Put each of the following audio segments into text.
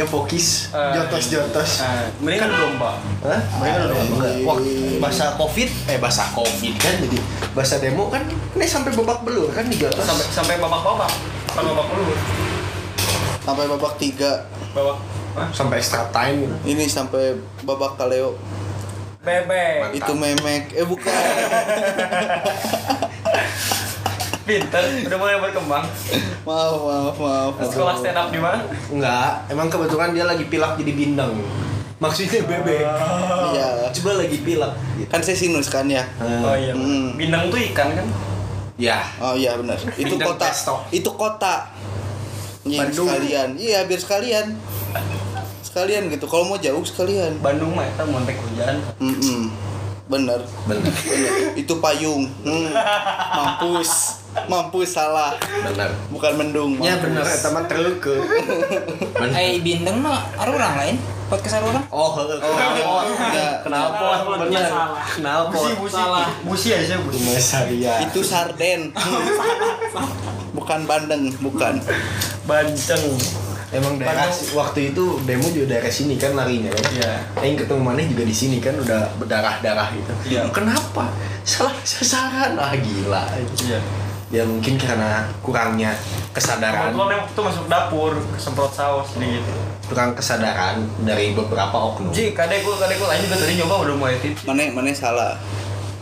aja pokis Eh, jotos-jotos. Nah, mendingan domba. Hah? Mereka udah Enggak. Wah, bahasa covid eh bahasa covid kan jadi bahasa demo kan ini sampai babak belur kan di jotos. Sampai sampai babak-babak. Bukan babak pelur. Sampai babak tiga. Babak Hah? sampai extra time. Ini sampai babak kaleo. bebek. Itu memek. Eh bukan. Pinter, udah mulai berkembang. maaf, maaf, maaf. maaf. Sekolah stand up di mana? Enggak, emang kebetulan dia lagi pilak jadi bindang. Maksudnya bebek. Iya. Coba lagi pilak. Kan saya sinus kan ya. Oh iya. Hmm. Bindang tuh ikan kan? Ya. Oh iya benar. Itu Bintang kota. pesto. Itu kota. Iya, Bandung. sekalian. Iya, biar sekalian. Sekalian gitu. Kalau mau jauh sekalian. Bandung mah eta montek hujan. Mm Bener. Benar. Bener. Itu payung. Hmm. Mampus. Mampus salah. Benar. Bukan mendung. Ya benar eta mah terleukeut. Bener. Eh bintang mah ada orang lain podcast ada orang. Oh, heeh. kenapa? Enggak. Kenapa? Benar. Kenapa? Busi, busi. Busi aja, busi. Itu sarden. bukan bandeng, bukan. Banceng. Emang daerah Bandung. waktu itu demo juga daerah sini kan larinya kan. Iya. Yang ketemu mana juga di sini kan udah berdarah-darah gitu. Iya. Kenapa? Salah sasaran ah gila. Iya. Ya mungkin karena kurangnya kesadaran, Kebetulan yang waktu masuk dapur, semprot saus gitu. kurang kesadaran dari beberapa oknum. Ji, kadeku, kadeku lain juga tadi nyoba udah mulai tips. Mane, mane salah.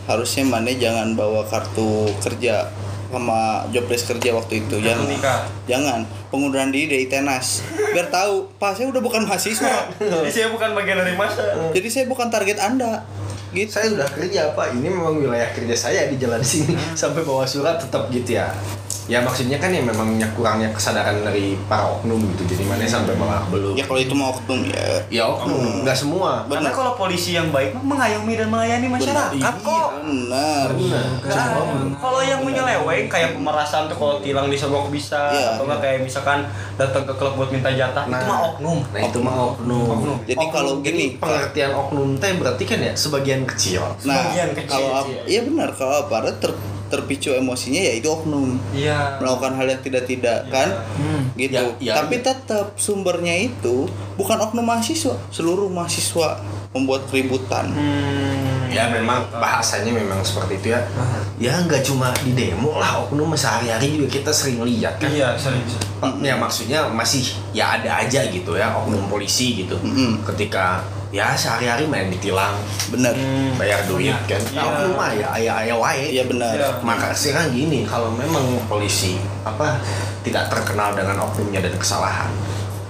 Harusnya Mane jangan bawa kartu kerja sama jobdesk kerja waktu itu. Jangan. nikah. Jangan. Pengunduran diri dari Tenas. Biar tahu, Pak saya udah bukan mahasiswa. Jadi saya bukan bagian dari masa. Jadi saya bukan target Anda. Gitu. Saya udah kerja pak, ini memang wilayah kerja saya di jalan sini sampai bawa surat tetap gitu ya. Ya maksudnya kan ya memangnya kurangnya kesadaran dari para oknum gitu, jadi mana sampai malah belum. Ya kalau itu mau oknum ya. Ya oknum, nggak semua. Karena Benar. kalau polisi yang baik mah mengayomi dan melayani masyarakat Benar. kok. Benar. Benar. Kan, kalau yang menyeleweng kayak pemerasan tuh kalau tilang disogok bisa Iya, atau nggak kayak misalkan datang ke klub buat minta jatah itu mah oknum. Nah itu mah oknum. Oknum. Jadi Oknum, kalau gini, pengertian oknum teh berarti kan ya sebagian kecil. Nah, Sebagian kecil, kalau iya. iya benar kalau aparat ter, terpicu emosinya ya itu oknum Iya. melakukan hal yang tidak-tidak Iya. kan Hmm. gitu. Ya, ya, Tapi tetap sumbernya itu bukan oknum mahasiswa, seluruh mahasiswa membuat keributan. Hmm. Ya memang bahasanya memang seperti itu ya. Ya nggak cuma di demo lah oknum sehari-hari juga kita sering lihat kan. Iya, sering. Ya maksudnya masih ya ada aja gitu ya oknum polisi gitu. Mm-mm. Ketika ya sehari-hari main ditilang, Benar. Hmm. bayar duit kan. Iya. Nah, oknum mah ya ayah ayah wae. Iya benar. Iya. Maka sekarang gini, kalau memang polisi apa tidak terkenal dengan oknumnya dan kesalahan,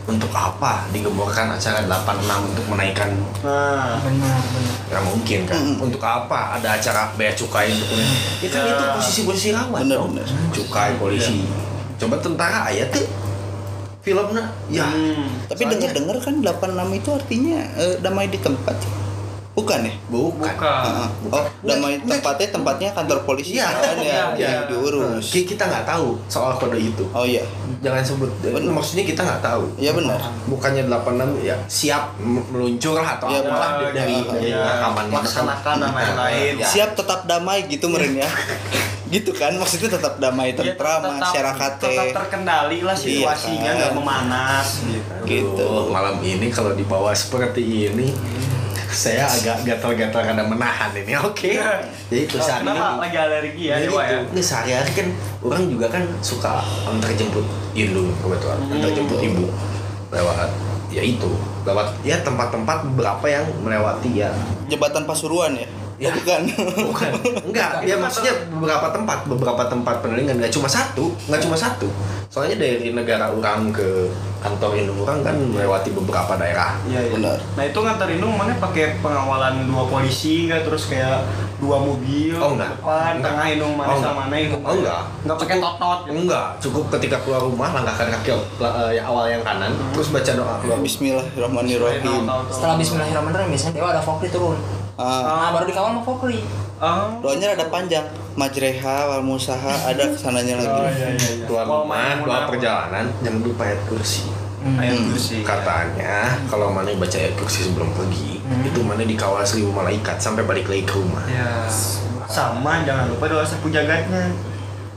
untuk apa digemborkan acara 86 untuk menaikkan Nah, Benar benar. Gak mungkin kan. Mm-mm. Untuk apa ada acara bea cukai untuk Ya kan Ya. itu posisi-posisi rawan Bener, dong. bener. Cukai polisi. Coba tentara ayat tuh filmnya ya. hmm. Tapi dengar-dengar kan 86 itu artinya eh, damai di tempat. Bukan ya? Bukan. bukan. Heeh. Oh, damai tempatnya tempatnya kantor polisi Iya. kan ya, Iya, yang iya. diurus. Ki- Kita nggak tahu soal kode itu. Oh iya. Jangan sebut. Bener. Maksudnya kita nggak tahu. Iya benar. Bukannya 86 ya siap meluncur lah atau Iya, apalah benar. dari Iya, dari iya. rekaman Laksanakan dan lain-lain. Ya. Siap tetap damai gitu meren ya. gitu kan maksudnya tetap damai Ya, tentram tetap- masyarakat tetap terkendali lah situasinya Iya, nggak kan. memanas gitu. Gitu. Malam ini kalau dibawa seperti ini saya agak gatal-gatal karena menahan ini oke jadi itu sehari Kenapa lagi alergi ya, Jadi Dewa ya? itu, ini sehari-hari kan orang juga kan suka antar jemput Indo kebetulan antar Hmm. jemput ibu lewat ya itu lewat ya tempat-tempat beberapa yang melewati ya Jembatan Pasuruan ya? Ya. Oh, bukan. bukan enggak ya maksudnya beberapa tempat beberapa tempat penelingan nggak cuma satu nggak cuma satu soalnya dari negara orang ke kantor Indo orang kan melewati beberapa daerah Iya, iya. Benar. Nah itu nganterin lu mana pakai pengawalan dua polisi nggak terus kayak dua mobil Oh, enggak. depan Enggak. tengah indung mana Oh, sama enggak. mana itu Oh, enggak. nggak pakai tot-tot gitu. enggak cukup ketika keluar rumah langkahkan kaki yang awal yang kanan terus baca doa keluar Bismillahirrahmanirrahim. Setelah Bismillahirrahmanirrahim biasanya dewa ada Fokri turun. Ah, Nah baru dikawal sama Fokri. Ah. doanya ada panjang. Majreha wal musaha ada ke sananya lagi. Oh, iya, iya, iya. keluar rumah doa perjalanan jangan lupa ayat kursi Ayat Hmm. kursi. katanya kalau mana baca ayat kursi sebelum pergi itu mana dikawal seribu malaikat sampai balik lagi ke rumah Ya. Sama jangan lupa doa sapu jagatnya.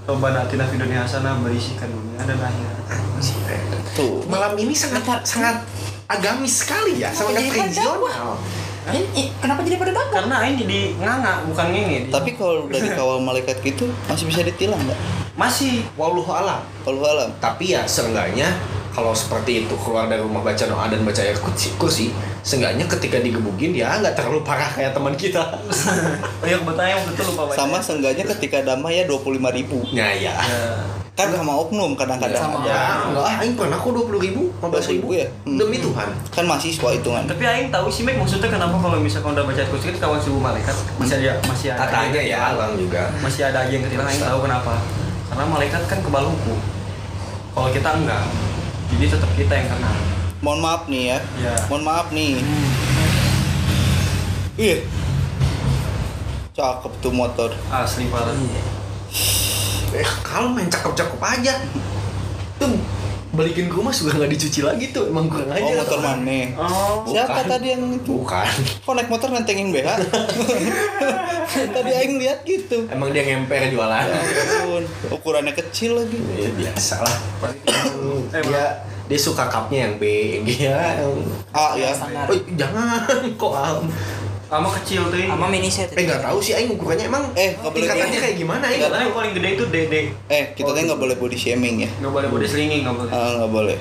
Coba natina fi dunia hasanah berisikan dunia dan akhirat. Tuh. Malam ini sangat sangat agamis sekali ya, sangat jadi ih, kenapa jadi pada dakwah? Karena aing jadi nganga bukan ngenge. Tapi kalau udah dikawal malaikat gitu masih bisa ditilang nggak? masih Wallahu alam. Kalau alam. Tapi ya seenggaknya kalau seperti itu keluar dari rumah baca doa dan baca ayat kursi, kursi seenggaknya ketika digebukin ya nggak terlalu parah kayak teman kita. Oh iya kebetulan yang waktu itu lupa baca. Sama seenggaknya ketika damai ya 25 ribu. Ya ya. Ya. Kan sama oknum kadang-kadang Sama. ada. Ya, enggak, ah, aing pernah kok 20 ribu, 15 ribu ya? Hmm. Demi Tuhan. Kan mahasiswa hitungan. Tapi aing tahu sih Mek maksudnya kenapa kalau misalkan udah baca kursi kita kawan seribu malaikat masih ada masih ada Katanya aja ya, Bang juga. masih ada aja yang ketilang aing tahu kenapa. Karena malaikat kan kebal hukum. Kalau kita enggak. Jadi tetap kita yang kena. Mohon maaf nih ya. Ya. Mohon maaf nih. Iya. Cakep tuh motor. Asli parah. Eh, kalau main cakep-cakep aja. Tuh balikin ke rumah juga nggak dicuci lagi tuh, emang kurang aja. Oh motor mana? Oh. Siapa Bukan. tadi yang itu? Bukan. Kok naik motor nentengin BH? tadi aing lihat gitu. Emang dia ngemper jualan. Ya ampun, ukurannya kecil lagi. Ya biasa lah. Eh, dia dia suka cupnya yang B, yang G ya. Yang... A ya. Oh, jangan kok. Sama kecil tuh. Sama mini set. Eh nggak tahu sih aing ukurannya emang Eh, boleh tingkatannya kayak gimana ya? Katanya yang paling gede itu DD. Eh, kita tuh nggak boleh body shaming ya. Nggak boleh body slinging, nggak boleh. Ah, nggak boleh.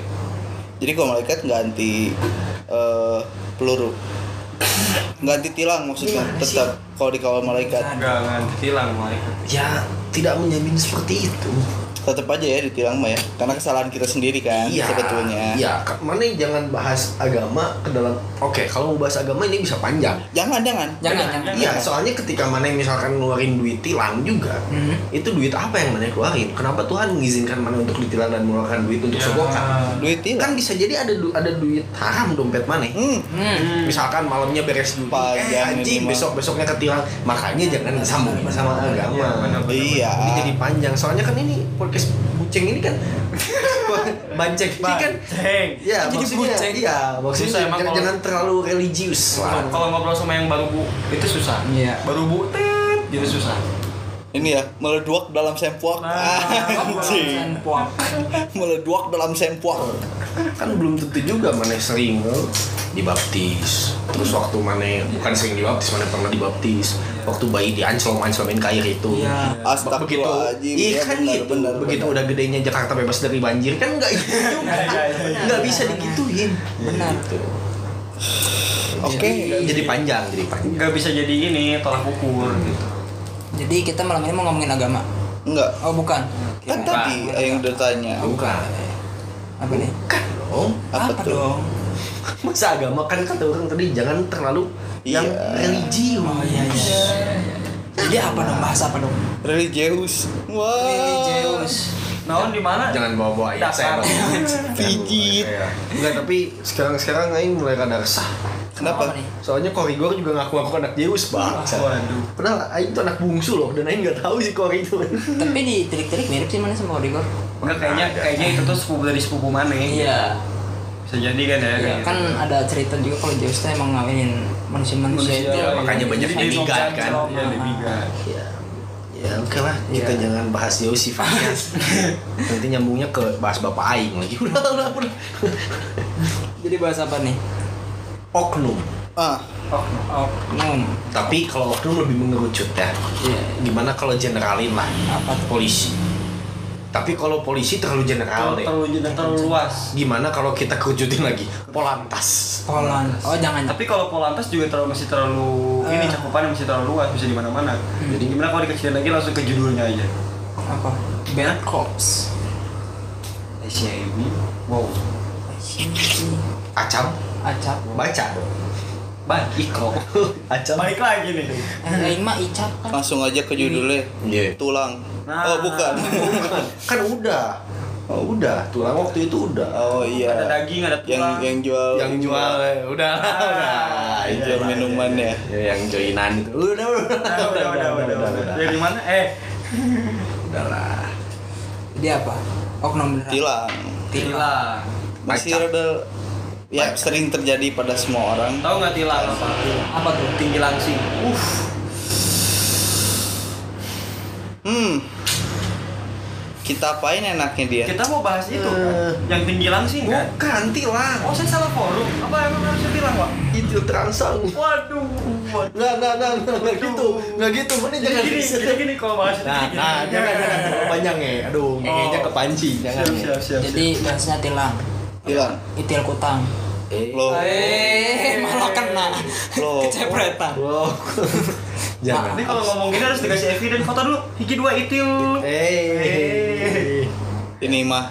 Jadi kalau malaikat nggak anti eh, peluru, nggak anti tilang maksudnya. Gimana? Tetap kalau dikawal malaikat, Enggak, enggak ditilang malaikat. Ya tidak menjamin seperti itu. Tetap aja ya ditilang mah ya. Karena kesalahan kita sendiri kan sebetulnya. Iya, mana jangan bahas agama ke dalam. Oke, kalau mau bahas agama ini bisa panjang. Jangan jangan. Jangan, jangan. Iya, soalnya ketika mana misalkan ngeluarin duit tilang juga, Hmm. itu duit apa yang mana keluarin? Kenapa Tuhan mengizinkan mana untuk ditilang dan mengeluarkan duit untuk Ya. sogokan? Duit tilang. Kan bisa jadi ada du- ada duit haram dompet mana? Hmm. Hmm. Misalkan malamnya beres duit, eh anjing besok besoknya ketilang, makanya jangan disambung sama Iya, agama. Iya. Ini jadi panjang, soalnya kan ini podcast buceng ini kan banceng ini kan Ceng. Ya, Jadi maksudnya, buceng. iya, maksudnya Susah jangan, kalau- jangan terlalu religius Kalau ngobrol sama yang baru bu, itu susah. Iya. Baru bu, tet, gitu susah. Ini ya meleduak dalam sempuak. Nah, Anjing. Meleduak dalam sempuak. Kan belum tentu juga mana sering dibaptis. Terus waktu mana bukan sering dibaptis, mana pernah dibaptis. Waktu bayi dianclom anclomin ke air itu. Iya. begitu Astagfirullahaladzim. iya Ya, kan benar, gitu benar, begitu benar. udah gedenya Jakarta bebas dari banjir kan nggak gitu juga Iya, iya, iya. nggak bisa digituin Benar. gitu. Oke. Jadi- jadi panjang jadi panjang Nggak bisa jadi ini tolak ukur gitu. Jadi kita malam ini mau ngomongin agama. Enggak. Oh bukan. Kan Kira- tadi yang udah tanya. bukan Apa nih? kan dong Apa, tuh? dong? masa agama kan kata orang tadi jangan terlalu yang Iya. religius Oh iya iya. Jadi apa dong bahasa apa dong? Religius. Wah. Religius. Naon di mana? jangan bawa-bawa ayat Dasar. saya Pijit. Enggak, tapi sekarang-sekarang Aing mulai rada resah Kenapa? Soalnya Korigor juga ngaku aku anak Zeus bang Waduh. Padahal Aing tuh anak bungsu loh Dan Aing gak tahu si Kori itu Tapi di tirik-tirik mirip sih mana sama Origor? Enggak kayaknya kayaknya itu tuh sepupu dari sepupu mana? Iya. Bisa jadi kan ya Iya, kan gitu. ada cerita juga kalau Zeus tuh emang ngawinin manusia-manusia itu. iya, makanya iya. banyak Jadi demigod dia kan. Iya. Ya Ya oke lah Kita Iya. jangan bahas Zeus sifatnya Nanti nyambungnya ke bahas Bapak Aing lagi Udah udah udah Jadi bahas apa nih? Oknum Ah, Oh, Oknum. Tapi kalau oknum lebih mengerucut ya Iya. Gimana kalau generalin lah Apa tuh? Polisi Tapi kalau polisi terlalu general deh terlalu terlalu terlalu luas. Gimana kalau kita kerucutin lagi Polantas Polan. Oh jangan. Tapi kalau Polantas juga terlalu masih terlalu ini Ah. cakupannya masih terlalu luas bisa di mana-mana. Jadi gimana kalau dikecilin lagi langsung ke judulnya aja. Apa? Bad Cops. SCIB. Wow. Acam Acap. Baca Baik Iko. Acam Balik lagi nih. Eh, Aing mah Icap kan. langsung aja ke judulnya. Iya Tulang. Nah. Oh, bukan. Kan udah Oh udah Tulang waktu itu udah Oh iya. Ada daging, ada Yang tulang. yang jual Yang jual eh, Udah udah yang jual minuman ya. Ya, yang joinan itu udah udah Nah, udah, udah, udah, udah. Dari mana? Eh, udah lah Dia apa? Oknum beneran. Tilang. tilang. Masih Baca. Ya sering terjadi pada semua orang. Tahu nggak tilang apa? Apa tuh? Tinggi langsing. Uh, Hmm. Kita apain enaknya dia? Kita mau bahas itu kan? Eh. Yang tinggilan sih enggak? Bukan tilang. Oh saya salah forum. Apa emang harusnya bilang pak? Itu terangsang. Waduh. waduh. Nggak, nggak, nggak, nggak, gitu. Nggak gitu. Mana Jadi jangan gini, jadi gini kalau bahas itu Nah, gini. nah, jangan, jangan panjang ya. Aduh, ngehenya Oh. kepancing. Jangan. Siap, siap, siap. Jadi bahasnya tilang. Hilang. Itil kutang. Eh, Lo, Eh, malah kena. lo. Kecepretan. wow. jangan. Nanti kalau ngomong gini harus dikasih evidence foto dulu. Hiki dua itil. Eh, Ini mah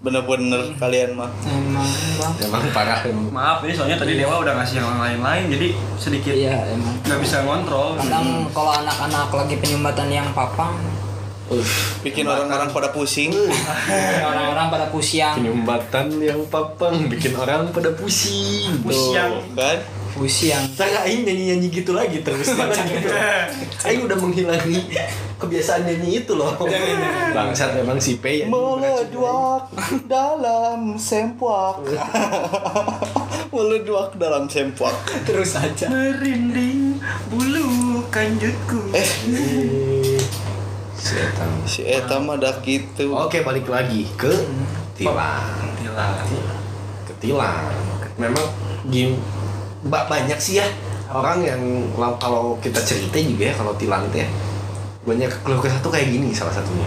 bener-bener kalian mah. Emang bang. emang parah emang. Maaf ini soalnya tadi Dewa udah ngasih yang lain-lain jadi sedikit Iya emang. nggak bisa ngontrol. Kadang kalau anak-anak lagi penyumbatan yang papang, Bikin orang-orang pada pusing. orang-orang pada pusiang, penyumbatan yang papang bikin orang pada pusing. Pusiang. Tuh, kan? pusiang. Saya Aing nyanyi-nyanyi gitu lagi terus gitu. Aing udah menghilangi kebiasaan nyanyi itu loh. Bangsat emang si P yang Meleduak dalam sempuak. Meleduak dalam sempuak. Terus aja. Merinding bulu kanjutku. Eh, Setan. si Eta mah dah gitu. Oke balik lagi ke tilang. Tilang. Ke tilang. Memang game ba- banyak sih ya orang yang kalau- kita cerita juga ya kalau tilang itu ya banyak keluh kesah tuh kayak gini salah satunya.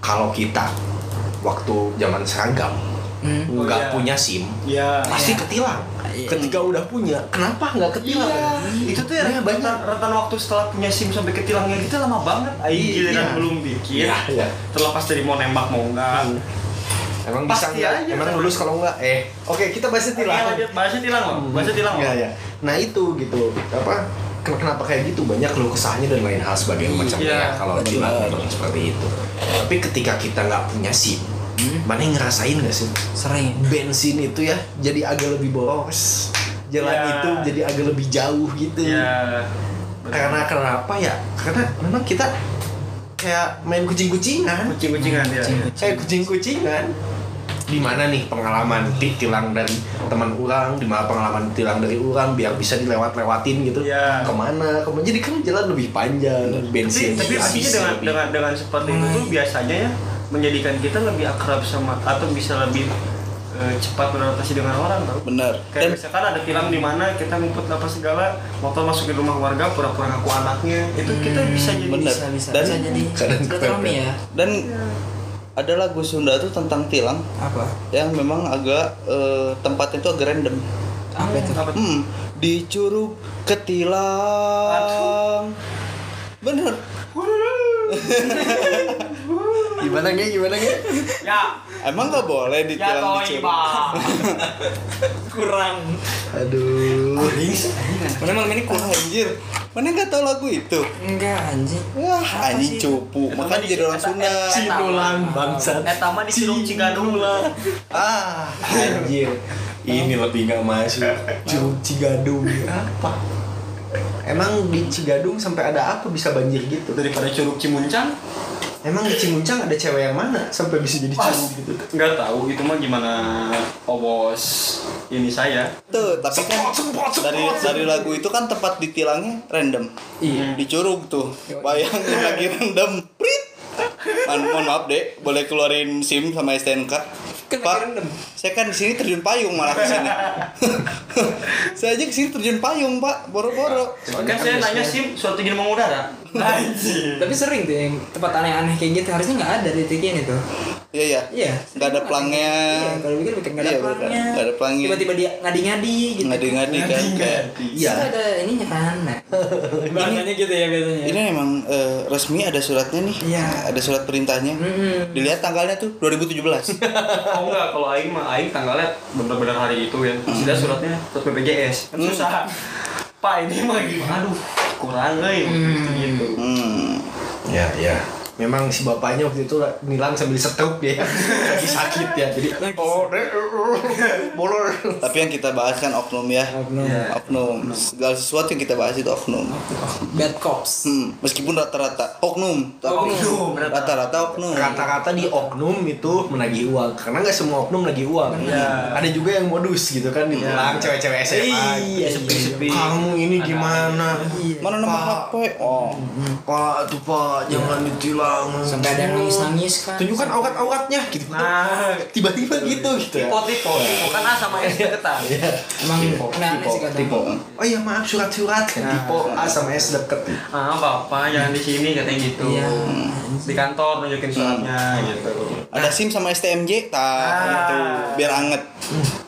Kalau kita waktu zaman seragam Hmm. Oh, nggak iya. punya SIM Ya. pasti Iya. ketilang. Iya. Ketika udah punya, kenapa nggak ketilang? Itu tuh ya Iya, banyak. rentan, waktu setelah punya SIM sampai ke tilangnya gitu lama banget. Aing Iya. giliran belum bikin. Iya, iya. Terlepas dari mau nembak mau enggak. Emang bisa Pasti nggak? aja, Emang kan? lulus kalau nggak? Eh, oke kita bahas Iya, tilang. lanjut bahasnya tilang loh. Bahasnya tilang loh. Iya, iya. Nah itu gitu apa? ken- Kenapa kayak gitu? Banyak keluh kesahnya dan lain hal sebagainya macamnya Iya, ya, kalau tilang seperti itu. Tapi ketika kita nggak punya SIM, mana yang ngerasain nggak sih? Sering. Bensin itu ya jadi agak lebih boros. Jalan Iya. itu jadi agak lebih jauh gitu. Iya. Karena kenapa ya? Karena memang kita kayak main kucing-kucingan. kucing-kucingan ya. Kayak kucing-kucingan. Di mana nih pengalaman ti- tilang dari teman orang, di mana pengalaman tilang dari orang biar bisa dilewat-lewatin gitu. Iya. Ke mana? Ke mana? Jadi kan jalan lebih panjang, bensin tapi tapi dengan, lebih. dengan dengan seperti itu tuh biasanya ya menjadikan kita lebih akrab sama atau bisa lebih eh, cepat beradaptasi dengan orang tau Bener. kayak Dan misalkan ada tilang di mana kita ngumpet apa segala motor masukin rumah warga pura-pura ngaku anaknya itu kita bisa jadi Bener. Bisa bisa Dan- bisa jadi Kadang silaturahmi ya. dan ada lagu Sunda tuh tentang tilang Apa? yang memang agak eh, tempatnya itu agak random. Apa itu? apa tuh? Hmm, di Curug Ketilang. Bener. Gimana nih? Gimana nih? ya Emang nggak boleh ya ditilang toh di Curug? bang Kurang. Aduh. Mana malam ini kurang? anjir, mana nggak tahu lagu itu? Enggak anjing. Wah, anjing sih? cupu. Mah jadi orang Sunda. eta- Cinulang bangsat. Eta mah di Curug Cigadung Ah, anjir. Ini lebih nggak masuk. Cigadung apa? Emang di Cigadung sampai ada apa bisa banjir gitu? daripada Curug Cimuncang Emang di Cimuncang ada cewek yang mana sampai bisa jadi curug gitu? nggak tahu itu mah gimana obos ini saya Tuh, tapi kan dari dari lagu itu kan tempat ditilangnya random. Iya. Di Curug tuh. Bayangin lagi random. Prit. Man, mohon maaf dek, boleh keluarin SIM sama STNK. Kan Pak, random. saya kan di sini terjun payung malah ke sini. saya aja ke sini terjun payung, Pak. Boro-boro. kan saya nanya sim suatu gini mengudara anjir Tapi sering tuh yang tempat aneh-aneh kayak gitu harusnya nggak ada di tikin itu. Iya, iya. Iya. Nggak ada pelangnya. Iya, kalau bikin bikin nggak ada Iya, pelangnya. Nggak ada pelangnya. Tiba-tiba dia ngadi-ngadi gitu. Ngadi-ngadi kan kayak Iya. Iya. ada ininya kan. Bahasanya gitu ya biasanya. ini emang eh, resmi ada suratnya nih. Iya. Ada surat perintahnya. Mm-mm. Dilihat tanggalnya tuh 2017. oh enggak kalau aing mah aing tanggalnya bener-bener hari itu ya sudah suratnya surat BPJS kan susah pak ini mah gimana aduh kurang euy gitu hmm. Ya, ya. Memang si bapaknya waktu itu nilang sambil setruk ya. Lagi sakit ya. Jadi oh, deh, bolor. Tapi yang kita bahas kan oknum ya. Oknum. Iya. Oknum. Segala sesuatu yang kita bahas itu oknum. Bad cops. Hmm. Meskipun rata-rata oknum. Tapi Oknum. Rata-rata oknum. Kata-kata di oknum itu menagih uang karena nggak semua oknum nagih uang. Iya. Ada juga yang modus gitu kan ditilang cewek-cewek SMA. Iya, sepi-sepi. Kamu ini gimana? Iya. Mana nama. HP? Oh. Pak, tuh Pak, jangan ditilang banget Sampai ada yang nangis-nangis kan. tunjukkan aurat-auratnya gitu Nah, tiba-tiba gitu gitu ya tipe tipe tipe kan A sama S deketan. Emang aneh-aneh sih kata. tipe oh iya maaf surat-surat tipe A sama S deket. Ah, bapak jangan di sini katanya gitu. Iya. Di kantor nunjukin suratnya gitu. Ada SIM sama STMJ, tak Ah. itu biar anget.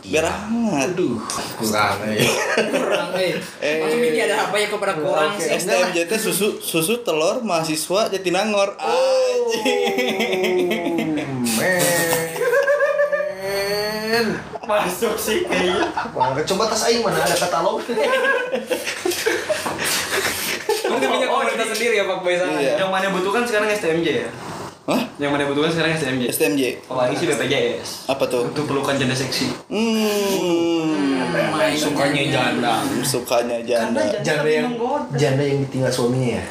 Biar anget. aduh kurang ya Kurang eh. Eh. Ini ada apa ya kepada kurang? STMJ teh susu susu telur mahasiswa Jatinangor. Anjing. men Masuk sih kayaknya. Wah, coba tas aing mana ada katalog Kamu punya komunitas sendiri ya Pak Boy sana. Iya. Yang mana butuhkan sekarang STMJ ya? Hah? Yang mana butuhkan sekarang STMJ? STMJ. Kalau lagi sih BPJS. Apa tuh? Untuk pelukan janda seksi. Hmm. sukanya janda Sukanya janda. janda yang janda yang ditinggal suaminya ya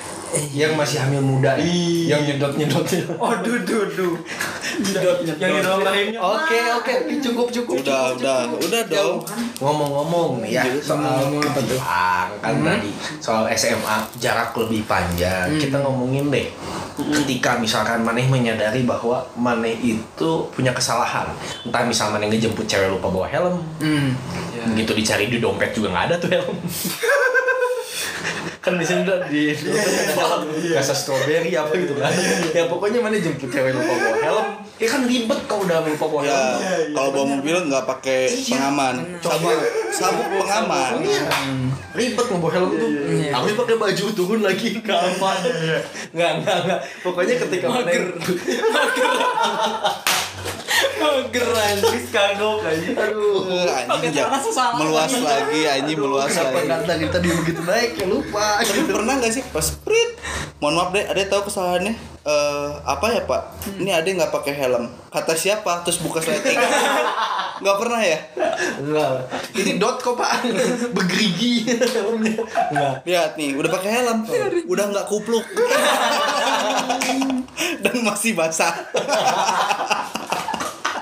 yang masih hamil muda ya? Iya. yang nyedot nyedot Oh, duh, duh, duh. Yang di dalam rahimnya. oke oke. Cukup cukup Udah, udah, udah dong. ngomong-ngomong ya soal ketilang kan tadi. Soal SMA jarak lebih panjang. Kita ngomongin deh ketika misalkan maneh menyadari bahwa maneh itu punya kesalahan. Entah misal maneh ngejemput cewek lupa bawa helm. Hmm. begitu dicari di dompet juga nggak ada tuh helm kan di sini udah di rasa strawberry apa gitu kan. Ya pokoknya mana jemput cewek lupa bawa helm. Ya kan ribet kalau udah lupa bawa Ya, helm. kalau bawa mobil nggak pakai pengaman. Sabuk, sabuk pengaman. Iya. ribet ngebawa helm tuh. Iya. harus pakai baju turun lagi kapan nggak nggak nggak. Pokoknya ketika mana Mager anjing. Kagok aja. aduh Anjing ja- celana sesama meluas lagi. anjing meluas kenapa lagi. nggak tadi tadi begitu naik ya lupa Tapi pernah nggak sih pas prit? Mohon maaf deh, ada tahu kesalahannya? Eh apa ya pak? Ini ada nggak pakai helm? Kata siapa? Terus buka sleting? Nggak pernah ya? Enggak. Ini dot kok pak Begerigi Enggak Lihat nih, udah pakai helm, udah nggak kupluk dan masih basah.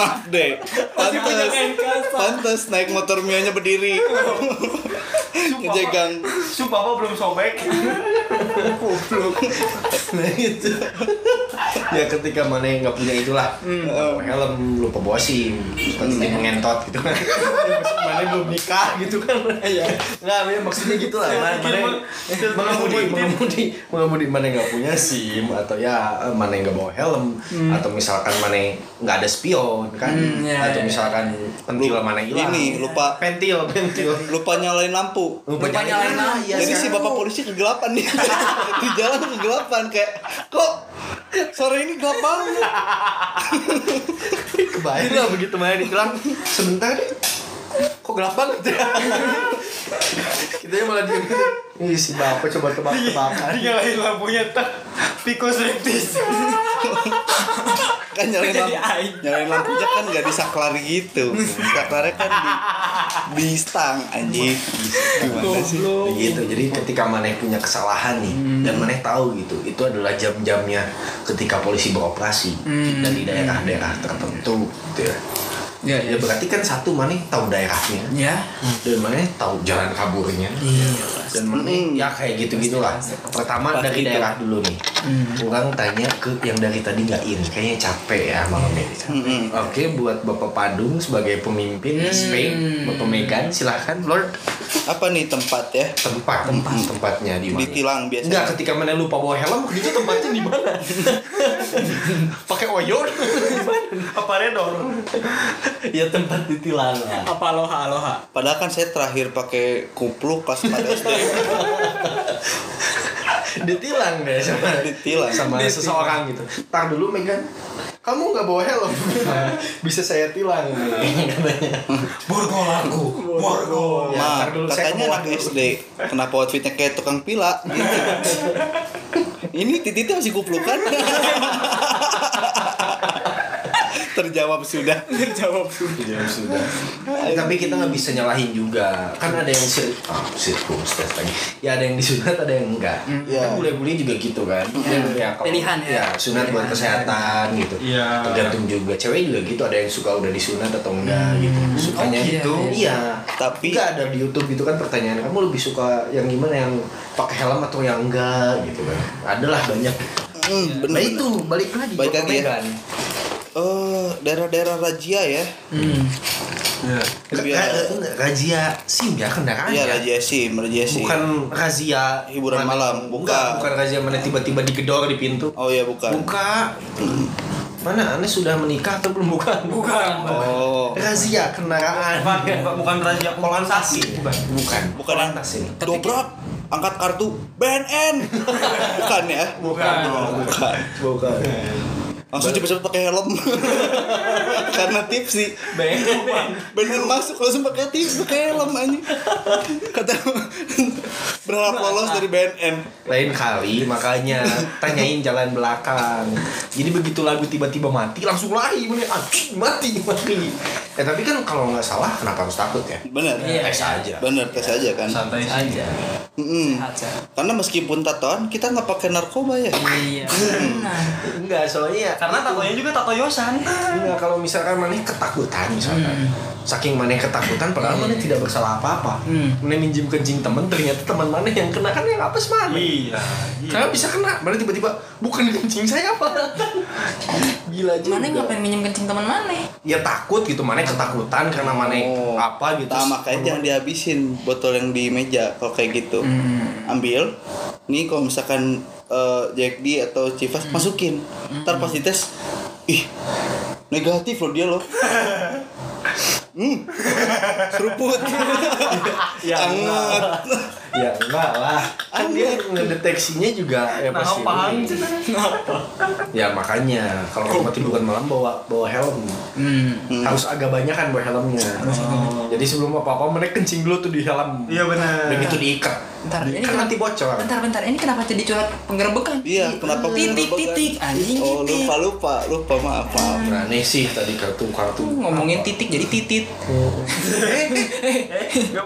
Maaf deh, pantas, pantas naik motor Mio-nya berdiri, ngejegang. Sumpah apa belum sobek? Nah itu Ya ketika mana yang nggak punya itulah. Bawa Helm lupa bawa SIM Seperti mengentot gitu kan. Mana belum nikah gitu kan. Ya Nggak ya maksudnya gitu lah. Mana mana- mengemudi mengemudi mengemudi mana yang nggak punya SIM atau ya eh, mana yang nggak bawa helm. Atau misalkan mana yang nggak ada spion kan Hmm, ya, atau ya. misalkan pentil mana hilang Ini lupa. Pentil pentil. Lupa nyalain lampu. Lupa nyalain lampu. Iya, Jadi si bapak polisi kegelapan nih. Di jalan kegelapan kayak kok sore ini gelap banget. kebayang. Begitu mana ditilang sebentar deh kok gelap banget ya kita malah diem ini si bapak coba tebak-tebakan Nyalain lampunya tak Piko striptis. Kan nyalain lampu, aing. nyalain lampunya kan gak di saklar gitu. Saklarnya kan di di stang anjing. Gimana sih? gitu jadi ketika maneh punya kesalahan nih dan maneh tahu gitu itu adalah jam-jamnya ketika polisi beroperasi Hmm. dan di daerah-daerah tertentu gitu ya Ya, ya berarti kan satu maneh tahu daerahnya Ya. dan maneh tahu jalan kaburnya Iya. dan maneh ya kayak gitu gitulah pertama Pasti dari itu. daerah dulu nih Hmm. orang tanya ke yang dari tadi nggak in kayaknya capek ya malam ini Mm-mm. oke buat bapak Padung sebagai pemimpin Hmm. Spain bapak Megan silahkan Lord Apa nih tempat ya? tempat tempat tempatnya di mana Ditilang biasanya. Enggak, ketika mana lupa bawa helm, itu tempatnya di mana? Pakai oyor? Apa redor? ya tempat ditilang lah. Apa aloha aloha? Padahal kan saya terakhir pakai kupluk kelas 4 SD. Ditilang deh sama Ditilang. sama seseorang gitu. Tar dulu Megan, kamu nggak bawa helm, bisa saya tilang nih katanya. Borgol aku, borgol. Ya, dulu saya ke katanya anak. SD. Kenapa outfitnya kayak tukang pila? Gitu. Ini titiknya masih kupluk kan? Terjawab sudah. Terjawab sudah. Sudah. Tapi kita nggak bisa nyalahin juga. Kan ada yang sir oh, circumstance lagi. Ya ada yang disunat, ada yang enggak. Iya. Kan bule-bule juga gitu kan. Ya, kalau- Pilihan ya. Ya, sunat buat kesehatan gitu. Iya. Tergantung juga. Cewek juga gitu. Ada yang suka udah disunat atau enggak gitu. Sukanya Oh, iya, gitu. iya. Iya. Tapi Enggak ada di YouTube gitu kan pertanyaan. Kamu lebih suka yang gimana yang pakai helm atau yang enggak gitu kan. Adalah banyak. Hmm, bener, Nah bener. itu balik lagi. Balik ke lagi ya. Eh, daerah-daerah Rajia ya. Hmm. Iya. Lebih Ra- ada- ra- razia SIM ya kendaraan Iya, ya. Rajia SIM, Rajia SIM. Bukan razia Hiburan mana- malam, bukan. bukan. Bukan razia mana tiba-tiba digedor di pintu. Oh iya, bukan. Buka. Mana Anda sudah menikah atau belum bukan? Bukan. Oh. Razia kendaraan. Bukan, bukan razia Polantas Bukan. Bukan. Bukan. Polantas ini. Dobrak, angkat kartu BNN. bukan ya? Bukan. Bukan. Bukan. Langsung cepet-cepet pakai helm. Karena tips sih. Bener masuk langsung pakai tips pakai helm anjing. Kata berharap lolos dari BNN. Lain kali makanya tanyain jalan belakang. Jadi begitu lagu tiba-tiba mati langsung lari bener anjing mati mati. Ya tapi kan kalau nggak salah kenapa harus takut ya? Bener. Iya. Tes aja. Bener tes aja kan. Santai. Aja. Sehat sehat. Karena meskipun tatoan kita nggak pakai narkoba ya. Iya. Benar. Enggak, soalnya ya Karena tatonya juga tato Yosan. Enggak, kalau misalkan maneh ketakutan misalkan. Saking maneh ketakutan padahal maneh tidak bersalah apa-apa. Hmm. Maneh minjem kencing temen ternyata teman maneh yang kena kan yang apes maneh. Iya. Karena bisa kena, maneh tiba-tiba bukan kencing saya apa. Gila juga. Mana ngapain minjem kencing teman mana? Ya takut gitu, maneh ketakutan karena maneh Oh. apa gitu. Nah, makanya jangan dihabisin botol yang di meja kalau kayak gitu. Ambil. Nih kalau misalkan eh, Jack D atau Chivas masukin. Ntar pas dites, ih negatif loh dia loh. Hmm, seruput. Ya, Anget. ya enggak lah. Kan dia ngedeteksinya juga ya Nah, pasti. paham. Ya makanya kalau mau tiduran malam bawa bawa helm. Hmm. harus agak banyak kan bawa helmnya. Jadi sebelum apa apa mereka kencing dulu tuh di helm. Iya benar. Begitu diikat. Bentar, ini kan kenapa- nanti bocor. Bentar bentar, ini kenapa jadi curhat penggerebekan? Iya, kenapa titik titik anjing Oh titik. lupa lupa lupa maaf maaf. Berani sih tadi kartu kartu. Ngomongin apa. titik jadi titit.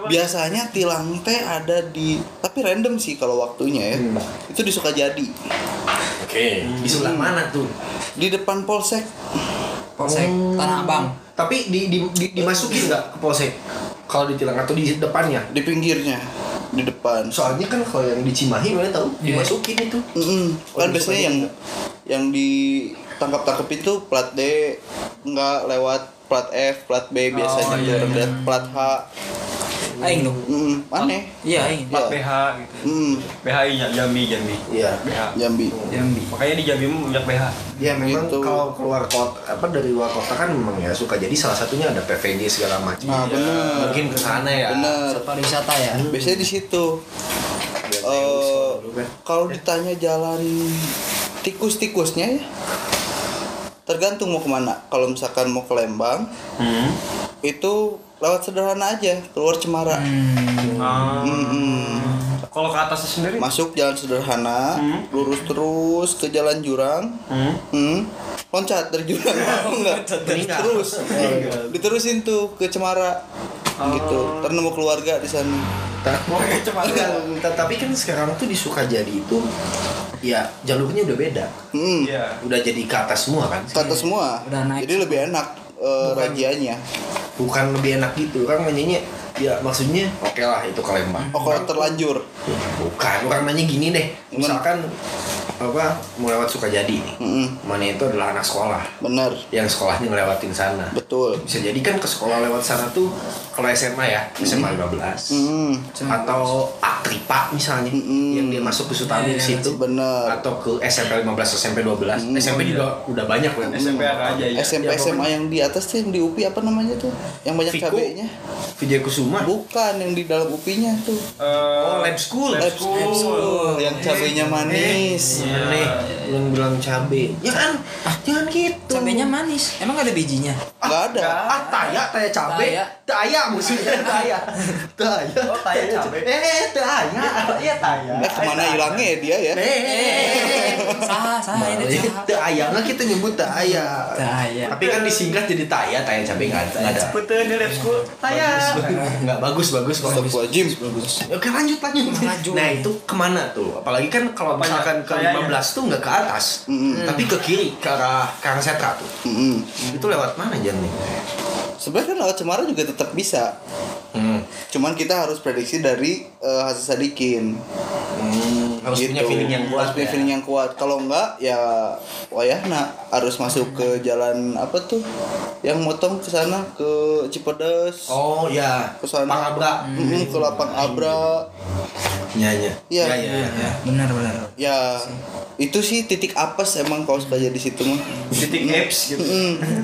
Biasanya tilang teh ada di tapi random sih kalau waktunya ya. Hmm. Itu di Sukajadi. Oke. Di sebelah mana tuh? Di depan Polsek. Polsek Oh. Tanah Abang. Tapi di, di, di- dimasukin nggak ke polsek? Kalau ditilang atau di depannya? di pinggirnya di depan Soalnya kan kalau yang di Cimahi mana tahu Iya. dimasukin itu. Mm-mm. Oh, kan di biasanya yang yang ditangkap tangkap itu plat D nggak lewat plat F plat B biasanya iya, orang iya. lihat plat H Aing dong. Mm, aneh Iya aing. Iya. Plat BH gitu. mm, BHI nya Jambi Jambi. Iya. BH. Jambi Jambi. Makanya di Jambi mah banyak BH. Ya memang Gitu. kalau keluar kota apa dari luar kota kan memang ya suka jadi salah satunya ada PVJ segala macam. nah bener Mungkin ke sana ya. bener Pariwisata ya. biasanya di situ Eh, kalau ditanya jalan tikus-tikusnya ya tergantung mau ke mana kalau misalkan mau ke Lembang Hmm. itu lewat sederhana aja keluar Cemara Hmm. Ah. Mm-mm. Kalau ke atasnya sendiri? masuk jalan sederhana Hmm. lurus terus ke jalan jurang Hmm. hmm, loncat dari jurang enggak terus diterusin tuh ke Cemara gitu ntar nemu keluarga di sana Enggak, tapi kan sekarang tuh di Sukajadi itu ya jalurnya udah beda. hmm, Iya. Udah jadi ke atas semua kan. ke atas semua Udah naik jadi lebih enak eh, Bukan. rajianya Bukan lebih enak gitu. Orang nanyanya ya maksudnya oke lah itu Lembang. oh kalau terlanjur? Bukan, orang nanya gini deh. Misalkan apa mau lewat Sukajadi. Nih. Mm-mm, Mana itu adalah anak sekolah. Bener yang sekolahnya ngelewatin sana. betul. Bisa jadi kan ke sekolah lewat sana tuh kalau SMA ya, SMA 15. hmm, atau Aktripa misalnya Mm-mm. yang dia masuk ke Sutami Iya, di situ. bener atau ke SMP 15 SMP 12 Mm, SMP juga udah banyak loh SMP ada aja ya. SMP Ya, SMA pokoknya- yang di atas tuh yang di UPI apa namanya tuh? Yang banyak cabenya? Vijay Bukan yang di dalam UPI-nya tuh. Eh, Oh, lab school. Lab Lab school. school, yang cabenya manis. Iya. nih belum bilang cabe. Ya kan? Jangan gitu. Cabenya manis. Emang gak ada bijinya? nggak ada. ah taya taya cabe. Taya. taya maksudnya. Taya. Taya. Oh, taya cabe. eh taya. Iya taya. Eh, ke mana hilangnya ya dia ya? Eh Sah, sah ini sah. taya. Nggak kita nyebut taya. Taya. tapi kan disingkat jadi taya taya cabe nggak ada. Nggak ada Betul di lab school. Taya. Nggak bagus bagus kok Astagfirullahaladzim. Oke lanjut lanjut. Lanjut. Nah itu ke mana tuh? Apalagi kan kalau misalkan ke Kayaknya. 15 tuh nggak ke atas, Mm-mm. tapi ke kiri ke arah Karang Setra tuh. Mm-mm. Itu lewat mana jalannya? Sebenarnya kan lewat Cemara juga tetap bisa. Hmm. Cuman kita harus prediksi dari eh, hasil sadikin. Hmm. Harus punya feeling yang kuat harus punya ya. feeling yang kuat. Kalau enggak ya wayahna harus masuk ke jalan apa tuh? Yang motong ke sana ke Cipedes. Oh ya, ke sana. Pangabra. Mm, ke lapang Abra. Nyanya. Iya. Ya, ya, ya. benar benar. Ya itu sih titik apes emang kalau suka jadi situ mah. Titik apps gitu. Mm.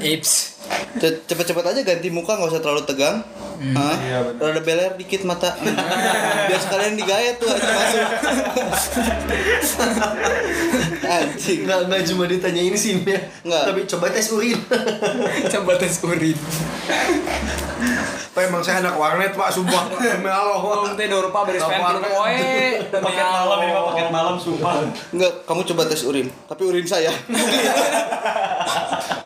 Cepet-cepet aja ganti muka nggak usah terlalu tegang Hah? Iya, bener. rada beler dikit mata biar sekalian digayat tuh aja masuk anjing Enggak, enggak cuma ditanya ini sih ya. Nggak. Tapi coba tes urin. coba tes urin Pak emang saya anak warnet pak, sumpah. Demi Allah. Belum tidur pak beres pengen paket malam ini mah paket malam sumpah Enggak, kamu coba tes urin tapi urin saya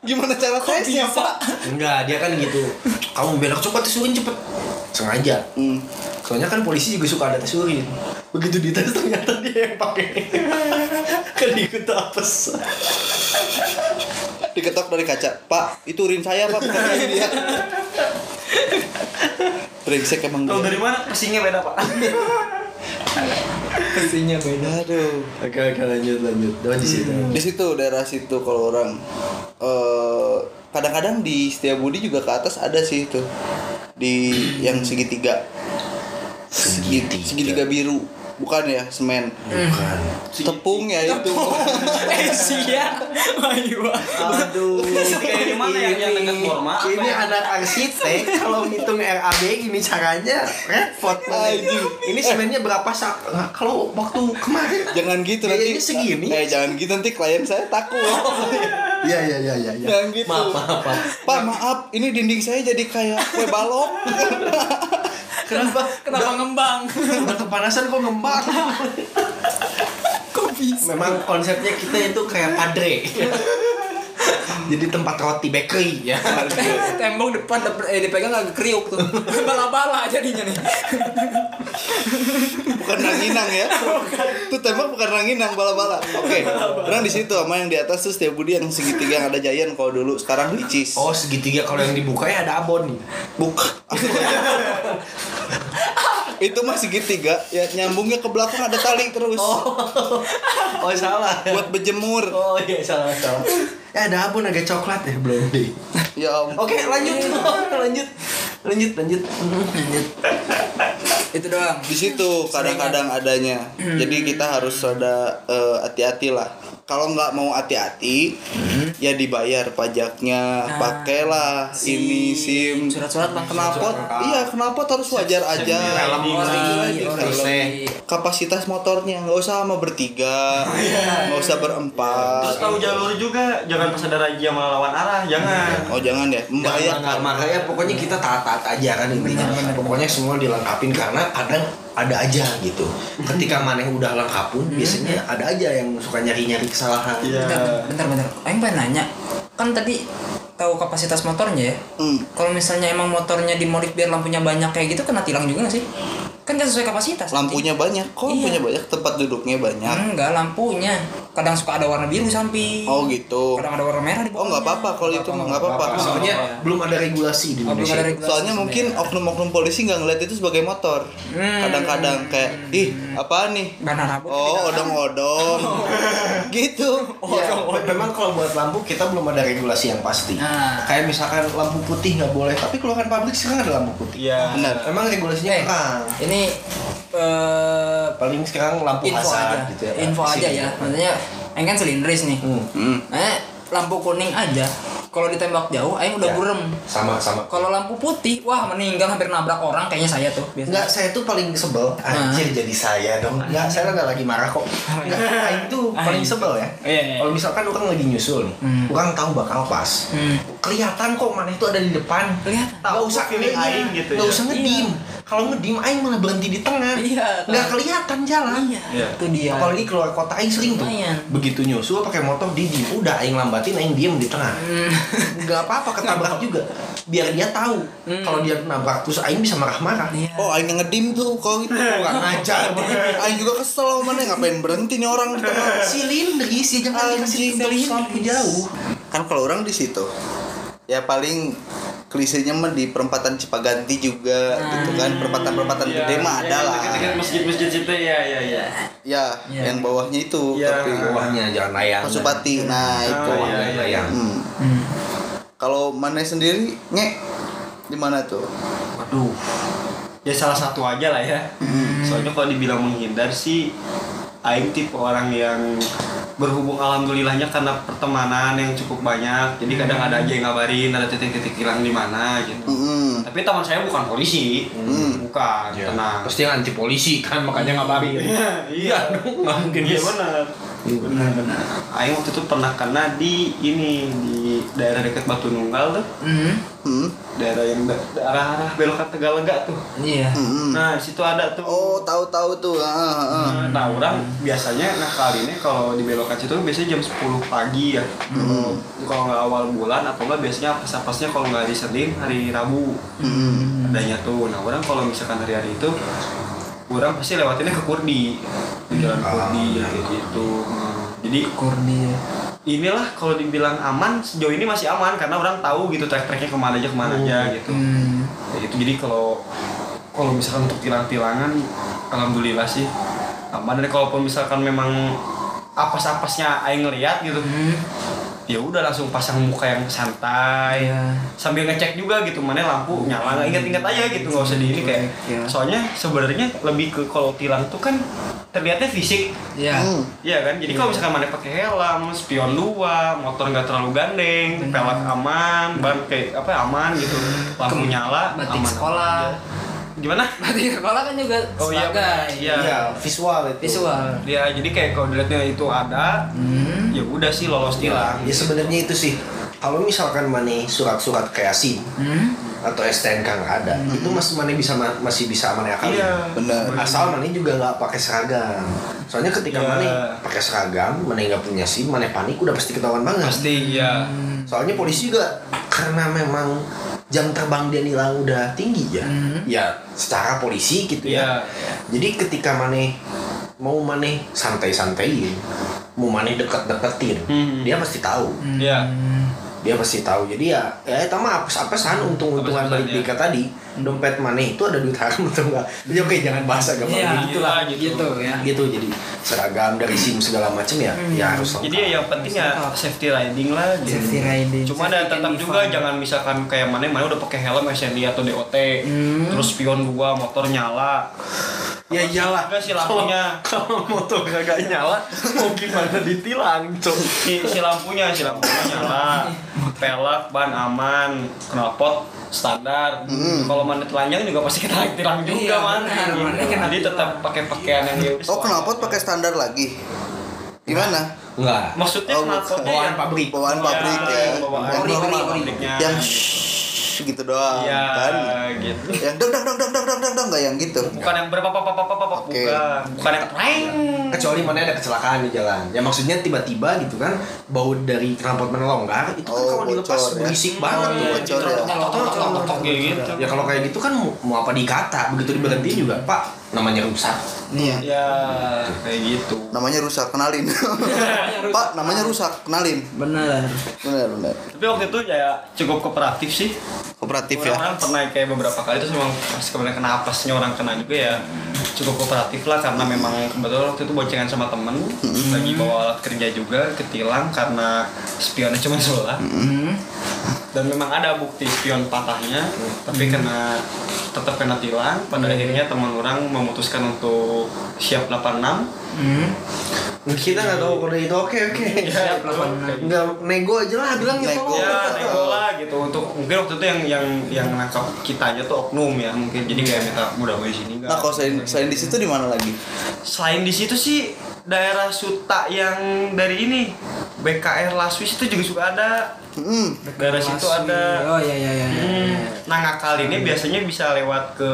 gimana cara tesnya pak Enggak, dia kan gitu. Kamu belok coba tes urin cepet. Sengaja. hmm. Soalnya kan polisi juga suka ada tes urin. Begitu dites ternyata dia yang pakai. kan ikut apes. diketok dari kaca pak itu urin saya pak bukan dia brengsek emang tahu dia. dari mana persingnya beda pak Pastinya beda aduh Oke, oke lanjut lanjut. Dapat di situ. di situ daerah situ kalau orang eh kadang-kadang di Setiabudi juga ke atas ada sih itu di yang segitiga Segitiga. segitiga biru bukan ya semen Bukan. tepung ya itu eh sia ayo Aduh. kayak di mana yang yang dekat Borma apa Ini ya? anak arsitek kalau ngitung RAB gini caranya repot. Ini semennya berapa sak? Kalau waktu kemarin jangan gitu nanti Gayanya segini. eh jangan gitu nanti klien saya takut Iya iya iya iya. iya. Jangan gitu. Maaf maaf maaf. Pak maaf, ini dinding saya jadi kayak kue balok. Kenapa? kenapa ngembang Udah kepanasan kok ngembang. kok bisa Memang konsepnya kita itu kayak padre. Jadi tempat roti bakery ya. tembok depan dep- eh, dipegang agak kriuk tuh bala-bala jadinya nih bukan ranginang ya. Itu tembak bukan ranginang bala-bala. Oke. Orang di situ sama yang di atas tuh setiap budi yang segitiga yang ada Giant kalau dulu sekarang Licis. Oh segitiga kalau yang dibuka ya ada abon nih. Itu mah segitiga ya nyambungnya ke belakang ada tali terus Oh salah. buat berjemur. Oh iya salah salah. Ya ada abon agak coklat ya belum deh. Ya ampun. Oke lanjut lanjut lanjut lanjut lanjut. itu doang di situ kadang-kadang adanya jadi kita harus ada eh, hati-hati lah kalau nggak mau hati-hati ya dibayar pajaknya. Nah, pakailah si- ini sim. surat-surat bang kenapa iya kenapa harus wajar aja. Helm lagi, iya, gitu. iya. kapasitas motornya nggak usah sama bertiga. Nggak usah berempat. Terus tahu jalur juga jangan pas ada razia malah lawan arah jangan. Oh jangan ya? Langgar, makanya pokoknya kita taat-taat aja kan intinya. Pokoknya semua dilengkapin karena kadang ada aja gitu. Ketika maneh udah lengkap pun biasanya ada aja yang suka nyari-nyari kesalahan. Iya. bentar bentar bentar Aing pengen nanya kan tadi tahu kapasitas motornya ya Hmm. kalau misalnya emang motornya dimodif biar lampunya banyak kayak gitu kena tilang juga gak sih kan gak sesuai kapasitas lampunya banyak kok Iya. lampunya banyak tempat duduknya banyak enggak lampunya kadang suka ada warna biru samping oh gitu kadang ada warna merah di oh nggak apa-apa kalau itu nggak apa-apa Soalnya Oh. belum ada regulasi di Oh, belum Indonesia. ada regulasi Soalnya mungkin oknum-oknum polisi nggak ngeliat itu sebagai motor. Hmm. Kadang-kadang kayak, ih apa nih? Bahan rambut Oh, odong-odong. gitu. Ya, memang kalau buat lampu kita belum ada regulasi yang pasti. Nah. Kayak misalkan lampu putih nggak boleh, tapi keluaran pabrik sekarang ada lampu putih. Iya. Benar. Memang regulasinya Eh, kurang. ini eh, Paling sekarang lampu info hazard aja gitu ya. Info aja sini. ya maksudnya Aing kan silindris nih Hmm. Hmm. eh lampu kuning aja kalau ditembak jauh Aing udah Ya. burem Sama sama. kalau lampu putih wah meninggal hampir nabrak orang kayaknya saya tuh biasanya Enggak, saya tuh paling sebel. Anjir jadi saya dong. Enggak, saya nggak lagi marah kok. Enggak, aing tuh paling sebel ya. Iya, iya. Kalau misalkan orang lagi nyusul nih, Hmm. orang tahu bakal pas. Hmm. Kelihatan kok mana itu ada di depan. Kelihatan. Nggak usah feeling iya, aing gitu Nggak ya. usah ngedim. Kalau ngedim aing malah berhenti di tengah. Iya, Nggak kan. kelihatan jalan. iya Iya. itu dia Apalagi keluar kota aing sering tuh. Lumayan. Begitu nyusul pakai motor di diem, udah aing lambatin aing diem di tengah. Hmm. Nggak apa-apa ketabrak juga. Biar dia tahu kalau dia nabrak terus aing bisa marah-marah. Iya. Oh, aing ngedim tuh kalau gitu. Kurang ajar. Aing juga kesel sama mana ngapain berhenti nih orang di tengah. silindris ya jangan dikasih lampu jauh Kan kalau orang di situ ya paling klisenya mah di perempatan Cipaganti juga gitu kan perempatan-perempatan Iya, gede mah ada lah masjid-masjid situ ya ya ya. ya Iya. yang bawahnya itu Iya. tapi bawahnya jalan layang Pasupati nah itu Oh, bawahnya iya, iya. layang Hmm. Hmm. kalau mana sendiri nge di mana tuh Waduh. Ya salah satu aja lah ya. Soalnya kalau dibilang menghindar sih Aing tipe orang yang berhubung alhamdulillahnya karena pertemanan yang cukup banyak. Jadi kadang ada aja yang ngabarin ada titik-titik hilang di mana gitu. Mm-mm. tapi teman saya bukan polisi. Bukan Ya, tenang. Pasti yang anti polisi kan makanya ngabarin. Iya. Dong nggak mungkin iya benar benar benar Aing waktu itu pernah kena di ini di daerah dekat Batu Nunggal tuh Hmm. Hmm. daerah yang da- daerah arah belok ke Tegalega tuh Iya. Mm-mm. nah di situ ada tuh oh tahu-tahu tuh ah, ah, ah. Nah, orang biasanya nah kali ini kalau di belokan situ biasanya jam 10 pagi ya. Kalau nggak awal bulan atau nggak biasanya apes-apesnya kalau nggak hari Senin, hari Rabu. Mm-mm. Adanya tuh. Nah, orang kalau misalkan hari-hari itu orang pasti lewatinnya ke Kurdi. Di jalan Kurdi kayak gitu. Hmm. Jadi Kurdi. ya. inilah kalau dibilang aman sejauh ini masih aman karena orang tahu gitu track-tracknya ke mana aja ke mana aja gitu. Hmm. Kayak gitu. Jadi kalau kalau misalkan untuk tilang-tilangan alhamdulillah sih aman dan kalaupun misalkan memang apes-apesnya aing ngeliat gitu Hmm. Ya udah langsung pasang muka yang santai Iya. sambil ngecek juga gitu mana lampu nyala nggak inget-inget aja gitu nggak usah di ini kayak Iya. soalnya sebenarnya lebih ke kalau tilang tuh kan terlihatnya fisik Iya. Hmm. Iya kan, jadi kalau misalkan mana pakai helm, spion dua, motor nggak terlalu gandeng, pelek aman, ban kayak apa ya, aman gitu, lampu nyala, batik aman sekolah. aja. Gimana? Berarti sekolah kan juga Oh iya, sebagai iya. Iya, visual itu visual. Ya jadi kayak kalau dilihatnya itu ada, Hmm. ya udah sih lolos tilang. ya sebenarnya itu sih kalau misalkan mana surat-surat kayak SIM Hmm. atau STNK nggak ada itu masih mana bisa ma- masih bisa mana kali Iya. Benar. asal mana juga nggak pakai seragam soalnya ketika Iya. mana pakai seragam mana nggak punya SIM mana panik udah pasti ketahuan banget Pasti ya. soalnya polisi juga karena memang jam terbang dia nilang udah tinggi ya Hmm. ya secara polisi gitu Iya. ya jadi ketika mana mau mana santai-santaiin mau mana deket-deketin Hmm. dia pasti tahu Iya. dia pasti tahu jadi ya ya itu mah Apes-apesan, balik ya. dika tadi dompet mana itu ada duit haram atau enggak jadi oke jangan bahas agama Iya, gitu lah gitu. Gitu ya. gitu jadi seragam dari sim segala macam ya ya harus lengkap. Jadi ya yang penting ya safety riding lah. gitu. Safety riding. Cuma ada tetap juga fun. jangan misalkan kayak mana mana udah pakai helm SNI atau DOT, Hmm. terus spion gua motor nyala. ya iyalah Enggak sih lampunya. kalau motor kagak nyala mau gimana ditilang cok si, si lampunya si lampunya nyala pelek ban aman knalpot standar kalau mana telanjang juga pasti kita tilang juga Iya, benar, Gitu. mana kena jadi tetap pakai pakaian yang dia Oh knalpot pakai standar lagi? Gimana? enggak maksudnya Oh, knalpotnya bawaan yang- pabrik Bawaan pabrik ya. bawaan pabriknya. Yang gitu doang Iya, kan? gitu. Yang dong dong dong dong dong dong dong dong nggak yang gitu? bukan yang berapa apa apa apa apa bukan bukan yang reng kecuali mana ada kecelakaan di jalan. Ya maksudnya tiba-tiba gitu kan bau dari knalpot mana longgar itu kan Oh, kalau dilepas ya. berisik banget tuh. Bocor ya. Gitu. Ya kalau kayak gitu kan mau, mau apa dikata begitu diberhentiin juga pak namanya rusak Iya. ya kayak gitu Namanya rusak, kenalin. Pak, namanya rusak, kenalin. Benar. Benar, benar. tapi waktu itu ya cukup kooperatif sih Kooperatif ya. orang pernah kayak beberapa kali itu memang pas kemudian kena apesnya orang kena juga ya cukup kooperatif lah karena memang kebetulan waktu itu boncengan sama temen lagi bawa alat kerja juga ketilang karena spionnya cuma sebelah Hmm. dan memang ada bukti spion patahnya tapi kena tetap kena tilang pada akhirnya teman orang memutuskan untuk siap 86 Hmm. kita nggak tahu kode itu. Oke oke. Ya, nggak nego aja lah bilang Nego. tolong. ya nego lah gitu. Untuk mungkin waktu itu yang yang yang nangkap kitanya tuh oknum ya mungkin. Jadi kayak minta mudah di sini nggak. Nah, kalau selain, selain di situ di mana lagi? selain di situ sih daerah Suta yang dari ini BKR Laswis itu juga suka ada Hmm. daerah situ ada Oh iya iya iya. iya. Hmm, nah ngakal ini biasanya bisa lewat ke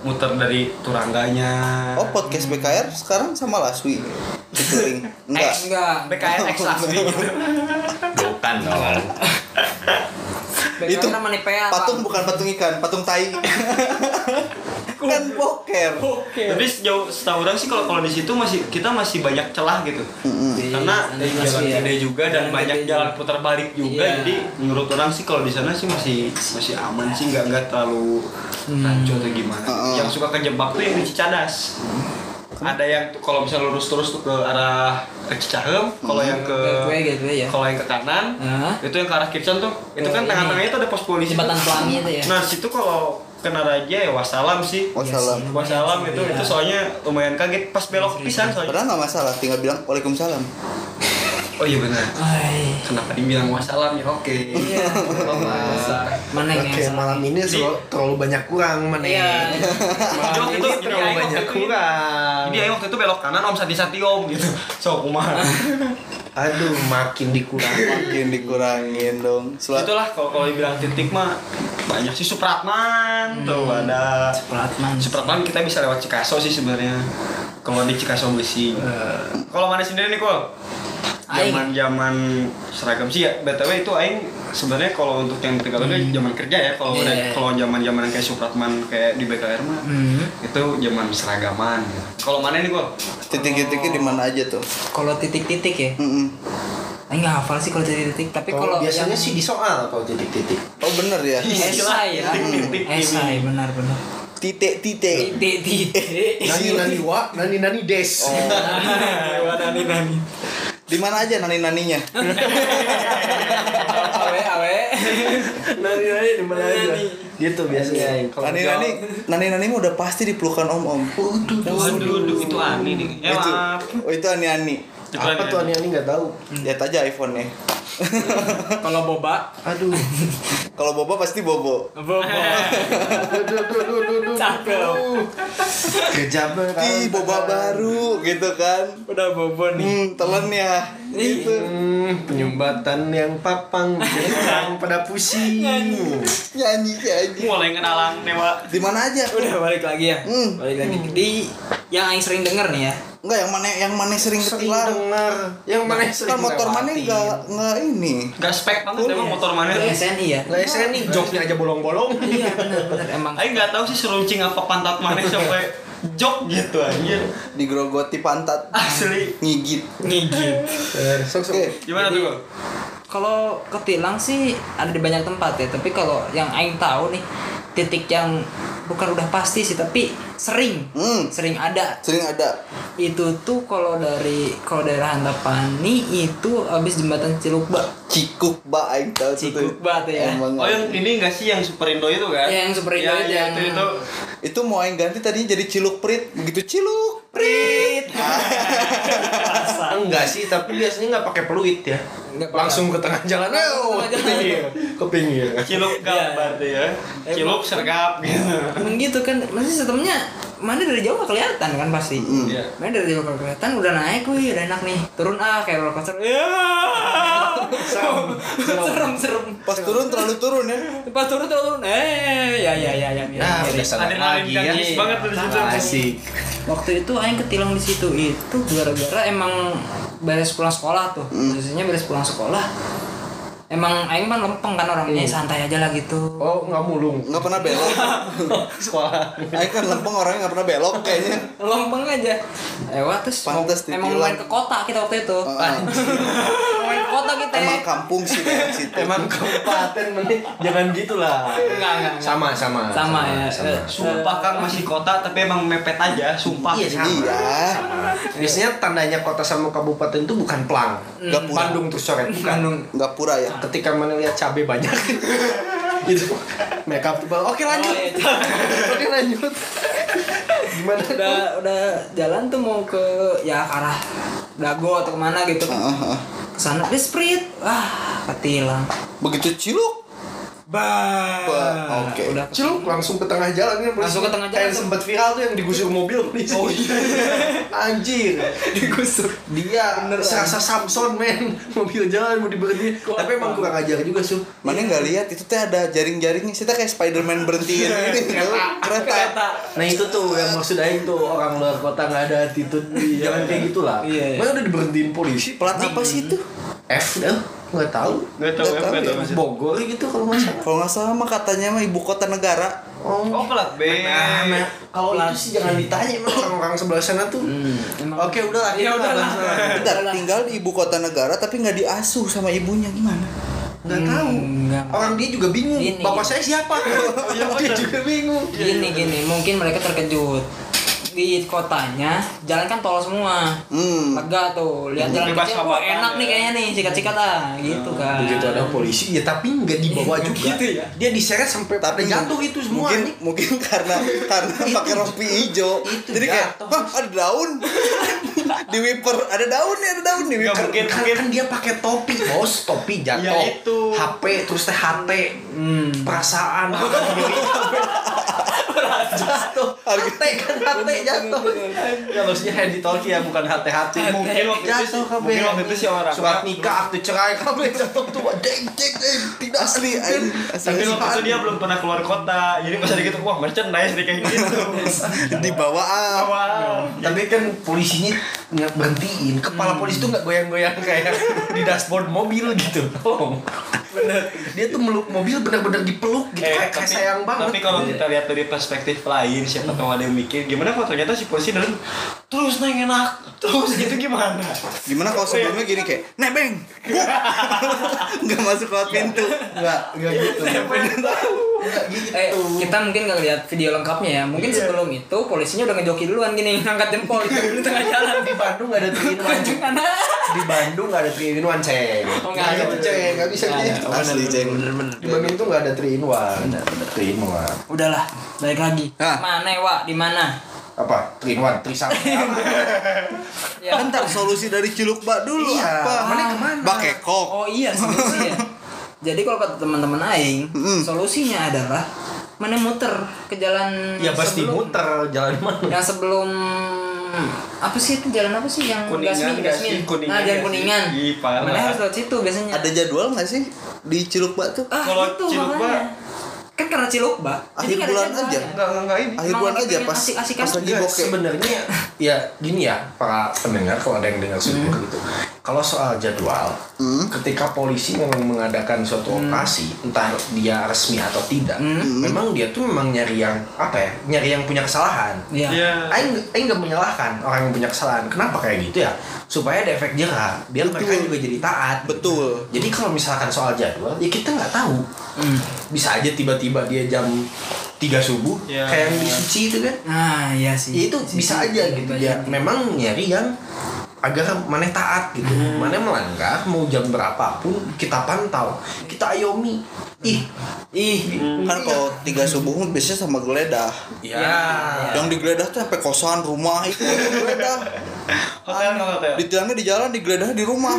muter dari Turangganya Oh, podcast BKR sekarang sama Laswi. Featuring. Enggak. Eh, enggak. BKR X Laswi gitu bukan dong Itu. Patung bukan patung ikan, patung tai. kan poker Tapi sejauh setahu orang sih kalau kalau di situ masih kita masih banyak celah gitu. Karena Di- dari masih jalan ya. gede juga dan Jalan banyak jalan putar balik juga. Iya. Jadi menurut orang sih kalau di sana sih masih masih aman sih nggak nggak terlalu rancu atau gimana. Heeh. Yang suka kejebak tuh yang di Cicadas. Ada yang tuh kalau bisa lurus terus tuh ke arah ke Cicahem, kalau yang ke Gateway, gateway ya. kalau yang ke kanan, Hah? itu yang ke arah Kircon tuh, itu kan tengah-tengahnya itu ada pos polisi. Jembatan Pelangi itu ya. Nah, situ kalau kena raja ya wassalam sih. wassalam Wassalam itu itu soalnya lumayan kaget pas belok pisan soalnya. padahal nggak masalah tinggal bilang waalaikumsalam Oh iya benar. Ay. Kenapa dibilang wassalam ya? Oke. Iya. Mana yang salah? malam ini terlalu, terlalu banyak kurang mana Iya. Jok itu ini gini, terlalu banyak waktu itu- kurang. Jadi waktu itu belok kanan om sati sati om gitu. So kumaha. Aduh, makin dikurangi. makin dikurangin dong Selat Itulah kalau kalau dibilang titik mah banyak sih Supratman tuh ada Supratman. Supratman kita bisa lewat Cikaso sih sebenarnya. Kalau di Cikaso besi. Kalau mana sendiri nih kok? Zaman zaman seragam sih ya. btw itu aing sebenarnya kalau untuk yang Tegal itu zaman kerja ya. Kalau Iya. udah- kalau zaman zaman kayak Supratman kayak di BKR mah Hmm. itu zaman seragaman. Kalau mana nih kok? titik-titiknya di mana aja tuh Kalau titik-titik ya. Mm-mm. Aing nggak hafal sih kalau titik-titik, tapi Kalau kalau biasanya yang- sih di soal kalau titik-titik. oh bener ya esai ya. Titik-titik Esai benar-benar. titik-titik Titik-titik. Nani nani wa, nani nani des. Nani nani. di mana aja nani naninya. Nani nani di mana aja. Gitu biasanya. Kalau nani nani. Nani nani mah udah pasti dipelukan om om. Waduh, duh, itu aneh nih. Ya itu. oh itu ani ani Apa tuh ani. Ani nggak tahu. lihat aja iPhone nya Kalau boba. Aduh. kalau bobo pasti bobo Boba. Aduh. Cakep. Kejam Ih, boba baru gitu kan Udah bobo nih. hmm telan ya gitu Hmm, penyumbatan yang papang yang pada pusing. nyanyi nyanyi Mulai ngenalang dewa. di mana aja Udah balik lagi ya. Hmm. Balik lagi di yang aing sering denger nih ya. Enggak yang mana yang mana sering Sering ketilang dengar. Yang mana yang sering kan motor mana lewatin. enggak ini Gak spek banget emang motor mana. SNI ya. Lah saya nih joknya aja bolong-bolong. Iya benar-benar emang. Aing nggak tahu sih seruncing apa pantat mana sampai jok gitu anjir. digerogoti pantat Asli. ngigit Ngigit. Eh, Sok sok. oke Gimana tuh? Kalau ketilang sih ada di banyak tempat ya, tapi kalau yang aing tahu nih titik yang bukan udah pasti sih, tapi sering hmm sering ada sering ada itu tuh kalau dari kalau daerah Antapani itu habis jembatan Cilukba cikuk ba aing tahu. Cikukba tuh ya. Emang Oh yang ini nggak sih yang Super Indo itu kan? Iya, yang Super Indo Ya, itu ya, yang- itu itu. itu mau aing ganti tadinya jadi ciluk prit begitu ciluk Prit. Enggak sih, tapi biasanya nggak pakai peluit ya. Langsung ke tengah jalan. Oh, ke pinggir. Ke pinggir. Ciluk gambar tuh ya. Ciluk sergap gitu. Emang gitu kan, masih sistemnya mana dari jauh gak kelihatan kan pasti. Iya. Mana dari jauh gak kelihatan udah naik, wih udah enak nih. Turun ah kayak roller coaster. Ya. Serem. serem serem. pas turun terlalu turun ya Pas turun turun. Eh ya ya ya ya. ya. Nah, udah Adrenalin lagi ya. banget tuh di situ. Asik. Waktu itu aing ketilang di situ itu gara-gara emang beres pulang sekolah tuh. Biasanya beres pulang sekolah. Emang aing mah lempeng kan orangnya santai aja lah gitu. Oh, nggak mulung. nggak pernah belok Sekolah. aing kan lempeng orangnya nggak pernah belok kayaknya Lempeng aja. Ewa terus mau- Pantes emang main ke kota kita waktu itu. Ah, main ke kota kita. emang kampung sih daerah situ Emang kabupaten mending jangan gitulah. Enggak, enggak, enggak. Sama, sama. sama ya. sama. Eh, Sumpah Kang masih kota tapi emang mepet aja, sumpah. Iya, sama. iya Biasanya tandanya kota sama kabupaten itu bukan pelang. Gapura. Bandung terus coret. Bukan. Bandung. nggak pura ya Ketika mana lihat cabai banyak. gitu. Make up tebal. Oke lanjut. Oh, iya. Oke lanjut. Gimana? udah udah jalan tuh mau ke ya ke arah Dago atau ke mana gitu kan. Ah, ah. Ke sana dia sprint. Wah, ketilang. begitu ciluk Bah. Oke. Udah Ciluk langsung ke tengah jalan kan Langsung ke tengah Kayak jalan. sempat viral tuh yang digusur mobil polisi. Oh iya. Anjir. digusur. Dia serasa Samson men mobil jalan mau diberhenti. Tapi emang kurang ajar juga su. mana nggak lihat itu teh ada jaring-jaringnya kita kayak Spiderman berhentiin ini kereta Kereta. Nah itu tuh yang maksud Aing tuh orang luar kota nggak ada attitude jangan kayak gitulah. Iya, iya. Mana udah diberhentiin polisi. plat apa sih itu F dah nggak tahu. Nggak tahu Nggak ya, tahu nggak tahu ya. Bogor gitu kalau nggak salah. kalau nggak salah mah katanya mah ibu kota negara Oh, Oh plat B. Nah, nah, kalau itu sih jangan ditanya emang orang-orang sebelah sana tuh. emang- Oke, udah lah. Ya udahlah. Bentar, tinggal di ibu kota negara tapi nggak diasuh sama ibunya gimana? Nggak tahu. Nggak. Orang dia juga bingung. Gini. Bapak saya siapa? dia juga bingung. gini gini mungkin mereka terkejut di kotanya jalan kan tol semua Hmm. lega tuh lihat jalan Bebas kecil oh hambatan enak nih ya. kayaknya nih sikat-sikat ah gitu kan Begitu ada polisi, ya tapi nggak dibawa juga. Gitu ya? Dia diseret sampai tapi jatuh itu semua. mungkin nih. mungkin karena karena pakai rompi hijau itu jadi kayak. Hah, ada daun di wiper ada daun nih ada daun di wiper mungkin kan, mungkin kan dia pakai topi bos topi jatuh Ya, itu. HP terus teh HT Hmm. perasaan jatuh HT kan HT jatuh. Ya maksudnya handy talkie ya bukan HT mungkin waktu itu mungkin waktu itu si orang surat nikah akte cerai kabeh. Jatuh tuh deng deng deng. Tidak asli Tapi waktu itu dia belum pernah keluar kota, jadi pas gitu wah merchandise nih kayak gitu. dibawa ah tapi kan polisinya nggak berhentiin. Kepala polisi tuh nggak goyang-goyang kayak di dashboard mobil gitu. Oh. Bener. Dia tuh meluk mobil bener-bener dipeluk gitu. Eh, kayak, kayak tapi- sayang banget. Tapi kalau kita lihat dari perspektif lain, siapa tahu ada yang mikir gimana kalau ternyata si polisi dalam terus neng enak, terus gitu gimana? gimana kalau sebelumnya gini kayak nebeng nggak masuk lewat pintu nggak nggak gitu gitu Eh, kita mungkin nggak lihat video lengkapnya ya. Mungkin sebelum itu polisinya udah ngejoki duluan gini, ngangkat jempol itu di tengah jalan. di Bandung nggak ada three in one Karena di Bandung nggak ada three in one ceng Oh, nggak ada. gitu ceng nggak bisa ada. gitu asli ceng di Bandung tuh nggak ada three in one three in one udahlah, balik lagi. Hah? Mana, Wak? Di mana? Apa three in one three sama Ya. Bentar solusi dari Cilukba dulu Iya, apa? mana ke mana? Bakekok. Oh iya solusi ya. Jadi kalau kata teman-teman aing, solusinya adalah mana muter ke jalan ya pasti sebelum- muter jalan mana yang sebelum apa sih itu jalan apa sih yang Kuningan Gasmin Gasmin sih? Kuningan nah jalan kuningan Ih, parah. mana harus lewat situ biasanya Ada jadwal nggak sih di Cilukba tuh? ah Kalau itu Cilukba-. Kan karena Cilukba Akhir ada bulan aja. Enggak, enggak, enggak ini. Akhir bulan aja pas asik-asikan. pas lagi bokeh. sebenarnya ya gini ya para pendengar kalau ada yang dengar semua gitu. Kalau soal jadwal, ketika polisi memang mengadakan suatu operasi, entah dia resmi atau tidak, memang dia tuh memang nyari yang apa ya? Nyari yang punya kesalahan. Iya. Iya. Aing Aing nggak menyalahkan orang yang punya kesalahan. Kenapa kayak gitu ya? Supaya ada efek jerah, biar mereka juga jadi taat. Betul. Jadi kalau misalkan soal jadwal, ya kita nggak tahu. Hmm. Bisa aja tiba-tiba dia jam 3 subuh, Ya. kayak yang di suci itu kan. nah iya sih Ya itu bisa aja gitu ya. Memang nyari yang agar mana taat gitu. Mana melanggar mau jam berapapun kita pantau, kita ayomi. Ih, ih Kan kalau tiga subuh mah biasanya sama geledah. ya. Yang digeledah tuh sampai kosan rumah itu digeledah. Hotel nggak hotel? Ditilangnya di jalan, digeledah di rumah.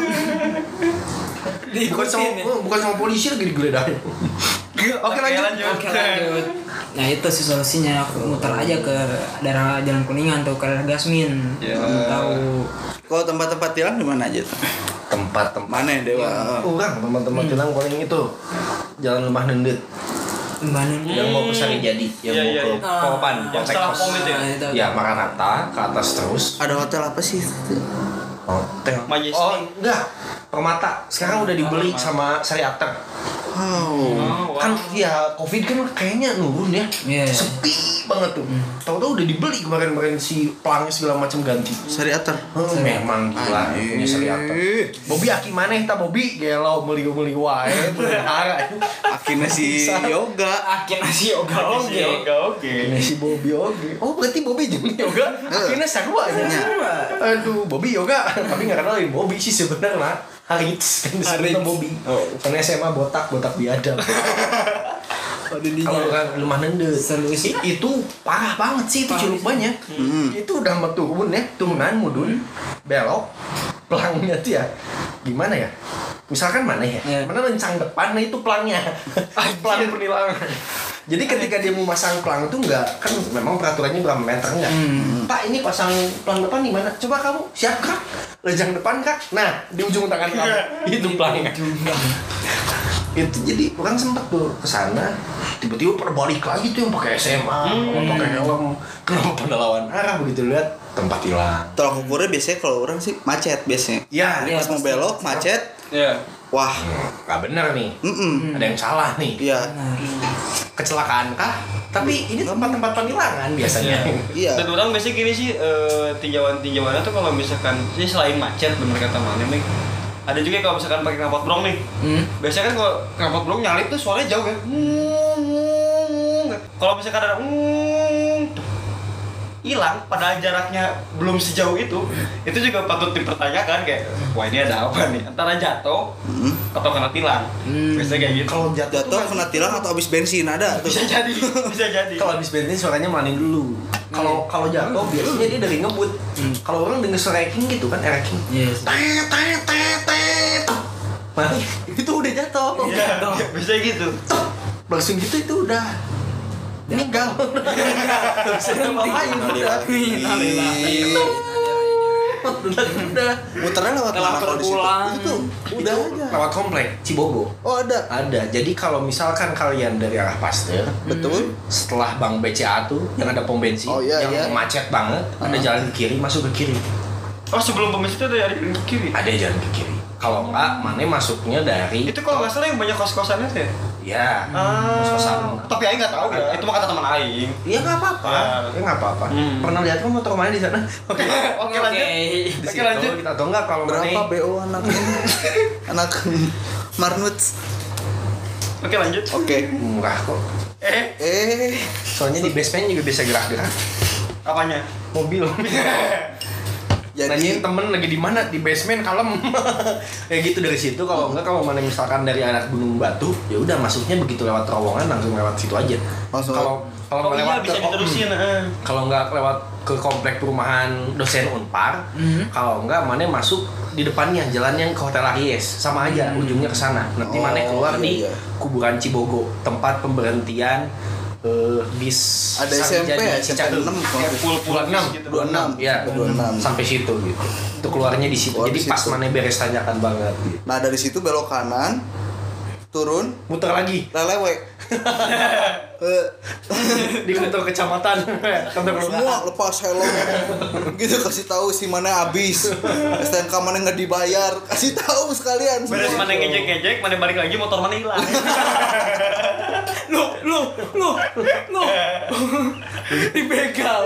Bukan sama, ya. bukan sama polisi lagi digeledahin. Oke lanjut. Oke lanjut. Nah itu sih solusinya muter aja ke daerah Jalan Kuningan tuh ke daerah Gasmin. Ya. Kamu tahu. Kalau tempat-tempat tilang di mana aja tuh? Tempat-tempat Mana ya Dewa? orang teman-teman bilang paling itu jalan lemah nendit Bandung. yang mau ke Sari Jadi yang Iya, mau iya, ke iya. Popan Yang setelah pom itu ya? Itu. ya Maranatha ke atas terus Ada hotel apa sih? hotel Majestic. oh enggak Permata sekarang udah dibeli sama Sari Ater Wow. Oh, wow. kan ya covid kan kayaknya nurun ya Iya. sepi banget tuh tahu-tahu udah dibeli kemarin-kemarin si pelangnya segala macam ganti Sari Ater. Oh, memang gila punya Sari Ater Bobby aki maneh ta Bobby gelo meuli-meuli wae bener Akhirnya si Yoga. Akin nasi yoga oke. Yoga oke. Ini si Bobby oke. Oh berarti Bobby juga yoga. Akhirnya sarua aja. Aduh, Bobby yoga. Tapi nggak kenalin Bobby sih sebenarnya. Harits kan disebutnya Bobby. Oh, karena SMA botak botak biadab. Kalau kan rumah nende Solusi. I- itu parah banget sih itu cilupanya. Itu udah mau turun ya, turunan mudun, belok, pelangnya tuh ya gimana ya? Misalkan mana ya? Iya. Mana lencang depan, nah itu pelangnya. pelang penilangan. Jadi ketika dia mau masang pelang tuh enggak kan memang peraturannya berapa meter enggak? Pak ini pasang pelang depan di mana? Coba kamu siap kak? Lencang depan kak? Nah di ujung tangan kamu itu pelangnya. Itu jadi orang sempat tuh ke sana tiba-tiba pada balik lagi tuh yang pakai SMA sama pakai helm kenapa pada lawan arah begitu lihat tempat hilang Tolak ukurnya biasanya kalau orang sih macet biasanya. ya Iya, Pas mau pasti. belok macet, Iya. wah, nggak bener nih mm ada yang salah nih Iya. kecelakaan kah Tapi ini tempat-tempat penilangan biasanya. Iya. Dan orang biasanya gini sih eh, tinjauan-tinjauannya tuh kalau misalkan sih selain macet bener kata mana nih ada juga kalau misalkan pakai knalpot brong nih. Hmm. biasanya kan kalau knalpot brong nyalip tuh suaranya jauh ya. Kalau misalkan ada tuh, hilang padahal jaraknya belum sejauh itu itu juga patut dipertanyakan kayak wah ini ada apa nih antara jatuh Hmm. atau kena tilang Hmm. biasanya kayak gitu Kalau jatuh, Jatuh tuh kena tilang atau habis bensin ada tuh. bisa jadi bisa jadi kalau habis bensin suaranya maning dulu. Kalau kalau jatuh biasanya dia dari ngebut. Kalau orang denger suara eking gitu kan, eking. Yes. Tet tet tet tet. Itu udah jatuh. Iya, bisa gitu Langsung gitu itu udah meninggal. Gak bisa ngapain udah. Udah, udah. Muternya lewat Lewat mana kalau di situ? pulang. Itu tuh udah aja. lewat komplek Cibogo. Oh ada. Ada. Jadi kalau misalkan kalian dari arah Pasteur, Betul. setelah Bank BCA tuh yang ada pom bensin, Oh, iya, yang iya. macet banget, ada jalan ke kiri, masuk ke kiri. oh sebelum pemis itu ada yang ke kiri Ada jalan ke kiri. Kalau enggak, mana masuknya dari itu kalau nggak salah yang banyak kos-kosan itu ya ya Ah, kos-kosan. tapi Aing nggak tahu ya. Itu mah kata teman Aing. Iya nggak apa-apa, Ah. ya nggak apa-apa. Hmm. Pernah lihat kan motor mana di sana? Oke, Oke lanjut. di Oke lanjut. kita atau enggak kalau Berapa BO anak anak Marnuts? Oke lanjut. Oke. murah kok. Eh, Eh, Soalnya di basement juga bisa gerak-gerak. apanya? Mobil. Nanyain jadi temen lagi di mana di basement kalem kayak gitu dari situ kalau enggak kalau mana misalkan dari arah Gunung Batu ya udah masuknya begitu lewat terowongan langsung lewat situ aja Langsung. kalau kalau Oh nggak iya lewat bisa ke- diterusin. eh. kalau nggak lewat ke komplek perumahan dosen Unpar Mhm. kalau enggak mana masuk di depannya jalan yang ke Hotel Aries sama aja ujungnya ke sana nanti Oh, mana keluar iya, di iya. kuburan Cibogo tempat pemberhentian eh, bis Ada SMP ya, SMP. 6 Kayak full full 26 gitu. 26 ya 26. sampai situ gitu itu keluarnya di situ jadi di pas situ. mana beres tanyakan banget gitu. Nah dari situ belok kanan, turun, muter lagi lelewe. Eh, di kantor kecamatan kantor semua lepas helm gitu kasih tahu si mana habis STNK mana nggak dibayar kasih tahu sekalian Beres mana ngejek-ngejek, mana balik lagi motor mana hilang. Lu, lu, lu, lu. Dibegal.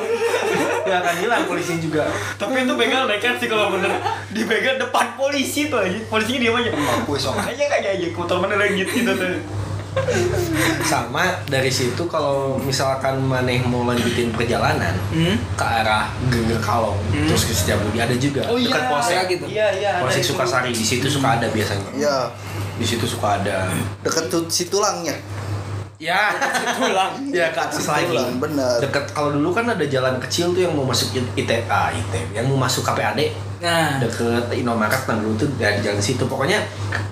ya akan hilang polisi juga Tapi itu begal nekat sih kalau bener dibegal depan polisi tuh aja. Polisinya diam aja. Aku esok aja kayak aja motor mana lagi gitu tuh. sama dari situ kalau misalkan maneh mau lanjutin perjalanan Hmm? ke arah Geger Kalong terus ke Setiabudi ada juga. Dekat polsek. Kayak gitu. Iya, iya. ada polsek itu. Sukasari di situ suka ada biasanya. Ya di situ suka ada. Deket tuh si tulangnya ya tulang ya ke atas lagi. Tulang, bener. deket kalau dulu kan ada jalan kecil tuh yang mau masuk IT ah, IT yang mau masuk KPAD Nah, deket Indomaret nah. Dulu tuh dari jalan situ. Pokoknya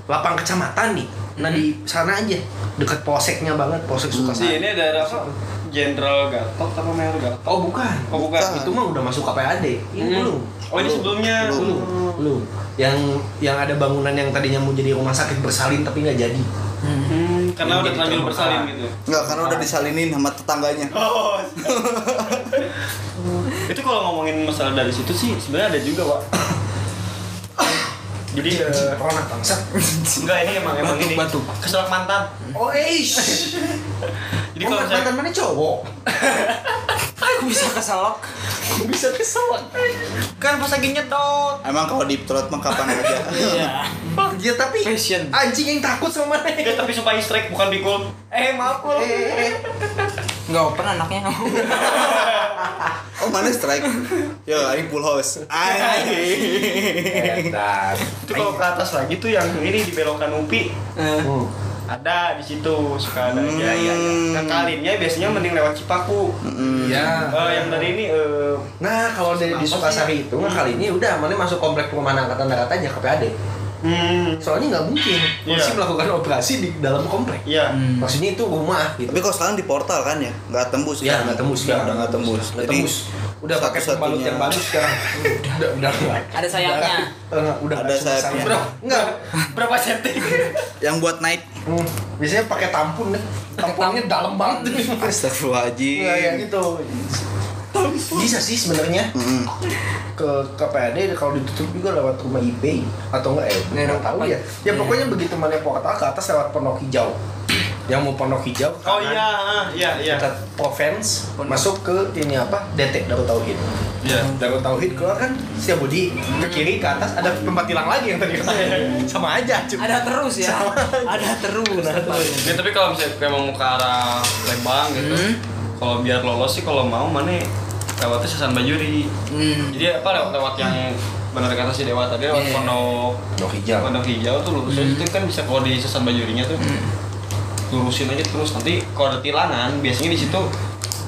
lapang kecamatan nih nah di sana aja deket polseknya banget polsek Si Sukasari ini daerah apa? Jenderal Gatot apa Mayor Gatot? oh bukan Oh bukan. Bukan. itu mah udah masuk KPAD ini Hmm. belum Oh ini sebelumnya. belum belum yang yang ada bangunan yang tadinya mau jadi rumah sakit bersalin tapi nggak jadi Hmm, karena Yang udah terlanjur bersalin gitu. nggak karena udah disalinin sama tetangganya Oh. itu kalau ngomongin masalah dari situ sih sebenarnya ada juga, Pak. Jadi eh, corona bangsat enggak ini emang emang ini Batuk, keselak mantan. oh eish Jadi kalau kalau misalnya mana cowok aku bisa keselak. bisa kesel kan pas lagi nyedot. emang kalau di trot mah kapan aja Iya. ya tapi Passion. anjing yang takut sama mana tapi supaya strike bukan bikul. Eh, maaf kul. Enggak open anaknya. oh mana strike ya ini full house Anjing. Itu kalau ke atas lagi tuh yang ini di belokan UPI Eh, Hmm. ada di situ suka ada. Hmm. Ya, ya, ya. Nah, kalinnya biasanya mending lewat Cipaku. Mm. Ya. Eh, yang dari ini eh Nah, kalau dari di Sukasari itu nggak kali ini udah mana masuk komplek perumahan angkatan darat aja KPAD. Hmm, Soalnya nggak mungkin polisi Iya. melakukan operasi di dalam komplek. iya. hmm. Maksudnya itu rumah gitu. tapi kalau sekarang di portal kan ya nggak tembus Ya kan? nggak tembus ya, udah nggak tembus Nggak jadi tembus. Udah pakai pembalut yang bagus sekarang. udah udah udah. Ada sayapnya. Udah, udah Ada sayapnya. sayap. Enggak. Berapa setting? yang buat naik Hmm. Biasanya pakai tampun deh. Tampunnya dalam banget. Astagfirullahaladzim Iya ya gitu. Bisa sih sebenarnya Mm. ke KPAD kalau ditutup juga lewat rumah IP atau enggak ya? Nggak Nggak tahu ya. Ya Iya. pokoknya begitu mana portal ke atas lewat pondok hijau. yang mau pondok hijau Oh kanan, iya, ah, iya, iya. dekat Provence masuk ke ini apa DT Darut Tauhid Iya. Darut Tauhid keluar kan Setiabudi ke kiri ke atas ada tempat tilang lagi yang tadi sama aja cuy Ada terus ya. Ada terus. Ya tapi kalau misalnya kayak mau ke arah Lembang gitu, Hmm. Kalau biar lolos sih kalau mau mana lewatnya Sasan Bajuri. Hmm. Jadi apa lewat lewat yang benar kata si Dewa tadi lewat Iya. pondok Pondok hijau. Pondok hijau tuh lurus aja itu kan bisa kalau di Sasan Bajurinya tuh lurusin aja terus. Nanti kalau ada tilangan biasanya di situ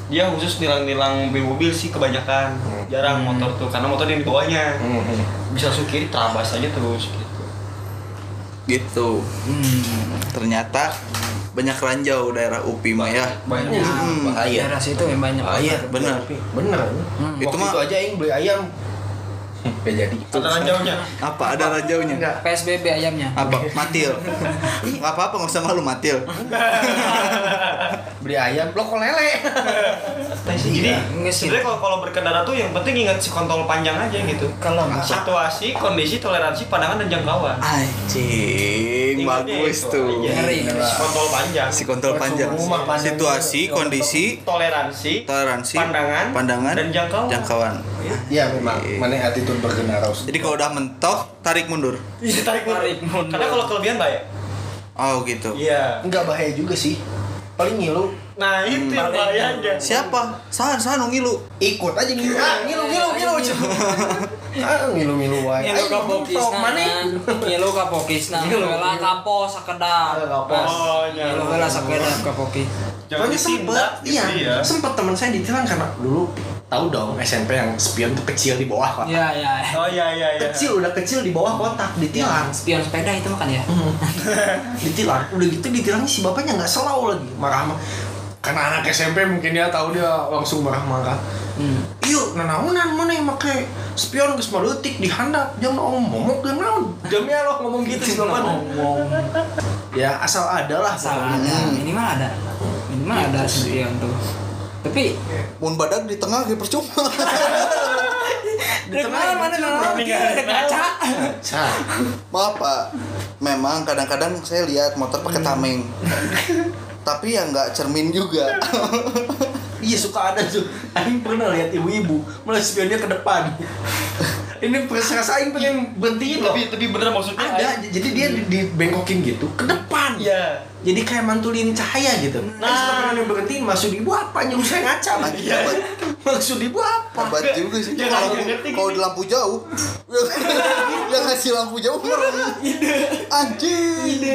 dia khusus nilang-nilang mobil sih kebanyakan. Jarang motor tuh karena motor yang di bawahnya. Mhm. bisa kiri terabas aja terus gitu. Gitu. Hmm. ternyata banyak ranjau daerah UPI mah ya banyak Hmm. bahaya Daerah situ yang banyak. bahaya bener. bener Hmm. itu mah- itu aja yang beli ayam gak jadi. Ada ranjaunya? Apa? Ada ranjaunya? Enggak. PSBB ayamnya. apa? Matil. Nggak apa apa nggak usah malu matil. Beli ayam lo kok lele? Jadi Enggak sih. sebenarnya kalau kalau berkendara tuh yang penting ingat si kontol panjang aja gitu. Kalau situasi kondisi toleransi pandangan dan jangkauan. Anjing bagus tuh. Si kontol panjang. Si kontol panjang. situasi juga. kondisi toleransi toleransi pandangan pandangan dan jangkauan. jangkauan. Ya memang. Mana attitude bergendara jadi kalau udah mentok tarik mundur Iya, tarik mundur. Tarik mundur. Karena kalau kelebihan bahaya. oh gitu Iya. enggak bahaya juga sih paling ngilu Nah, itu yang bahayanya. siapa san san nu ngilu ikut aja ngilu ah ngilu ngilu ngilu ah ngilu ngilu wae Ngilu Ayo, ka ngomong pokisna. sok, mana Ngilu ka pokisna. Ngilu. Heula kapo sakedap. Kapos. Oh, iya. Ngilu heula sakedap ka pokis. Jangan Pokoknya sempet, gitu iya, ya. sempet teman saya ditilang karena dulu tahu dong SMP yang spion tuh kecil di bawah kotak. Iya, iya. Oh iya iya iya. Kecil udah kecil di bawah kotak ditilang. Spion sepeda itu makan ya. ditilang, udah gitu ditilangnya si bapaknya nggak selau lagi marah marah. Karena anak SMP mungkin dia tahu dia langsung marah-marah. Hmm. Yuk, nanaunan mana yang pakai spion geus malutik di handap jangan om momok jeung naon. Jamnya lo ngomong gitu si bapak. Ya asal ada lah. Asal ada, minimal ada. Minimal ada Gitu sih. spion tuh. Tapi mun badak di tengah ge percuma Di tengah mana ada kaca. Maaf pak memang kadang-kadang saya lihat motor pakai tameng tapi ya nggak cermin juga Iya suka ada tuh. Aing pernah lihat ibu-ibu malah spionnya ke depan. Ini perasa Aing pengen berhentiin loh. Tapi tapi bener maksudnya. Ada, jadi dia di- dibengkokin gitu ke depan. Iya. Jadi kayak mantulin cahaya gitu. Nah, pengen yang berhentiin maksud ibu apa? Nyuruh saya ngaca lagi. Iya. Maksud ibu apa? hebat juga sih Ya, kalau kalau di lampu jauh yang ngasih lampu jauh anjing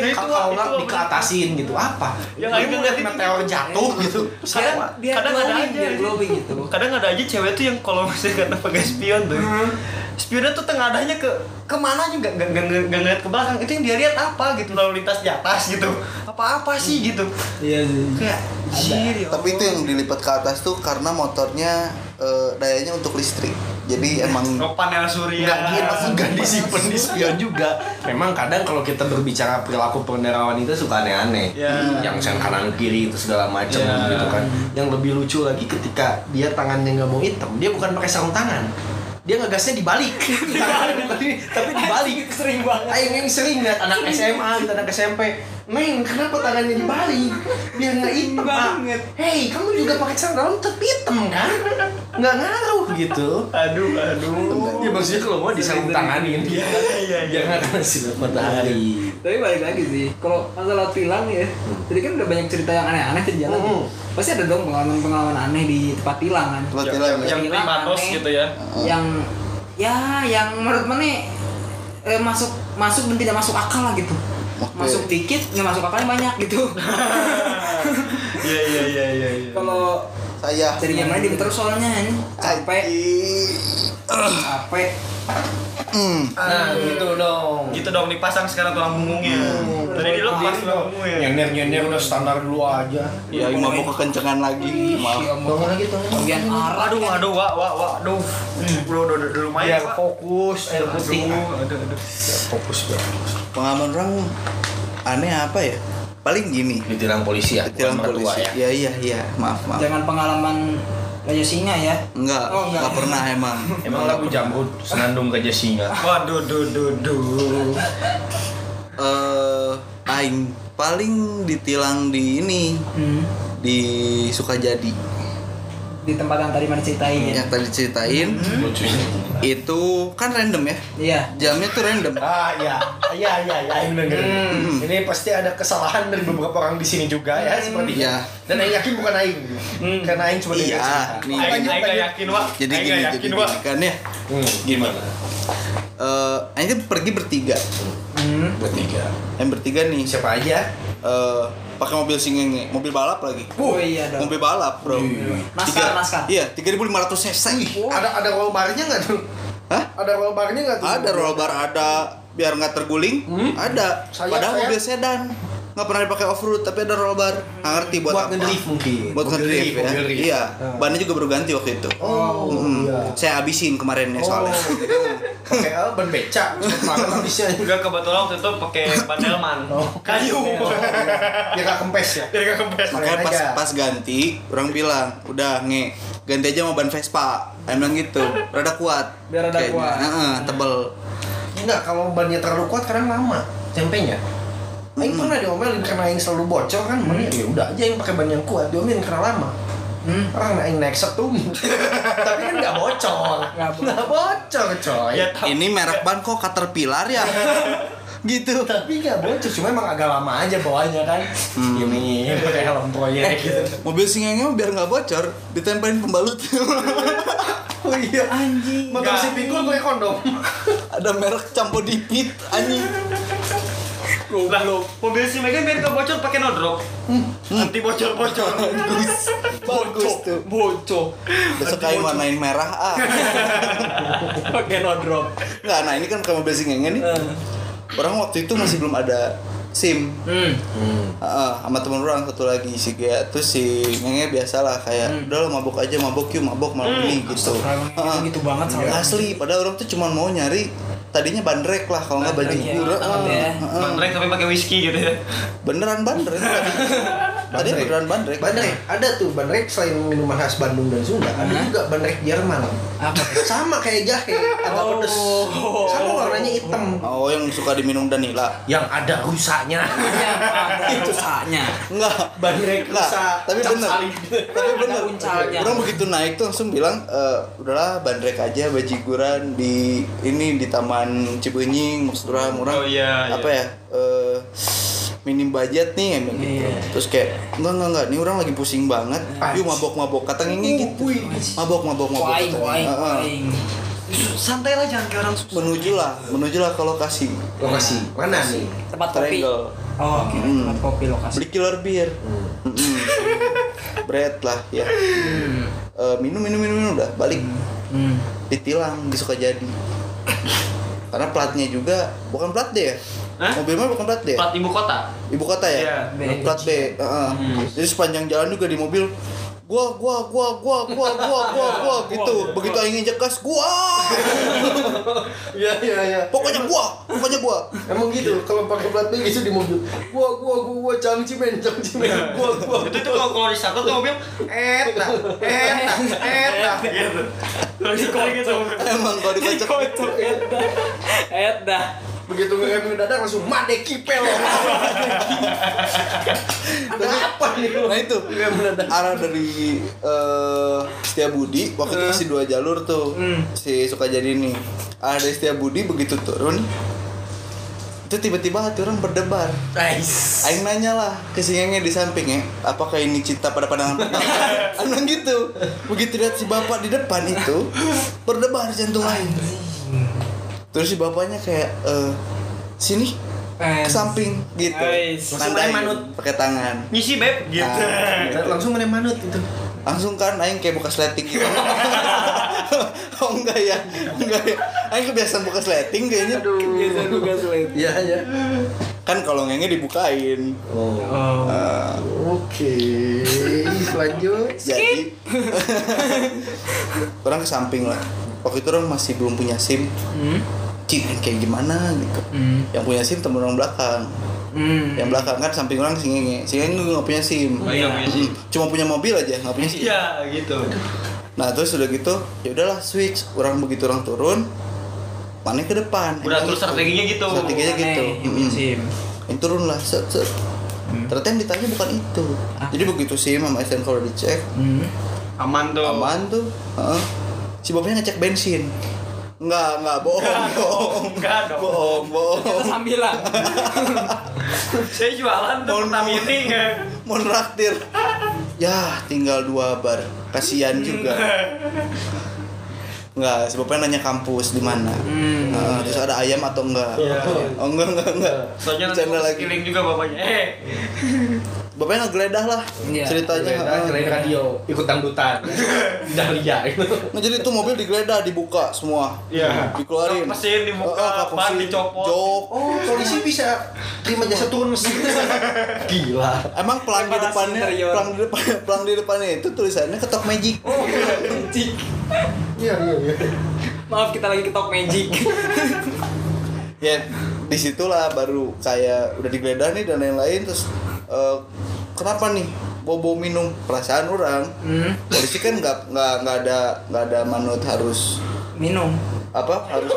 Nah, Kalau nggak itu dikeatasin gitu apa? Yang mau ngeliat meteor jatuh gitu. kadang kadang ada aja gitu. kadang ada aja cewek tuh yang kalau misalnya kata pakai spion tuh spionnya tuh tengadahnya ke ke mana aja nggak nggak nggak nggak nggak ngeliat ke belakang itu yang dia lihat apa gitu lalu lintas di atas gitu apa apa sih gitu Iya sih. kayak anjir ya tapi itu yang dilipat ke atas tuh karena motornya eh, dayanya untuk listrik jadi emang Oh, panel surya Enggak gitu, enggak disimpan di spion juga. Memang kadang kalau kita berbicara perilaku pengendara wanita suka aneh-aneh. Ya. Yang sen kanan kiri itu segala macam Ya. gitu kan. Yang lebih lucu lagi ketika dia tangannya nggak mau hitam, dia bukan pakai sarung tangan. Dia ngegasnya dibalik. tapi, tapi dibalik. Sering banget. Aing yang sering lihat anak SMA, gitu, anak SMP. Neng, kenapa tangannya dibalik? Biar nggak hitam, Pak. banget. Hei, kamu juga pakai sarung dalam tetap hitam kan? Nggak ngaruh gitu. aduh aduh Ya maksudnya kalau mau disarung tanganin Iya, iya, iya. Jangan sinar matahari Tapi balik lagi sih, kalau masalah tilang ya, tadi kan udah banyak cerita yang aneh-aneh di jalan. Hmm. Pasti ada dong pengalaman-pengalaman aneh di tempat tilang kan. tempat yang, tilang yang, yang Tilang primatos aneh. gitu ya Yang ya yang menurut mana eh, masuk masuk dan tidak masuk akal lah gitu. Oke. Masuk dikit, nggak masuk akalnya banyak gitu. iya iya iya iya iya. kalau saya dari yang lain terus soalnya ini capek, Capek. Hmm. Nah gitu dong. Gitu dong dipasang sekarang tulang punggungnya. Tadi dilepas tulang punggungnya. Nyenir-nyenir udah standar dulu aja. Ya ini mabuk kekencengan lagi maaf. Bangun lagi tuh Bagian arah aduh kan. aduh wah wah wah aduh. Udah udah udah udah lumayan Pak. fokus. Air putih aduh aduh. Aduh Fokus pengalaman orang aneh apa ya? Paling gini. Ditilang polisi ya tilang bukan mertua polisi. ya. Iya iya. Maaf maaf. Jangan pengalaman Raja Singa ya. enggak Oh, enggak. enggak pernah emang Emang lagu jamrut senandung gajah singa waduh duh duh duh eh aing paling ditilang di ini Hmm. di Sukajadi Di tempat yang tadi mana ceritain. yang tadi ceritain lucunya itu kan random ya? Iya. jamnya tuh random. Ah iya. Iya iya iya. Aing dengerin. Ini pasti ada kesalahan dari beberapa orang di sini juga ya sepertinya Iya. dan Aing yakin bukan Aing. Karena Aing cuma Iya, cerita. nih. Aing gak yakin wah. jadi Aing gini jadi gini kan ya. Hmm, gimana? Eh, Aing tuh pergi bertiga. Hmm. bertiga. Yang bertiga nih. Siapa aja? Eh pakai mobil singenge mobil balap lagi. Oh iya dong. mobil balap bro. Naskah, naskah. iya 3500 cc. Ada ada roll barnya nggak tuh? Hah? ada roll barnya nggak tuh? Ada roll bar ada. Biar nggak terguling ada. Sayap, padahal sayap. mobil sedan nggak pernah dipakai off road tapi ada roll bar. Nggak ngerti buat, buat apa. ngedrift mungkin. Buat ngedrift drift, ya. drift. iya bannya juga baru ganti waktu itu. Oh Mm. iya. Saya abisin kemarin ya soalnya. Oh, pakai apa ban beca banget habisnya Enggak kebetulan waktu itu pakai ban delman. kayu. Biar gak kempes ya? Biar gak kempes. makanya pas aja. pas ganti orang bilang udah nge ganti aja sama ban Vespa. Bilang gitu. Rada kuat. Biar rada Kayaknya. kuat. Heeh, tebel. Enggak kalau bannya terlalu kuat kadang lama. Tempenya Aing pernah diomelin karena Aing selalu bocor kan, hmm. ya udah aja yang pakai ban yang kuat, diomelin karena lama. Hmm. Orang Aing naik setum, tapi kan nggak bocor, Nggak bocor. coy. Ya tapi ini merek ban kok Caterpillar ya gitu Tapi nggak bocor, cuma emang agak lama aja bawahnya kan. Ini pakai helm proyek gitu. mobil singenge mah biar nggak bocor ditempelin pembalut Oh iya, Anjing. motor si pikul pakai kondom. ada merek Campo Dipit anjing lah, mobil si Megan biar gak bocor pakai no drop. Anti bocor-bocor. bagus bagus tuh Bocor. besok kayak warnain merah ah Pakai no drop. nggak nah ini kan kalau mobil singenge nih orang waktu itu masih belum ada SIM Hmm. Heeh, sama temen orang satu lagi si Gia terus si Ngenge biasa lah kayak udah lo mabok aja mabok yuk mabok malam ini gitu Heeh. gitu banget soalnya. asli padahal orang tuh cuma mau nyari tadinya bandrek lah kalau nggak Bandrek, ya, gura banget ya. Heeh. Bandrek tapi pakai whisky gitu ya. beneran bandrek tadi beneran bandrek Bandrek, ada tuh bandrek selain minuman khas Bandung dan Sunda, ada juga bandrek Jerman. Apa? Sama kayak jahe, agak pedes. Sama warnanya hitam. oh yang suka diminum Danila Yang ada rusanya. Yang ada rusaknya. enggak bandrek rusa. tapi bener tapi bener orang begitu naik tuh langsung bilang "Eh, udahlah bandrek aja bajiguran di ini di taman Cibenying maksud orang orang Oh, iya, apa ya eh, minim budget nih emang gitu Iya. terus kayak enggak enggak enggak ini orang lagi pusing banget yuk mabok mabok kata ngingi gitu mabok mabok mabok katanya. waing, Heeh. waing. Santai lah jangan kayak orang susah. menuju lah menuju lah ke lokasi Lokasi mana nih? Tempat kopi. Triangle. Oh, oke. Hmm. Tempat kopi lokasi. beli killer beer Mm-mm. bread lah ya Eh, minum minum minum minum udah balik Hmm. ditilang di Sukajadi karena platnya juga bukan plat D ya Hah? mobil mah bukan plat D ya? Plat ibu kota. ibu kota ya Iya, B. plat B heeh. jadi sepanjang jalan juga di mobil gua gua gua gua gua gua gua gua gitu begitu ingin injek gas gua Iya iya iya. pokoknya gua pokoknya gua Emang gitu, kalau pakai plat B gitu di mobil. Gua gua gua, gua cangcimen, cangcimen. Gua gua. Itu tuh kalau kalau di satu tuh mobil eh, nah. gitu. Kalau di koi gitu. emang kalau dikocok Eh dah. Begitu ngerem mendadak langsung made kipel. Ada apa nih? nah itu arah dari eh Setiabudi waktu itu masih dua jalur tuh si Sukajadi ini. Arah dari Setiabudi begitu turun itu tiba-tiba hati orang berdebar. Nice. Aing nanya lah ke si Ngenge di samping ya apakah ini cinta pada pandangan pertama Aing gitu. Begitu lihat si bapak di depan itu berdebar jantung Aing terus si bapaknya kayak eh sini Eh, ke samping gitu main manut. pakai tangan Ngisi beb gitu. Ah. Langsung mana manut itu. langsung kan aing kayak buka sleting gitu oh enggak ya enggak ya aing kebiasaan buka sleting kayaknya Biasa juga sulit. Iya iya. Kan kalau ngenge dibukain Oh. Oh. Ah, Oke, lanjut. jadi orang ke samping lah waktu itu orang masih belum punya sim Hmm. cing kayak gimana gitu Hmm. yang punya sim temen orang belakang Hmm. yang belakang kan samping orang si ngenge si ngenge nggak punya sim Oh, iya, punya SIM. Mm, cuma punya mobil aja nggak punya sim Iya gitu. nah terus udah gitu ya udahlah switch orang begitu orang turun mana ke depan Udah terus gitu. strateginya gitu. strateginya gitu Mm. Yang turun lah set set ternyata yang ditanya bukan itu jadi begitu sih mama STNK udah dicek Hmm. aman tuh aman tuh si bapaknya ngecek bensin Enggak, enggak, bohong, bohong, Enggak dong. bohong, bohong. Kita sambilan. saya jualan tuh Mohon pertama ini Mau traktir. Ya, tinggal dua bar. Kasihan juga. Enggak, si bapaknya nanya kampus di mana. Hmm. Heeh, terus ada ayam atau enggak? Iya. Oh, enggak, enggak, enggak. soalnya nanti lagi. skilling juga bapaknya eh Bapaknya ngegeledah lah Iya. ceritanya. Geledah, heeh. kirain radio ikut dangdutan Dahlia itu Nah, jadi itu mobil digeledah, dibuka semua. Iya. Dikeluarin. Kap mesin dibuka, ban mesin, dicopot. Jok. oh polisi bisa terima jasa turun mesin gila Emang pelang di depannya, interior. pelang di depan, pelang di depannya itu tulisannya ketok magic. Oh, magic. iya iya iya Maaf kita lagi ketok magic. ya di situlah baru kayak udah digeledah nih dan lain-lain terus eh, kenapa nih bobo minum perasaan orang Hmm. polisi kan nggak nggak nggak ada nggak ada manut harus Minum. Apa? Harus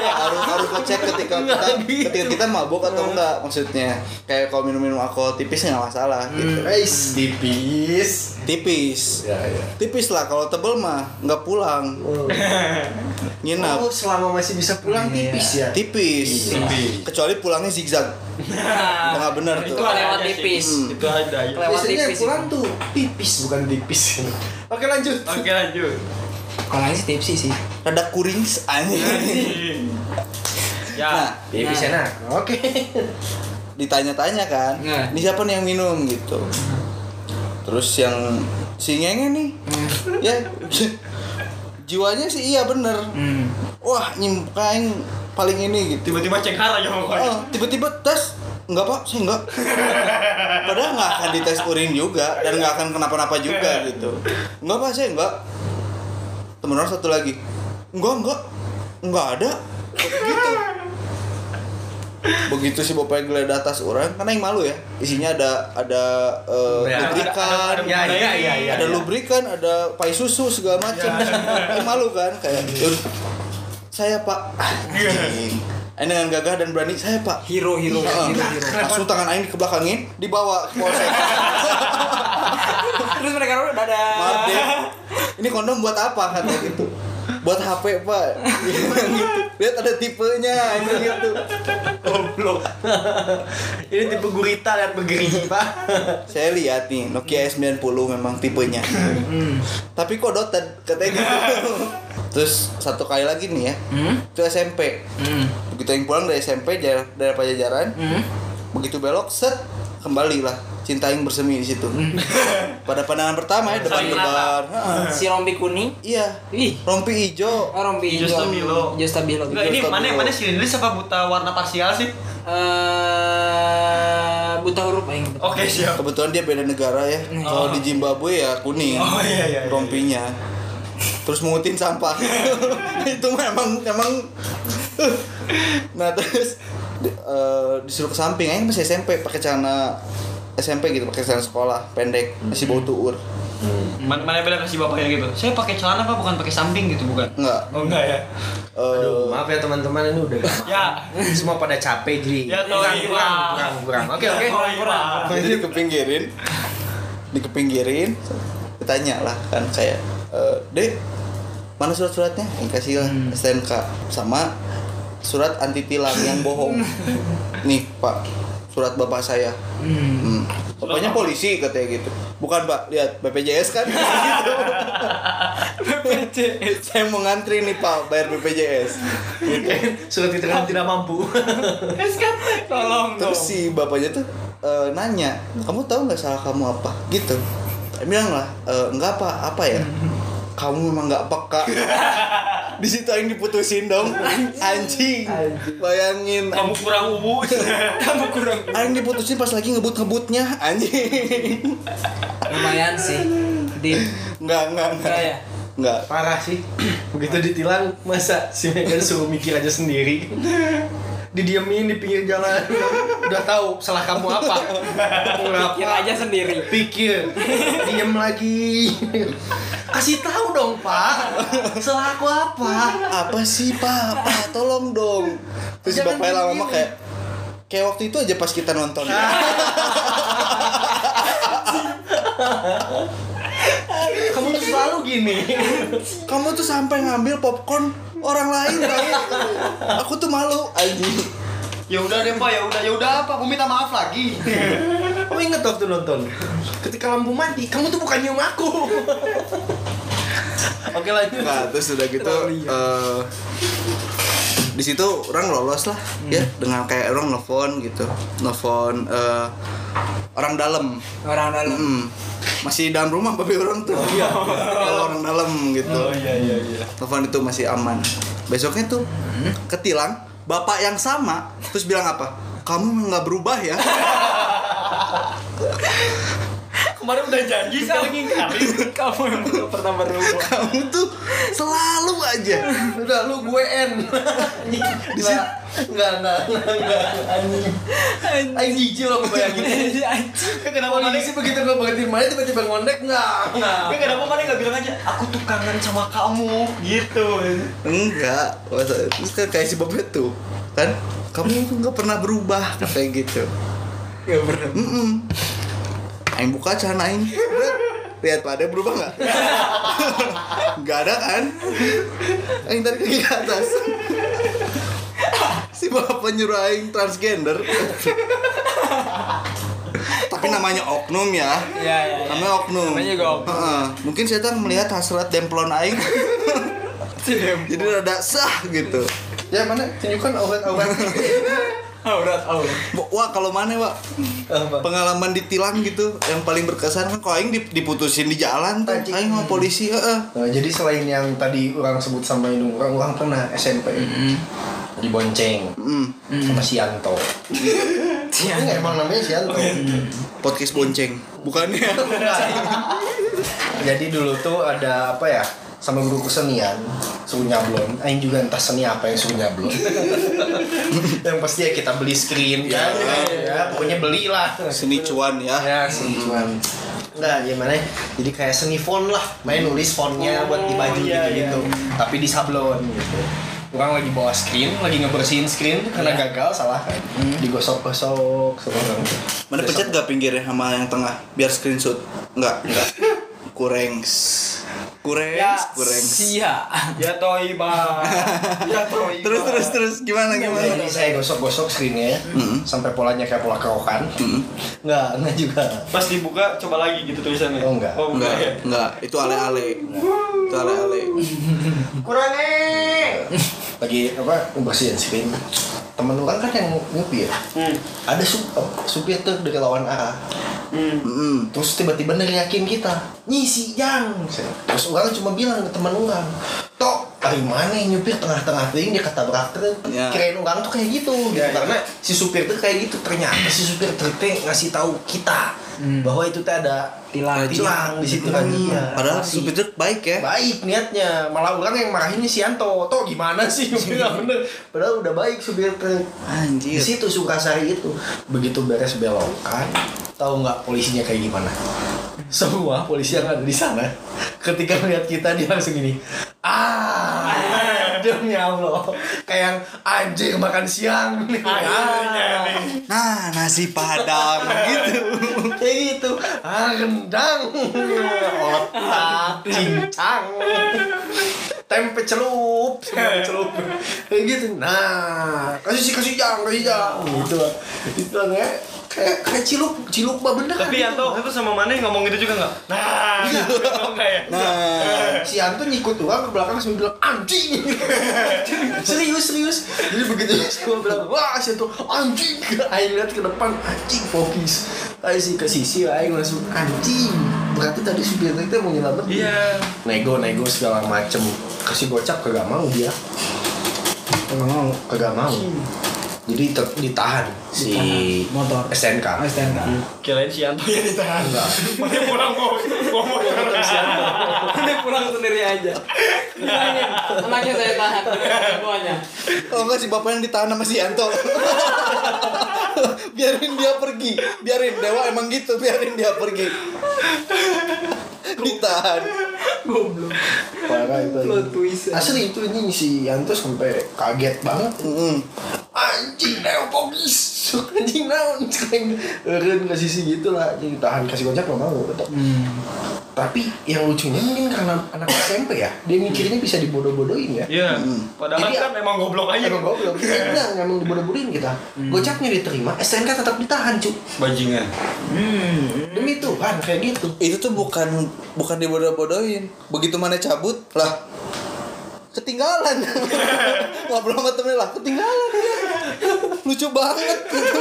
harus harus ngecek ketika kita ketika kita mabuk atau enggak. maksudnya. Kayak kalau minum-minum alkohol tipis nggak masalah gitu. Guys. Tipis. Tipis. Ya ya. Tipis lah kalau tebel mah nggak pulang. Nginap oh selama masih bisa pulang tipis ya? Tipis. Kecuali pulangnya zigzag. Nah, nggak benar itu tuh. lewat aja sih. tipis. Hmm. itu ada ya Lewat biasanya tipis. pulang tuh tipis bukan tipis. Oke lanjut. Oke lanjut Kalau ini sih tipsi sih. rada kuring anjing. Ya. Nah tipis enak oke. Ditanya-tanya kan Nah. ini siapa nih yang minum? Gitu. Terus yang si ngenge nih ya jiwanya sih iya bener. Hmm. wah nyimpain paling ini gitu. Tiba-tiba cek aja pokoknya oh, tiba-tiba tes. Enggak pak saya enggak. Padahal nggak akan dites urin juga dan nggak akan kenapa-napa juga gitu. Enggak pak saya enggak temen orang satu lagi enggak enggak enggak ada gitu begitu si bapaknya geledah tas orang karena yang malu ya isinya ada ada eh, Ya, lubrikan ada- ada- ya ya ya ya ada ya. lubrikan, ada pai susu segala macam. Yang malu kan kayak "Yaudah, saya Pak. Ini dengan gagah dan berani saya Pak. Hero hero Heeh. hero hero. Langsung tangan aing dikebelakangin, dibawa ke polsek. Terus mereka udah. Maaf deh. Ini kondom buat apa katanya gitu. Buat HP Pak. gitu. Lihat ada tipenya ini gitu. goblok ini tipe gurita dan begeri pak Saya lihat nih Nokia S90 memang tipenya. Tapi kok doted katanya gitu. Terus satu kali lagi nih ya. Hmm? Itu SMP. Hmm. begitu yang pulang dari SMP dari Pajajaran Hmm. begitu belok set kembali lah cinta yang bersemi di situ pada pandangan pertama ya depan Saling lebar Heeh. Si rompi kuning. iya Ih. rompi hijau Oh, rompi Hijau hijau. stabilo. Hijau stabilo. Enggak ini mana dulu. mana silinder apa buta warna parsial sih Eh buta huruf aing. oke siap kebetulan dia beda negara ya kalau di Zimbabwe ya kuning Oh, iya, iya, iya. rompinya terus mungutin sampah itu memang emang nah terus di- eh, disuruh ke samping aing masih SMP pakai celana SMP gitu pakai celana sekolah pendek masih bau tuur. Mana mana beda kasih bapaknya gitu? Saya pakai celana apa bukan pakai samping gitu bukan? Enggak. Oh enggak ya? Eh, Aduh, maaf ya teman-teman ini udah ya. Semua pada capek jadi Ya, kurang kurang Pak. kurang kurang. Oke oke. Kurang, kurang. jadi dikepinggirin. Dikepinggirin. Ditanya lah kan kayak e, dek mana surat-suratnya? Yang kasih lah STNK sama surat anti tilang yang bohong. Nih pak surat bapak saya. Hmm. Bapaknya polisi katanya gitu bukan pak lihat BPJS kan gitu. BPJS saya mau ngantri nih pak bayar BPJS gitu. surat keterangan tidak mampu Tolong Terus si bapaknya tuh eh, nanya, kamu tahu nggak salah kamu apa? Gitu. Saya bilang lah, "Eh, enggak apa, apa ya? Kamu memang nggak peka. Di situ yang diputusin dong, anjing. Bayangin, kamu kurang ubu Kamu kurang. Aing diputusin pas lagi ngebut-ngebutnya, anjing. Lumayan sih. Di Enggak, enggak, enggak. Enggak ya? Enggak. parah sih begitu ditilang masa si Megan suruh mikir aja sendiri didiemin di pinggir jalan. Udah tahu salah kamu apa. Mau pikir ngapa aja sendiri. pikir. Diem lagi. Kasih tahu dong pak. Salah aku apa? Apa sih, Pak? Pak, tolong dong. Terus Jangan bapaknya lama-lama kayak kayak waktu itu aja pas kita nonton. Kamu tuh selalu gini. kamu tuh sampai ngambil popcorn orang lain tau aku tuh malu anjing Ya udah deh pak, ya udah ya udah pak, mau minta maaf lagi. Kamu inget waktu nonton? Ketika lampu mati, kamu tuh bukan nyium aku. Oke lanjut. nah terus udah gitu eh, di situ orang lolos lah ya dengan kayak orang nelfon gitu. Nelfon eh, orang dalam. Orang dalam. Mm, masih dalam rumah tapi orang tuh. Kalau orang dalam gitu. Iya iya iya. telepon itu masih aman. Besoknya tuh ketilang bapak yang sama terus bilang apa? Kamu nggak berubah ya Kemarin udah janji sekarang ngingkarin. kamu yang belum pernah berubah kamu tuh selalu aja Udah lu gue N. Di sini enggak enggak enggak enggak anjing. Anjing jijik lo bayangin. Kan kenapa mana Polisi begitu gue berhenti mana tiba-tiba ngondek enggak. Kan kenapa mana nggak bilang aja, aku tuh kangen sama kamu gitu. enggak masa- terus kan kayak si Bob tuh kan kamu tuh nggak pernah berubah kayak gitu Gak pernah Mm Aing buka celana Aing Lihat pada berubah nggak? Nggak ada kan? Aing tarik kaki ke atas Si bapak nyuruh Aing transgender Tapi namanya oknum ya ya ya, ya. Namanya oknum Namanya juga oknum. Heeh. Mungkin setan melihat hasrat demplon Aing Jadi rada sah gitu Ya mana tunjukkan aurat-aurat. aurat aurat Wah kalau mana Wak? Apa? pengalaman ditilang gitu yang paling berkesan kan kalau aing dip- diputusin di jalan tuh aing sama polisi heeh Nah, jadi selain yang tadi orang sebut sama Indung, orang orang pernah SMP dibonceng mm. sama si Yanto. Ini emang namanya si Yanto. podcast bonceng bukannya Jadi dulu tuh ada apa ya? Sama guru kesenian suruh nyablon. Aing juga entah seni apa yang suruh nyablon. yang pasti ya kita beli screen kan. Ya, pokoknya belilah. seni cuan ya Ya, seni cuan. Enggak, gimana ya? Jadi kayak seni font lah. Main nulis fontnya buat di baju iya, gitu-gitu. Tapi di sablon gitu. Orang lagi bawa screen, lagi ngebersihin screen karena gagal salah kan. Digosok-gosok seorang. mana pencet gak pinggirnya sama yang tengah biar screenshot enggak enggak kurengs kurengs kurengs sia Ya toiba. Ya toiba. terus terus terus gimana Nah, gimana jadi saya gosok-gosok screennya sampai polanya kayak pola kerokan. Enggak, enggak juga. Pas dibuka coba lagi gitu tulisannya. Oh, enggak. Oh enggak. enggak enggak itu ale ale itu ale ale Kurang eh. Lagi apa bersihin screen. Temen orang kan yang nyupir. Hmm. Ada sup, supir tuh dari lawan arah. Hmm. mm Terus tiba-tiba neriakin kita, nyisi jang. Terus orang cuma bilang ke teman orang, tok dari mana yang nyupir tengah-tengah ting dia ketabrak truk. Ya. Kirain orang tuh kayak gitu, gitu. Ya, ya. karena si supir tuh kayak gitu. Ternyata si supir truk teh ngasih tahu kita bahwa itu teh ada Tilang. tilang di situ kan. Hmm, Iya. padahal Masih. supir truk baik ya Baik niatnya, malah orang yang marahin si Yanto, toh gimana sih nggak bener, padahal udah baik supir truk. Di anjir situ Sukasari itu begitu beres belokan, tahu nggak polisinya kayak gimana? Semua polisi yang ada di sana ketika melihat kita dia langsung gini, ah demi Allah, kayak anjing makan siang. Nih. Ah, nah nasi padang gitu. Kayak gitu, ah rendang, otak, cincang, tempe celup, celup, kayak gitu. Nah, kasih sih kasih jang, kasih jang, gitu. Itu kayak kayak kayak cilup, cilup mah bener. Tapi Yanto itu sama mana yang ngomong gitu juga nggak? Nah, gitu enggak ya? nah si Anto nyikut orang ke belakang langsung bilang anjing. Serius serius. Jadi begitu semua bilang wah si Anto anjing. Aing lihat ke depan anjing fokus. Aing sih ke sisi Aing langsung anjing. Berarti tadi supir itu mau nyelamat Iya. nego nego segala macem. Kasih gocap kagak mau dia. Kagak mau kagak mau. Jadi ter- ditahan si motor. SNK STNK Kirain si Yanto yang ditahan. Enggak. Mana pulang mau ngomong Ini pulang sendiri aja. Bilangin, anaknya saya tahan semuanya. Oh enggak si bapak yang ditahan sama si Yanto Biarin dia pergi. Biarin Dewa emang gitu. Biarin dia pergi. Ditahan. Goblok. Parah itu. Twist. Asli itu ini si Yanto sampai kaget banget. Mm. anjing neopogis anjing naon ceng eureun ke sisi gitu lah anjing tahan kasih gojek nggak mau tetap tapi yang lucunya mungkin karena anak SMP ya dia mikirnya bisa dibodoh-bodohin ya Iya. Padahal Jadi, kan emang goblok aja. Emang goblok. Enggak, emang dibodoh-bodohin kita. Gocapnya diterima, STNK tetap ditahan, cu. Bajingan. Demi Tuhan, kayak gitu. itu tuh bukan bukan dibodoh-bodohin begitu mana cabut lah ketinggalan. Ngobrol sama temen lah ketinggalan. Lucu banget. Gitu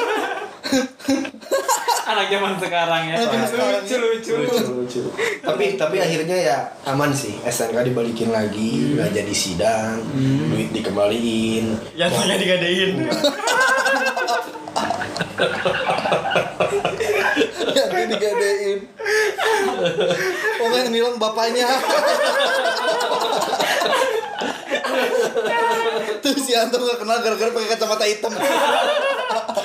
anak zaman sekarang ya. Anak zaman sekarang. Lucu lucu Lucu, lucu. tapi tapi akhirnya ya aman sih. STNK dibalikin lagi, nggak jadi sidang, duit dikembaliin. Yang tanya digadein. nanti digadein. Oh yang nilang bapaknya tuh si Anto gak kenal gara-gara pakai kacamata hitam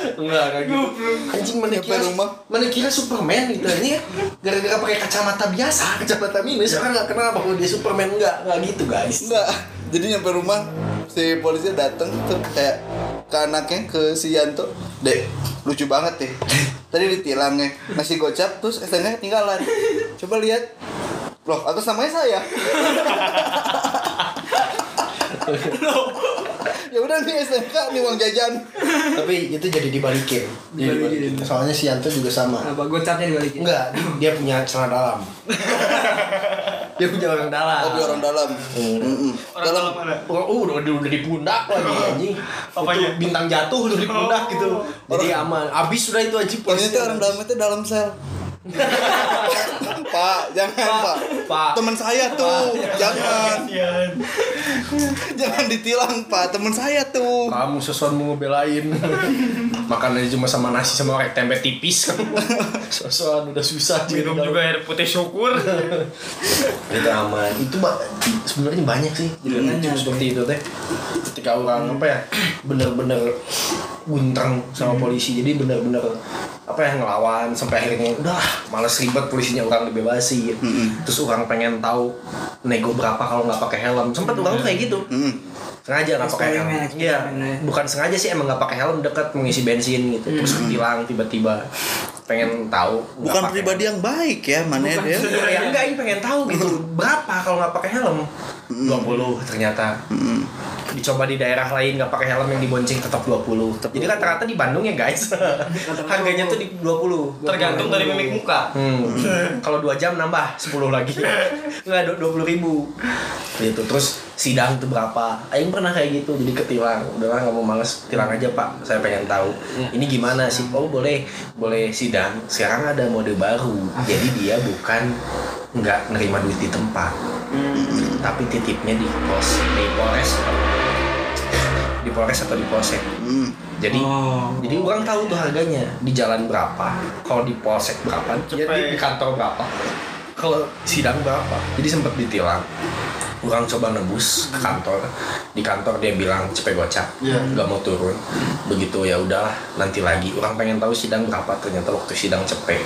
Enggak, kayak gitu. Anjing mana kira, rumah. mana kira Superman gitu ini ya. Gara-gara pakai kacamata biasa, kacamata minus. Orang nggak kenal bahwa dia Superman enggak, enggak gitu guys. enggak jadi nyampe rumah si polisi dateng tuh kayak ke anaknya ke si Yanto dek lucu banget ya tadi ditilang ya nasi gocap terus STNK ketinggalan coba lihat loh atas namanya saya ya udah nih STNK nih uang jajan Tapi itu jadi dibalikin. Jadi dibalikin. Soalnya si Yanto juga sama. apa gocapnya dibalikin Enggak, dia punya celana dalam. dia punya orang dalam. tapi orang dalam Mm-mm. Orang dalam mana? Oh, uh, udah, udah di pundak lagi anjing. Apanya? Itu bintang jatuh udah di pundak gitu. Jadi aman. Abis sudah itu anjing Ternyata orang dalam itu dalam sel Pak, jangan Pak. Pak. Teman saya tuh, jangan. Kasian. Jangan ditilang, Pak. Teman saya tuh. Kamu sesuatu mau ngebelain. Makannya cuma sama nasi sama orek tempe tipis kan. Sosokan udah susah Minum juga air putih syukur. itu aman itu ba- sebenarnya banyak sih jadi lucu seperti itu teh ketika orang apa ya bener-bener guntrang sama polisi jadi bener-bener apa ya ngelawan sampai akhirnya udah males ribet polisinya orang dibebasi terus orang pengen tahu nego berapa kalau nggak pakai helm. Sempat orang tuh kayak gitu. Mm. sengaja nggak pakai helm. iya. eksperimen, ya. bukan sengaja sih emang nggak pakai helm dekat mengisi bensin gitu. Terus ketilang tiba-tiba pengen tahu Bukan pribadi yang baik ya, mana Bukan, dia. ya enggak ini pengen tahu gitu. Berapa kalau nggak pakai helm 20 ternyata dicoba di daerah lain nggak pakai helm yang dibonceng tetap 20 jadi rata-rata di Bandung ya guys harganya tuh di 20 Tergantung dari mimik muka. Hmm. Kalau dua jam nambah 10 lagi. Enggak dua puluh ribu. Gitu. Terus sidang tuh berapa? Aing pernah kayak gitu. Jadi ketilang. Udah lah nggak mau males tilang aja pak. Saya pengen tahu. Ini gimana sih? Oh boleh boleh sidang. Sekarang ada mode baru. Jadi dia bukan nggak nerima duit di tempat. Tapi titipnya di pos di polres di polres atau di polsek. Hmm. Jadi jadi orang tahu tuh harganya di jalan berapa, kalau di polsek berapa, jadi di kantor berapa, kalau sidang berapa. Jadi sempat ditilang. Orang coba nebus ke kantor, di kantor dia bilang cepet gocap, nggak mau turun. Begitu ya udahlah, nanti lagi. Orang pengen tahu sidang berapa, ternyata waktu sidang cepet.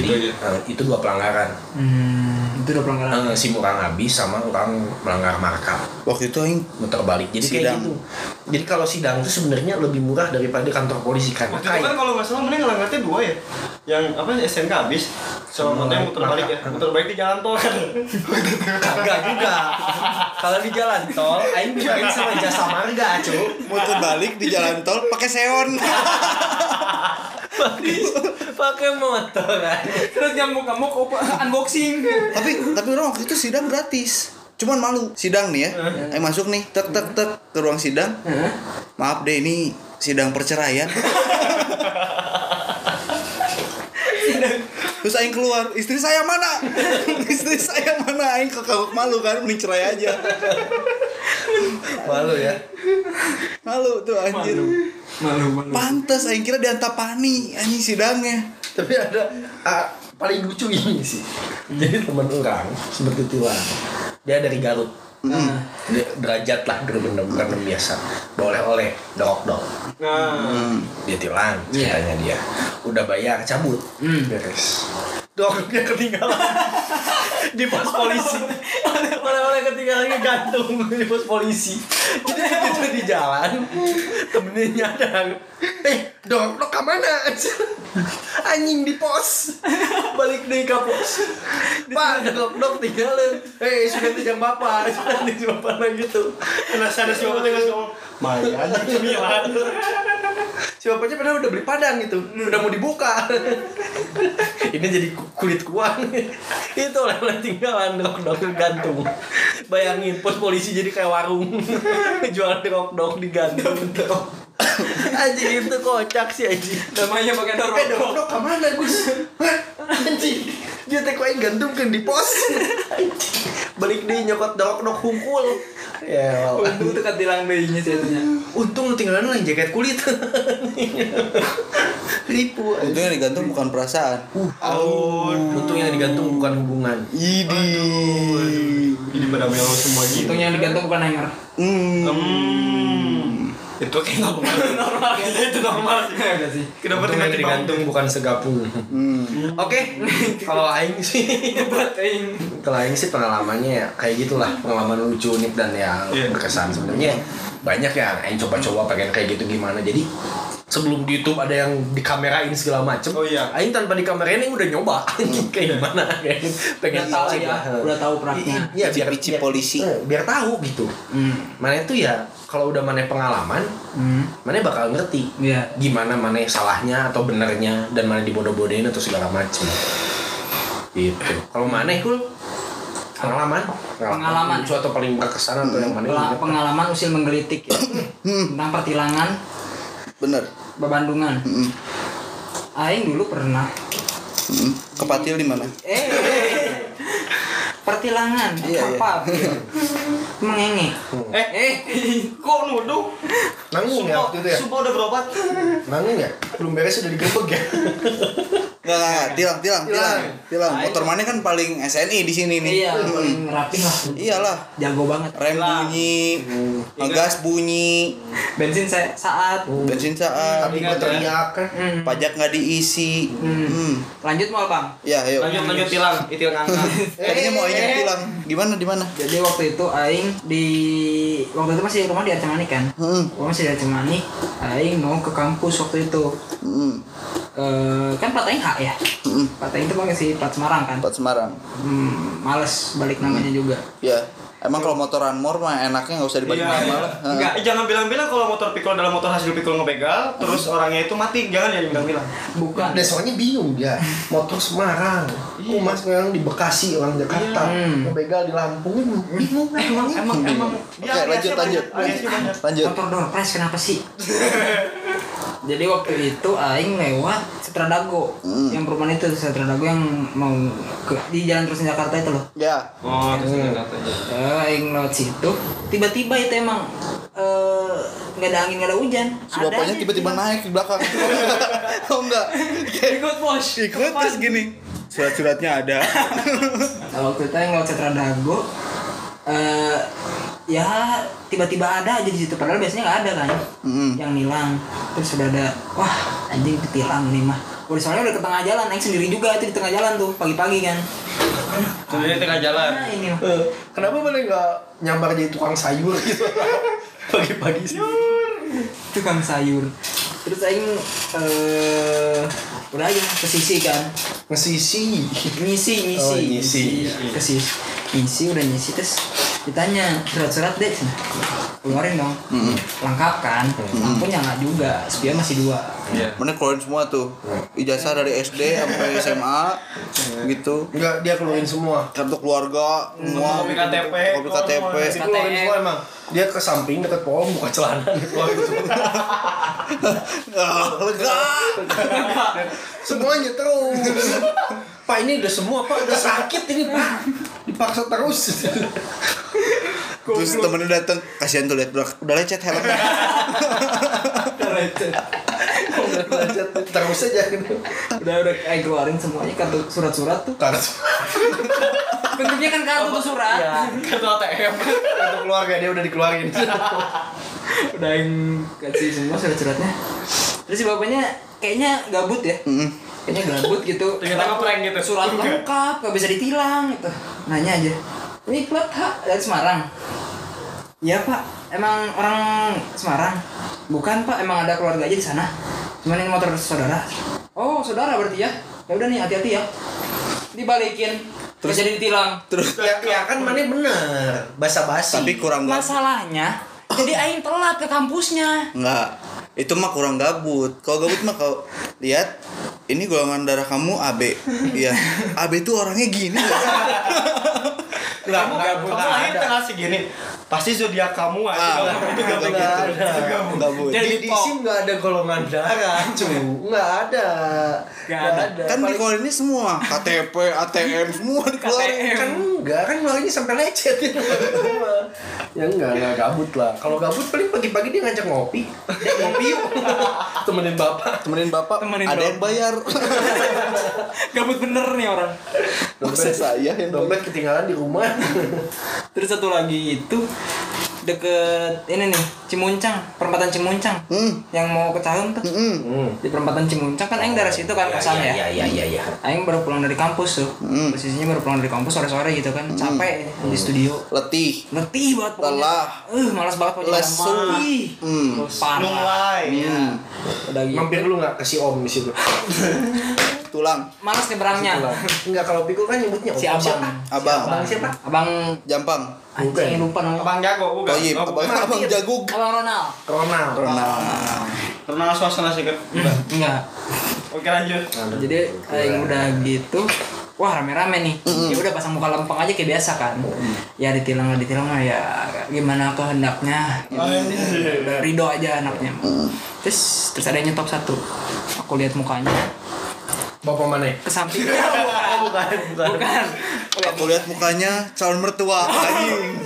Jadi Gitu aja. eh, itu dua pelanggaran. hmm, itu udah pelanggaran Eh, si orang habis sama orang melanggar marka Waktu itu aing muter balik jadi kayak Sidang. gitu jadi kalau sidang itu sebenarnya lebih murah daripada kantor polisi karena Waktu itu kan kayak kalau nggak salah mending ngelanggatnya dua ya. Yang apa SNK habis. Sama motornya muter balik ya. Muter balik di jalan tol kan. kagak juga kalau di jalan tol aing dibayar sama jasa marga cu muter balik di jalan tol pakai seon. pakai motor kan terus nyamuk nyamuk unboxing tapi tapi orang waktu itu sidang gratis. Cuman malu sidang nih ya. Aing masuk nih, tek tek tek ke ruang sidang. Maaf deh ini sidang perceraian. Terus Aing keluar, istri saya mana? istri saya mana? Aing kagak malu kan, mending cerai aja. malu ya Malu tuh anjir. malu malu Pantes Aing kira diantapani anjing sidangnya. tapi ada ah, paling lucu ini sih jadi teman orang seperti tilang dia dari Garut Dia derajat lah bener-bener bukan yang biasa. Boleh oleh dorok dong Nah, dia tilang ceritanya dia. Udah bayar cabut. Beres. Dong dia ketinggalan. Di pos polisi. Mana-mana ketinggalan gantung di pos polisi. Jadi begitu di jalan, temennya nyadar. Eh, dok, dok ke mana? Anjing di pos. Balik deh ke pos. Pak, dok, dok tinggalin. Eh, sudah tijang bapak. Sudah tijang bapak nah gitu. Kena sana si bapak tengah ngomong. Maya anjing cemilan. Si bapaknya padahal udah beli padang gitu. Udah mau dibuka. Ini jadi ku- kulit kuang. Itu oleh-oleh tinggalan dok, dok gantung. Bayangin pos polisi jadi kayak warung. Jual dok, dok digantung. Anjing itu kocak sih anjing. namanya pakai dorong Eh, dok ke mana Gus? Anjing. Dia teh kue gantung kan di pos. Balik deh nyokot dok, dok hungkul. Ya, Allah. untung tuh ketilang bayinya sih itunya Untung lu tinggalan yang jaket kulit. Ribu. anjing. Untungnya digantung bukan perasaan. Untung yang digantung bukan hubungan. Idi. Jadi pada melo semua gitu. untung yang digantung bukan hanger Hmm. Hmm. Itu kayak normal. normal. itu normal sih. Ada sih Kenapa tiba-tiba digantung bukan segapung. Hmm. Oke, kalau aing sih aing kalau aing sih pengalamannya ya kayak gitulah pengalaman lucu unik dan yang Iya. berkesan sebenarnya banyak ya aing coba-coba pengen kayak gitu gimana jadi sebelum di YouTube ada yang dikamerain segala macem Oh iya. aing tanpa dikamerain aing udah nyoba kayak gimana kayak pengen Udah tahu tahu ya, udah tahu praknya. iya biar biar- polisi. eh, biar tahu gitu hmm. mana itu ya kalau udah mana pengalaman hmm. mana bakal ngerti Iya. gimana mana salahnya atau benernya dan mana dibodoh-bodohin atau segala macem gitu kalau mana itu pengalaman Pengalaman. lucu atau paling berkesan atau yang mana Pela- pengalaman usil menggelitik ya tentang pertilangan Bener. bebandungan Hmm. aing dulu pernah Hmm. Kepatil di mana? eh pertilangan Iya, iya. apa mengenge Eh, eh, kok nuduh? nanggung ya waktu itu ya Sumpah udah berobat. nanggung ya belum beres sudah digebek ya Enggak, enggak, enggak. tilang, tilang, tilang. Tilang. Tilang. Motor mana kan paling SNI di sini nih. iya paling rapi lah Iyalah. jago banget Rem Tilang. bunyi, ngegas bunyi, bensin saya saat bensin saat, tapi gue teriak kan Hmm. pajak nggak diisi. Hmm. lanjut mal bang Ya, ayo. Lanjut lanjut tilang, itil ngangkat. Tadinya mau ingat tilang. Di mana di mana? jadi waktu itu aing di waktu itu masih rumah di Arcamani kan Hmm. Gua masih di Arcamani aing mau ke kampus waktu itu Hmm. Eh, kan plat aing H ya Hmm. plat aing itu pakai si plat Semarang kan Tempat Semarang. hmm, males balik namanya juga Ya. Emang kalau motoran mor mah enaknya nggak usah dibalik Iya, iya. Enggak, eh, jangan bilang-bilang kalau motor pikul dalam motor hasil pikul ngebegal, terus orangnya itu mati, jangan ya bilang-bilang. bukan. Udah soalnya bingung dia. Motor Semarang. Umas yang di Bekasi orang Jakarta. Hmm. ngebegal di Lampung. Bingung emang emang emang. Oke, lanjut lanjut. Lanjut. motor door prize kenapa sih jadi waktu itu aing lewat Setradago Hmm. yang perumahan itu Setradago yang mau ke di jalan terus Jakarta itu loh Ya. Oh, terus katanya. ya aing lewat situ tiba-tiba itu emang eh, nggak ada angin nggak ada hujan Si bapaknya aja tiba-tiba naik di belakang. oh enggak. ikut bos Ikut terus gini. Surat-suratnya ada. Nah, waktu itu yang lewat Setradago eh ya tiba-tiba ada aja di situ. Padahal biasanya nggak ada kan? Hmm. yang nilang terus sudah ada wah anjing ditilang nih mah. Udah soalnya udah ke tengah jalan naik sendiri juga itu di tengah jalan tuh pagi-pagi kan? Jadi di tengah jalan. nah ini mah. Eh, kenapa mana nggak nyambar jadi tukang sayur gitu? Pagi-pagi sih. Tukang sayur. Terus aing eh udah aja ke sisi kan? Ngesisi ngisi ngisi Oh, ngisi. ke sisi ngisi udah ngisi terus ditanya surat-surat deh keluarin dong. Lengkap kan? Lampunya nggak juga. Spion masih dua. Iya. Mana keluarin semua tuh. Ijazah dari SD sampai SMA gitu. Enggak, dia keluarin semua. Kartu keluarga, semua. Kopi KTP. kopi KTP. Dia keluarin semua emang. Dia ke samping deket pohon buka celana keluarin semua. Ah, lega. Semuanya terus. Pak ini udah semua pak, udah sakit ini pak. Dipaksa terus. Terus temennya datang, kasihan tuh lihat udah, udah lecet helmnya. Udah belajar terus aja. Gitu udah udah aing keluarin semuanya kartu surat-surat tuh. Kartu. Bentuknya kan kartu tuh surat. Kartu ATM. Kartu keluarga dia udah dikeluarin. Udah aing kasih semua surat-suratnya. Terus si bapaknya kayaknya gabut ya. Mm. kayaknya gabut gitu. Ternyata ngeprank gitu. surat Enggak. lengkap gak bisa ditilang gitu. Nanya aja. Ini plat ha dari Semarang. Iya pak. Emang orang Semarang? Bukan pak. Emang ada keluarga aja di sana. Cuman ini motor saudara. Oh saudara berarti ya? Ya udah nih hati-hati ya. Dibalikin. Terus? jadi ditilang. Terus? Ya, ya kan mana bener. Basa-basi. Tapi kurang masalahnya jadi aing telat ke kampusnya. Enggak, itu mah kurang gabut. Kalau gabut mah kau lihat ini golongan darah kamu AB. Iya. AB tuh orangnya gini. nggak kamu nggak kamu lahir tengah segini. Pasti zodiak kamu aja Ah, itu gak begitu gitu. Itu gabut. Gabut. di, di SIM nggak ada golongan darah cu nggak ada. Nggak ada. Kan dikeluarin ini semua, KTP, ATM semua dikeluarin. kan enggak kan ngeluarinnya sampai lecet. Ya ya enggak enggak gabut lah. Kalau gabut paling pagi-pagi dia ngajak ngopi. Ya, ngopi yuk. Temenin bapak. Temenin bapak, Temenin ada yang bayar. gabut bener nih orang. Masa saya yang dompet ketinggalan di rumah terus satu lagi itu deket ini nih Cimuncang perempatan Cimuncang Hmm. yang mau ke Cahung tuh Mm-mm. hmm. di perempatan Cimuncang kan Aing dari situ kan kosan ya, ya ya ya Aing baru pulang dari kampus tuh Hmm. posisinya baru pulang dari kampus sore-sore gitu kan capek di studio Letih. letih banget pokoknya Lelah. uh malas banget pokoknya Lesu. Hmm. parah Nulai. Iya. udah gitu mampir lu nggak ke si om di situ Tulang. malas nyebrangnya enggak kalau pikul kan nyebutnya si abang. siapa Abang. abang siapa? Abang Jampang. anjing lupa namanya. Abang jago bukan? Toyib. Oh, Abang, bukan. abang jagug. abang Ronald. Ronald. Nah. pernah suasana sih kan enggak. Oke lanjut. Jadi yang udah gitu wah rame-rame nih. Ya udah pasang muka lempeng aja kayak biasa kan. Ya ditilang nggak ditilang mah ya. Gimana kehendaknya? Gitu. udah ridho aja anaknya. Terus terus ada yang nyetop satu. Aku lihat mukanya bapak mana? Ke samping. Bukan bukan. Aku lihat mukanya calon mertua anjing.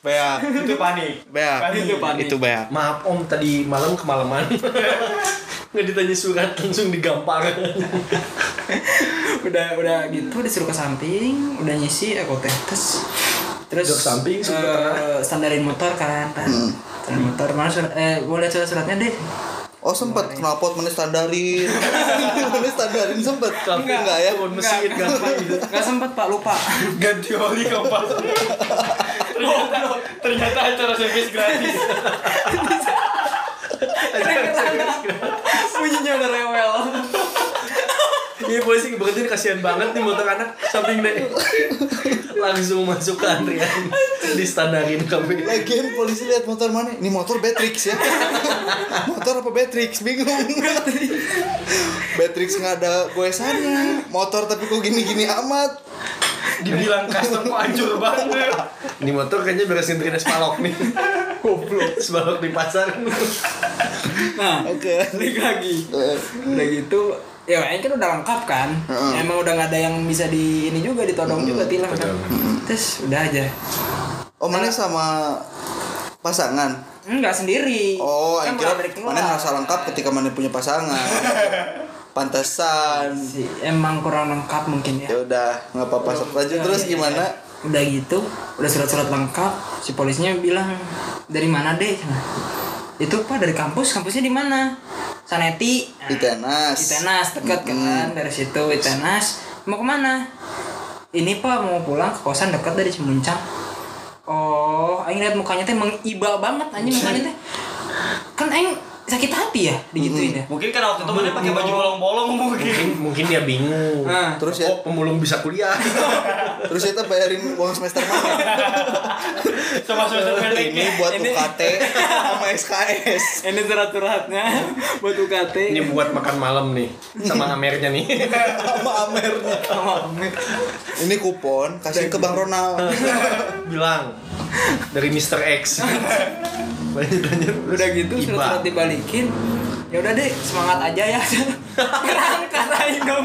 Beak. itu panik Beak. Itu panik. Itu beak. maaf om tadi malam kemalaman. Nggak ditanya surat langsung digampar. Udah udah gitu disuruh ke samping udah nyisi aku tes terus terus Duduk samping, eh, standarin motor kan kan. Standarin motor. Mana surat eh lihat surat suratnya deh Oh sempet. Knalpot mana standarin Mana standarin sempet. Enggak, enggak. Ya mesin gampang gitu nggak sempet pak. Lupa. Ganti oli kompas. Ternyata ternyata acara servis gratis. Bunyinya udah rewel Iya polisi berarti kasihan banget nih motor anak samping deh langsung masuk ke antrian di standarin kami Lagian polisi lihat motor mana? Ini motor Betrix ya. motor apa Betrix? Bingung. Betrix nggak ada goesannya. Motor tapi kok gini-gini amat. dibilang custom kok hancur banget ini motor kayaknya beresin trines balok nih goblok balok di pasar nah Oke. balik lagi Eh, udah gitu ya ini kan udah lengkap kan Heeh. emang udah nggak ada yang bisa di ini juga ditodong juga tilang kan terus udah aja Oh mana sama pasangan? enggak sendiri Oh, kan yang kira mana merasa lengkap ketika mana punya pasangan. Pantesan. Si- emang kurang lengkap mungkin ya Ya udah, nggak apa-apa. Lanjut terus gimana? udah gitu udah surat-surat lengkap si polisinya bilang dari mana deh itu pak dari kampus? Kampusnya di mana? Saneti. Di tenas. di Tenas dekat kan dari situ di Tenas mau ke mana? Ini pak mau pulang ke kosan dekat dari Cimuncang. Oh aing lihat mukanya teh mengiba banget anjing mukanya teh. Kan aing sakit hati ya digituin ya mungkin kan waktu itu mana pakai baju bolong-bolong mungkin mungkin mungkin dia bingung Nah. Terus ya, oh pemulung bisa kuliah terus kita bayarin uang semester mana? sama semester pendek Ini buat Ini- UKT sama SKS. ini surat-suratnya buat UKT ini buat makan malam nih sama amernya nih sama Amernya. Ini kupon kasih ke Bang Ronald. bilang dari Mr. X lanjut udah gitu surat-surat dibalikin. Ya udah deh semangat aja ya. Kerangkat aing dong.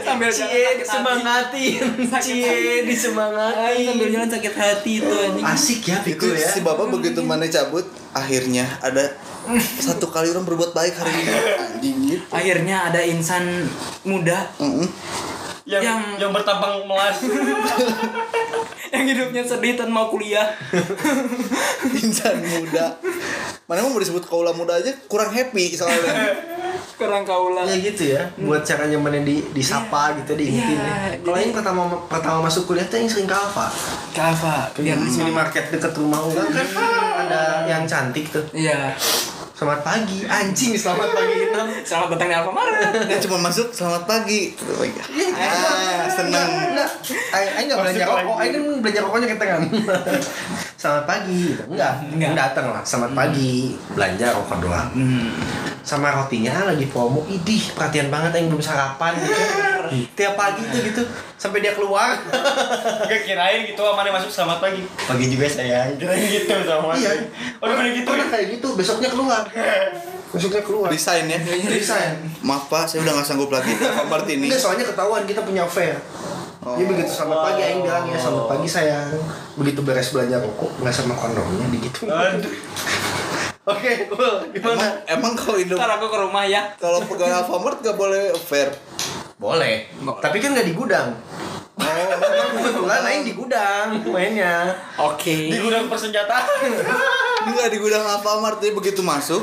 Sambil Cie disemangatin. Cie disemangatin. Sambil jalan sakit hati itu anjing. Asik ya Itu ya. si bapak begitu mana cabut, akhirnya ada satu kali orang berbuat baik hari ini. Anjing gitu. akhirnya ada insan muda Mm-mm. Yang, yang Yang- bertampang melas. Yang hidupnya sedih dan mau kuliah. Insan muda. Mana mau disebut kaula muda aja kurang happy soalnya. Kurang kaulah ya gitu ya buat caranya mana di disapa gitu diingetin Iya, ya. kalau yang pertama pertama masuk kuliah tuh yang sering ke Alfa. Kava biar di minimarket deket rumah orang kan ada yang cantik tuh. Iya. Selamat pagi anjing selamat pagi selamat datang di Alfamart. Dia cuma masuk selamat pagi ah senang enggak Aing nggak belanja rokok. Aing kan belanja rokoknya kita kan. Selamat pagi gitu. enggak Enggak. datang lah. Selamat pagi. Belanja rokok doang. Sama rotinya lagi promo. Idih perhatian banget Aing belum sarapan gitu. Tiap pagi tuh gitu. Sampai dia keluar. Gak kirain gitu mana masuk selamat pagi. Pagi juga sayang. Kirain gitu sama iya. Oh, udah gitu. kayak gitu besoknya keluar besoknya keluar desain ya resign maaf pak saya udah nggak sanggup lagi di Alfamart ini Enggak, soalnya ketahuan kita punya affair. Jadi begitu selamat pagi Aing bilang ya selamat pagi sayang. Begitu beres belanja rokok nggak sama kondomnya begitu. Oke, cool. emang, Gimana? emang kalau hidup ntar aku ke rumah ya kalau pegawai Alfamart gak boleh fair Boleh. Tapi kan nggak di gudang. Oh, kebetulan Aing di gudang mainnya. oke Di gudang persenjataan. ini nggak di gudang Alfamart jadi begitu masuk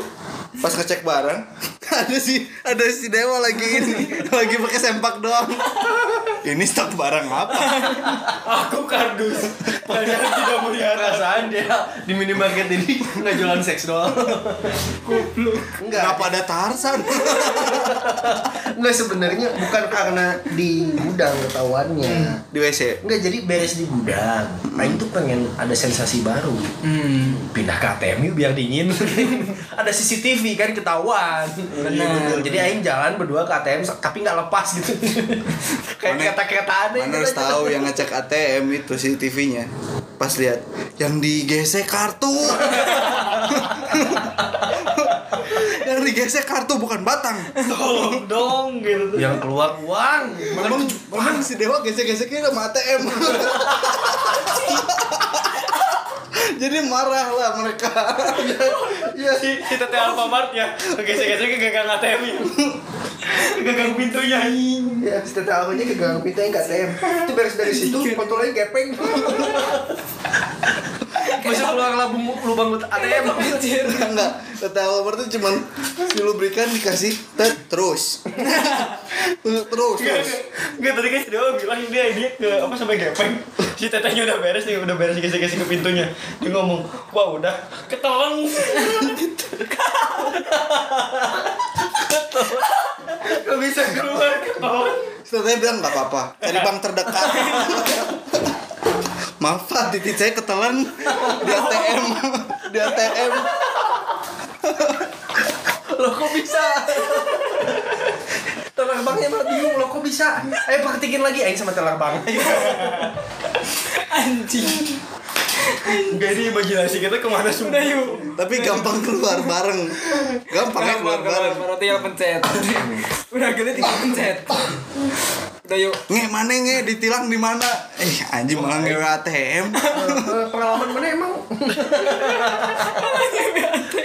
pas ngecek barang ada si ada si Dewa lagi ini lagi pakai sempak doang ini stok barang apa Aku kardus. Padahal tidak melihara. Perasaan dia di minimarket ini nggak jualan seks doang. Enggak. kenapa ada Tarsan Enggak sebenarnya bukan karena di gudang ketahuannya. di WC Enggak jadi beres di gudang. Aing tuh pengen ada sensasi baru. hmm pindah ke ATM yuk biar dingin ada CCTV kan ketahuan. Benar. jadi Aing jalan berdua ke ATM tapi nggak lepas gitu. Kayak kereta-kereta ada mana harus tahu yang ngecek ATM itu CCTV-nya pas lihat yang digesek kartu. Yang digesek kartu bukan batang. Tolong dong gitu. yang keluar uang. Emang, emang si Dewa gesek-geseknya sama ATM Jadi marah lah mereka Iya Si, si Tete Alfamart ya. Gesek-gesek ke gagang ATM ya. Ke gagang pintunya. ya setelah tahunya ke gang pintu yang ke ATM itu beres dari situ foto lain gepeng masuk keluar lubang lubang ATM Enggak, kata Albert tuh cuman si lubrikan dikasih tet terus Terus terus Enggak tadi kan Dewa bilang dia dia ke apa sampai gepeng. Si tetenya udah beres nih, udah beres gesek-gesek ke pintunya. Dia ngomong, "Wah, udah ketelan." Gak bisa keluar ketelan. Setelah bilang nggak apa-apa, cari bank terdekat Maaf pak, titik saya ketelan di ATM Di ATM Loh kok bisa? teller banknya malah bingung loh kok bisa? Ayo praktikin lagi. Aing sama teller bank. anjing. Enggak ini imajinasi kita ke mana sudah yuk. Tapi gampang keluar bareng. Gampang ya keluar bareng. baru tinggal pencet. Udah gini tinggal pencet udah yuk Nge, mana nge, ditilang di mana? Eh, anjing malah ngewe ATM Eh, pengalaman mana emang?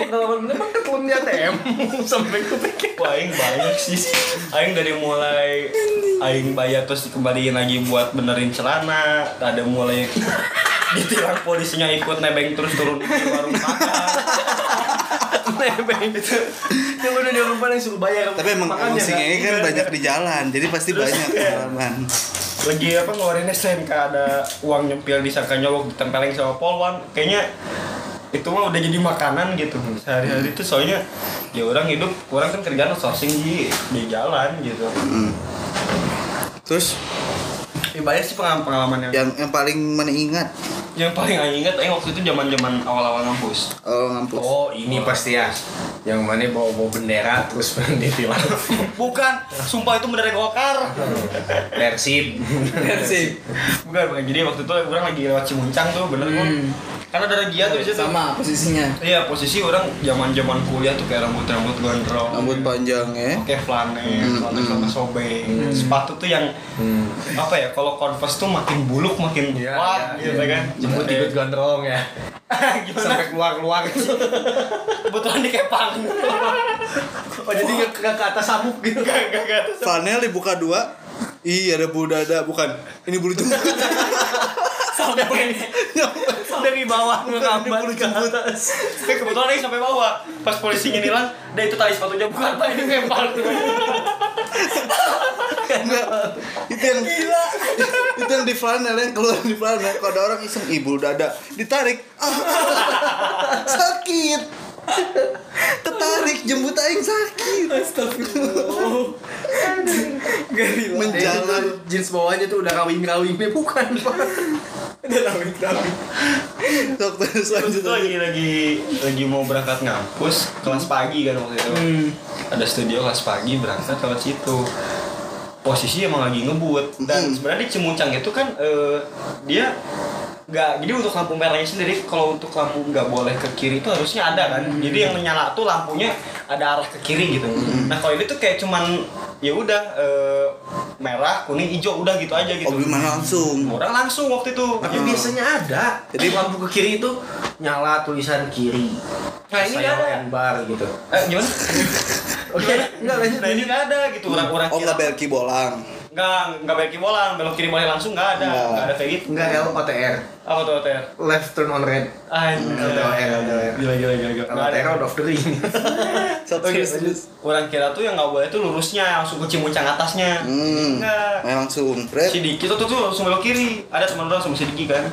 pengalaman mana emang ketelun di ATM sampai kepikir. Wah, aing banyak sih. Aing dari mulai aing bayar terus dikembaliin lagi buat benerin celana, ada mulai ditilang polisinya ikut nebeng terus turun di warung makan. Nebeng. Itu. Yang udah di rumah yang suruh bayar. Tapi emang, emang si kan banyak di jalan Jadi pasti banyak pengalaman. Lagi apa ngeluarin STNK ada uang nyempil disangka nyolok ditempelin sama polwan. Kayaknya itu mah udah jadi makanan gitu. Sehari-hari itu soalnya ya orang hidup orang kan kerjaan sourcing di di jalan gitu. Terus ya banyak sih pengalaman pengalaman yang yang yang paling mana ingat yang paling aing ingat aing waktu itu zaman zaman awal awal ngampus. Oh ngampus. Oh ini pasti ya. Yang mana bawa-bawa bendera terus ditilang bukan sumpah itu bener golkar Persib. Persib. Bukan bukan. Jadi waktu itu orang lagi lewat Cimuncang tuh bener kok Hmm. karena ada Gia tuh situ. Sama posisinya. Iya posisi orang zaman zaman kuliah tuh kayak rambut rambut gondrong. Rambut panjang ya. Pakai flanel, flanel sama sobek, sepatu tuh yang apa ya? Kalau converse tuh makin buluk makin Iya, wah iya, gitu kan. Jemput ikut gondrong ya Gimana? Sampai keluar-keluar Kebetulan di kepang. Oh jadi nggak ke, ke atas sabuk gitu Gak gak gak. Flanel dibuka dua Ih ada bulu dada bukan Ini bulu jemput sampai dari bawah ngegambar ke atas eh kebetulan dia sampai bawah pas polisinya nilang dan itu tali sepatunya bukan pak ini ngempal Enggak. Itu yang itu yang di flanel yang keluar di flanel. Kalau ada orang iseng ibu dada ditarik. Ah, sakit. Ketarik jembut aing sakit. Astagfirullah. Menjalan. jeans bawahnya tuh udah kawin-kawinnya bukan pak Udah rawit rawit. Dokter itu selanjutnya. lagi lagi lagi mau berangkat ngampus kelas pagi kan waktu itu ada studio kelas pagi berangkat lewat situ posisi emang lagi ngebut dan Hmm. sebenarnya di Cimuncang itu kan eh, dia nggak jadi untuk lampu merahnya sendiri kalau untuk lampu nggak boleh ke kiri itu harusnya ada kan. Jadi yang menyala tuh lampunya ada arah ke kiri gitu. Nah kalau ini tuh kayak cuman ya udah eh, merah kuning hijau udah gitu aja gitu. Oh gimana langsung? orang langsung waktu itu. Tapi biasanya ada. Jadi lampu ke kiri itu nyala tulisan kiri. Nah, ini nggak ada. bar gitu. Eh gimana? Oke enggak lanjut Nah ini nggak ada gitu orang-orang Oh nggak belki bolang. nggak nggak belok kiri bolang. Belok kiri boleh langsung nggak ada. Nggak. nggak ada kayak gitu. Enggak LOTR apa tuh OTR left turn on red. Ah LTOR LTOR gila gila gila gila. LOTR out of the ring Satu orang kira tuh yang nggak boleh tuh lurusnya langsung ke cimuncang atasnya. Hmm. nggak Main langsung. Red. si Diki tuh, tuh tuh langsung belok kiri. Ada teman orang sama si Diki kan?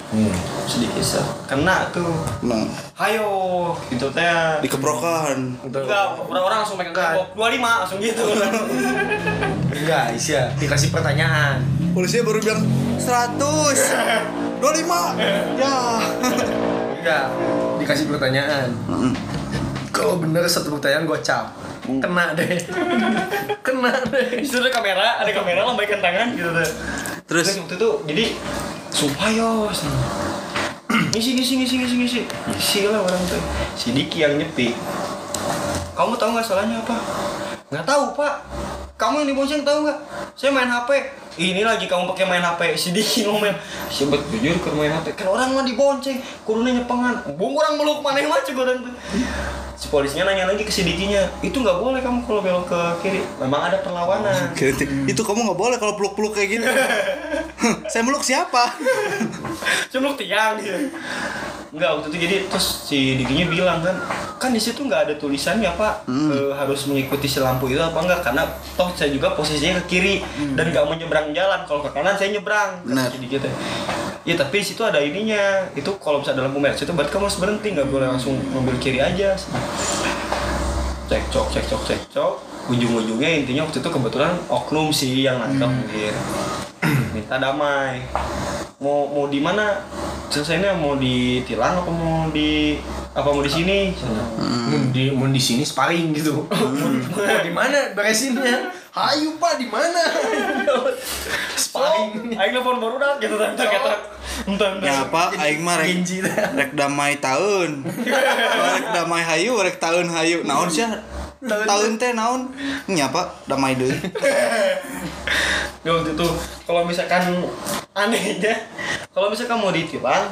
Si Diki set. kena tuh. Nah, hayo gitu teh dikeprokan. enggak orang-orang langsung megang tembok. 25 langsung gitu. Enggak Isya dikasih pertanyaan Polisi baru bilang 100 25 ya enggak dikasih pertanyaan kalau bener satu pertanyaan gocap kena deh kena deh Itu ada kamera, ada kamera lambaikan tangan gitu tuh. Terus? waktu itu jadi sumpah yo. Ngisi ngisi ngisi ngisi ngisi. Ngisi lah orang tuh. Si Diki yang nyepi. Kamu tahu nggak salahnya apa? Nggak tahu pak. Kamu yang dibonceng tahu nggak? Saya main HP. Ini lagi kamu pakai main HP. Si Diki ngomel. Bet jujur ke main HP. Kan orang mah dibonceng. Kudunya nyepengan. Bung orang meluk mana yang macam orang tuh. Si polisinya nanya lagi ke si. Itu nggak boleh kamu kalau belok ke kiri. Memang ada perlawanan. Kritik. Itu kamu nggak boleh kalau peluk-peluk kayak gitu. Saya meluk siapa? Cuma tiang gitu. Enggak waktu itu jadi terus si Dikinya bilang kan kan di situ nggak ada tulisannya pak eh, harus mengikuti si lampu itu apa enggak karena toh saya juga posisinya ke kiri dan nggak mau nyebrang jalan kalau ke kanan saya nyebrang Benar. si Diki teh. Ya tapi di situ ada ininya itu kalau misalnya ada lampu merah itu berarti kamu harus berhenti nggak boleh langsung mobil kiri aja. Cekcok cekcok cekcok ujung-ujungnya intinya waktu itu kebetulan oknum sih yang nangkap mungkin minta damai. Mau mau di mana? Selesainya mau ditilang apa mau di apa mau di sini? Mau di mau di sini sparring gitu. Mau di mana? Beresinnya hayu pak di mana? Sparring. Aing telepon baru dah gitu kan entar kata entar Ya apa? Aing mah rek, rek damai tahun. rek damai hayu, rek tahun hayu. Naon sih? Tahun teh naon? Nya apa? Damai. Ya, waktu itu kalau misalkan anehnya kalau misalkan mau ditilang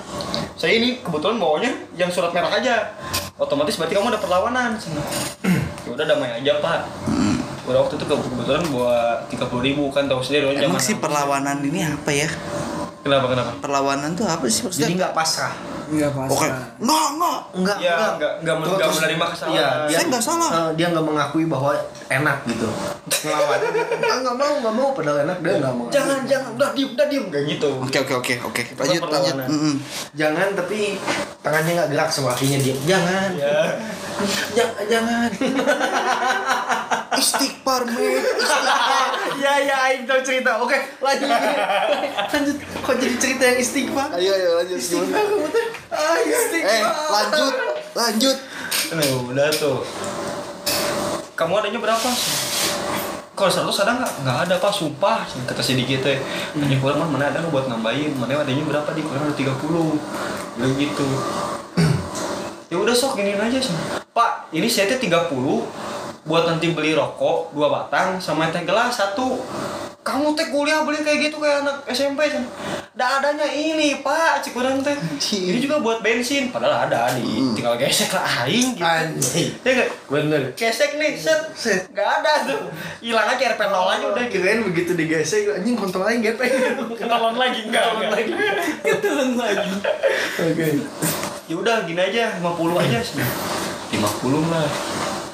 saya ini kebetulan bawanya yang surat merah aja otomatis berarti kamu ada perlawanan ya udah damai aja pak udah waktu itu ke- kebetulan bawa tiga puluh ribu kan tahu sendiri Emang sih perlawanan ini apa ya? Kenapa kenapa Perlawanan tuh apa sih maksudnya? jadi nggak pasrah Enggak pas. Oke. Enggak, enggak. enggak ya nggak nggak men- nggak Terus- menerima kesalahan iya, dia, Saya nggak salah. eh, dia nggak mengakui bahwa enak gitu ngelawan ah nggak mau nggak mau padahal enak dia nggak mau jangan jangan udah diem udah diem kayak gitu Oke, oke, oke, oke. Lanjut, lanjut. perlawanan. Mm-mm. jangan tapi tangannya nggak gerak sama kakinya dia jangan ya Ja- jangan Istighfar, men. ya ya Aing tahu cerita. Oke lanjut. Lanjut. Kok jadi cerita yang istighfar? Ayo, ayo lanjut. Istighfar kamu tuh? Ah istighfar. Eh, lanjut, lanjut. Nah, udah tuh. Kamu adanya berapa? Kalau 100 ada nggak? Nggak ada pak, sumpah. Kata si Diki teh Hanya kurang mah mana ada lu buat nambahin? Mana adanya berapa? Di kurang ada 30 Udah gitu. Ya udah sok ini aja sih Pak, ini saya teh 30 buat nanti beli rokok dua batang sama teh gelas satu. Kamu teh kuliah beli kayak gitu kayak anak SMP kan Nggak adanya ini pak cikurang teh. Ini juga buat bensin. Padahal ada di tinggal gesek lah aing gitu. Anjing. ya gak? Bener. gesek nih set. Set. nggak ada tuh. Hilang aja RP nol aja udah gitu. Kirain begitu digesek anjing kontolnya gepeng. kenalan lagi enggak enggak ketelan lagi. Oke. ya udah gini aja 50 aja sih 50 lah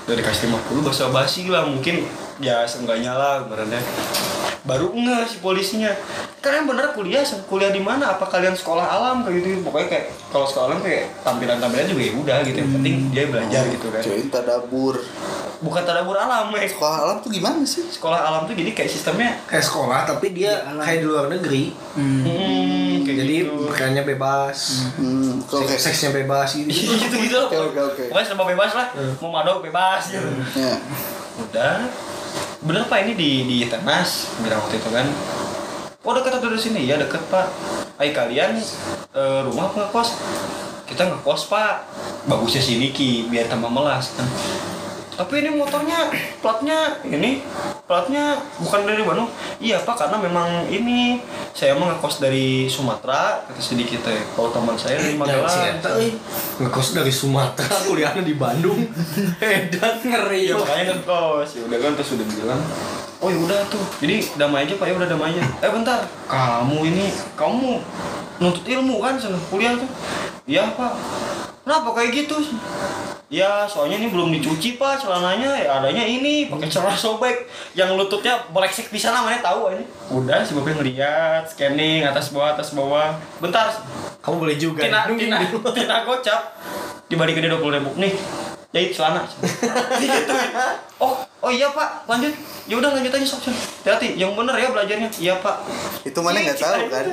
udah dikasih 50 basa basi lah. Mungkin ya seenggaknya lah benernya baru enggak si polisinya. Kalian bener kuliah kuliah di mana? Apa kalian sekolah alam? Kayak gitu pokoknya kayak kalau sekolah alam kayak tampilan tampilan juga ya udah gitu. Yang penting dia belajar gitu kan. Cuy, tadabur. bukan tadabur alam ya Sekolah alam tuh gimana sih? sekolah alam tuh jadi kayak sistemnya Kayak sekolah tapi dia kayak di luar negeri. hmm, kayak Jadi gitu. pakaiannya bebas. Hmm, Seks- kayak Seksnya bebas. Gitu. gitu gitu Oke, oke, oke. pokoknya serba bebas lah. Mau madok bebas. Gitu ya. udah. Bener pak ini di di tenas bilang waktu itu kan. Oh dekat atau dari sini? Ya deket pak. Ayo kalian eh, rumah apa kos? Kita ngekos pak. Bagusnya si Niki biar tambah melas kan tapi ini motornya platnya ini platnya bukan dari Bandung iya pak karena memang ini saya mah ngekos dari Sumatera kata si Niki teh kalau teman saya dari si Magelang euy. Ngekos dari Sumatera, kuliahnya di Bandung. Edan ngeri. Iya makanya ngekos. Ya udah kan terus udah bilang, "Oh ya udah tuh. Jadi damai aja Pak, ya udah damai aja." Eh bentar. Kamu ini kamu nuntut ilmu kan sana kuliah tuh. Iya, Pak. Kenapa kayak gitu? Ya, soalnya ini belum dicuci pak celananya ya adanya ini pakai celana sobek yang lututnya beleksek di sana mana tahu ini. Udah si bapak ngeliat scanning atas bawah atas bawah. Bentar, Kamu boleh juga. tina tina tina gocap dibalik gede dua puluh ribu nih jahit celana Digituin. oh oh iya pak lanjut ya udah lanjut aja sok sok hati yang bener ya belajarnya iya pak Itu mana nggak tahu kan?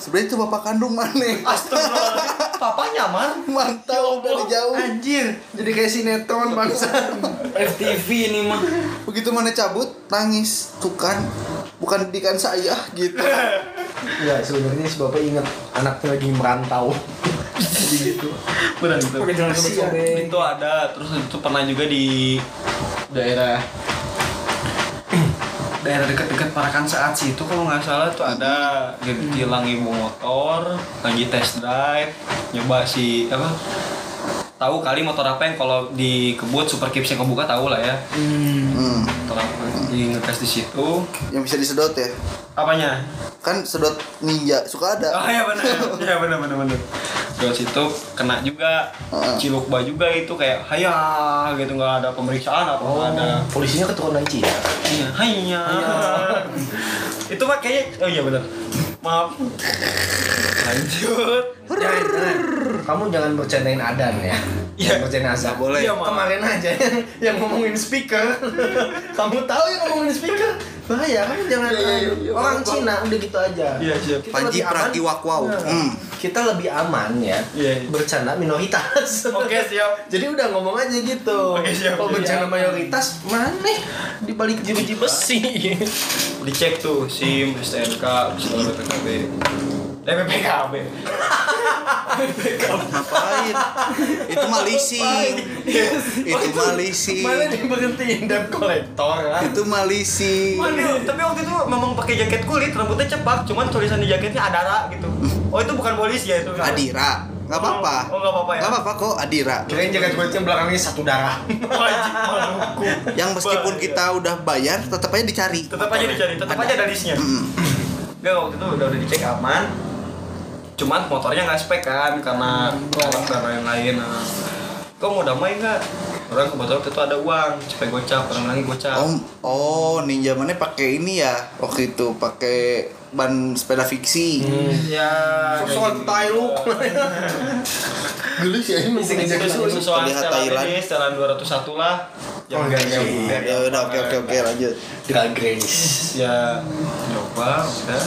Sebenarnya itu bapak kandung mana? astagfirullah papanya man Mantau dari jauh. Anjir, jadi kayak sinetron bangsa. FTV ini mah Begitu mana cabut, nangis. Tuh kan, bukan didikan saya gitu. Enggak, sebenarnya si Bapak ingat anaknya lagi merantau. Jadi gitu. benar itu pakai jalan itu ada terus itu pernah juga di daerah daerah dekat-dekat Parakan saat situ kalau nggak salah tuh ada jadi tilang ibu motor lagi test drive nyoba si apa tahu kali motor apa yang kalau dikebut super kipsnya kebuka tahu lah ya hmm. Hmm. motor apa di ngetes di situ Yang bisa disedot ya. apanya Kan sedot ninja suka ada. oh ya benar ya benar benar benar Terus situ kena juga Heeh. cilukba juga itu kayak haya gitu nggak ada pemeriksaan apa nggak ada polisinya keturunan Cina. Iya, hanya. itu mah kayaknya oh iya benar. Maaf. Lanjut. Kamu jangan bercandain Adan ya. Iya. Jangan bercandain. Nggak boleh. Iya, Mak. Kemarin aja yang, ngomongin speaker. Kamu tahu yang ngomongin speaker? Bahaya, kamu jangan Iya, iya, iya. orang Cina udah gitu aja. Iya, siap. Kita Panji. Pragiwakwaw. Nah, Hmm. Kita lebih aman ya. Iya, iya. Bercanda minoritas. Oke, siap. Jadi udah ngomong aja gitu. Oke, siap. Kalau bercanda mayoritas, mana di balik jeruji besi? Dicek tuh SIM, STNK, segala BPKB. BPKB. Ngapain? Itu mah leasing. Itu mah leasing. Mana diberhentiin debt collector kan? Itu mah leasing. Tapi waktu itu memang pakai jaket kulit, rambutnya cepak, cuman tulisan di jaketnya Adara gitu. Oh, itu bukan polisi ya itu. Adira. Nggak apa-apa. Oh, nggak apa-apa ya? Nggak apa-apa kok Adira. Kirain jaket kulitnya belakangnya satu darah. Yang meskipun kita udah bayar, tetap aja dicari. tetap aja dicari, tetap aja ada listnya. Enggak waktu itu udah udah dicek aman. Cuman motornya nggak spek kan karena kolak dan lain-lain. Nah, kau mau damai nggak? Orang kebetulan itu ada uang, cepet gocap, orang lagi gocap. Oh, oh ninja mana pakai ini ya waktu itu pakai ban sepeda fiksi. Ya, Sosokan tai lu. Gelis ya ini jaket itu setelan Thailand. ini, setelan 201 lah. Oh, enggak, enggak. enggak. Ya udah oke oke oke lanjut. Drag race. ya nyoba udah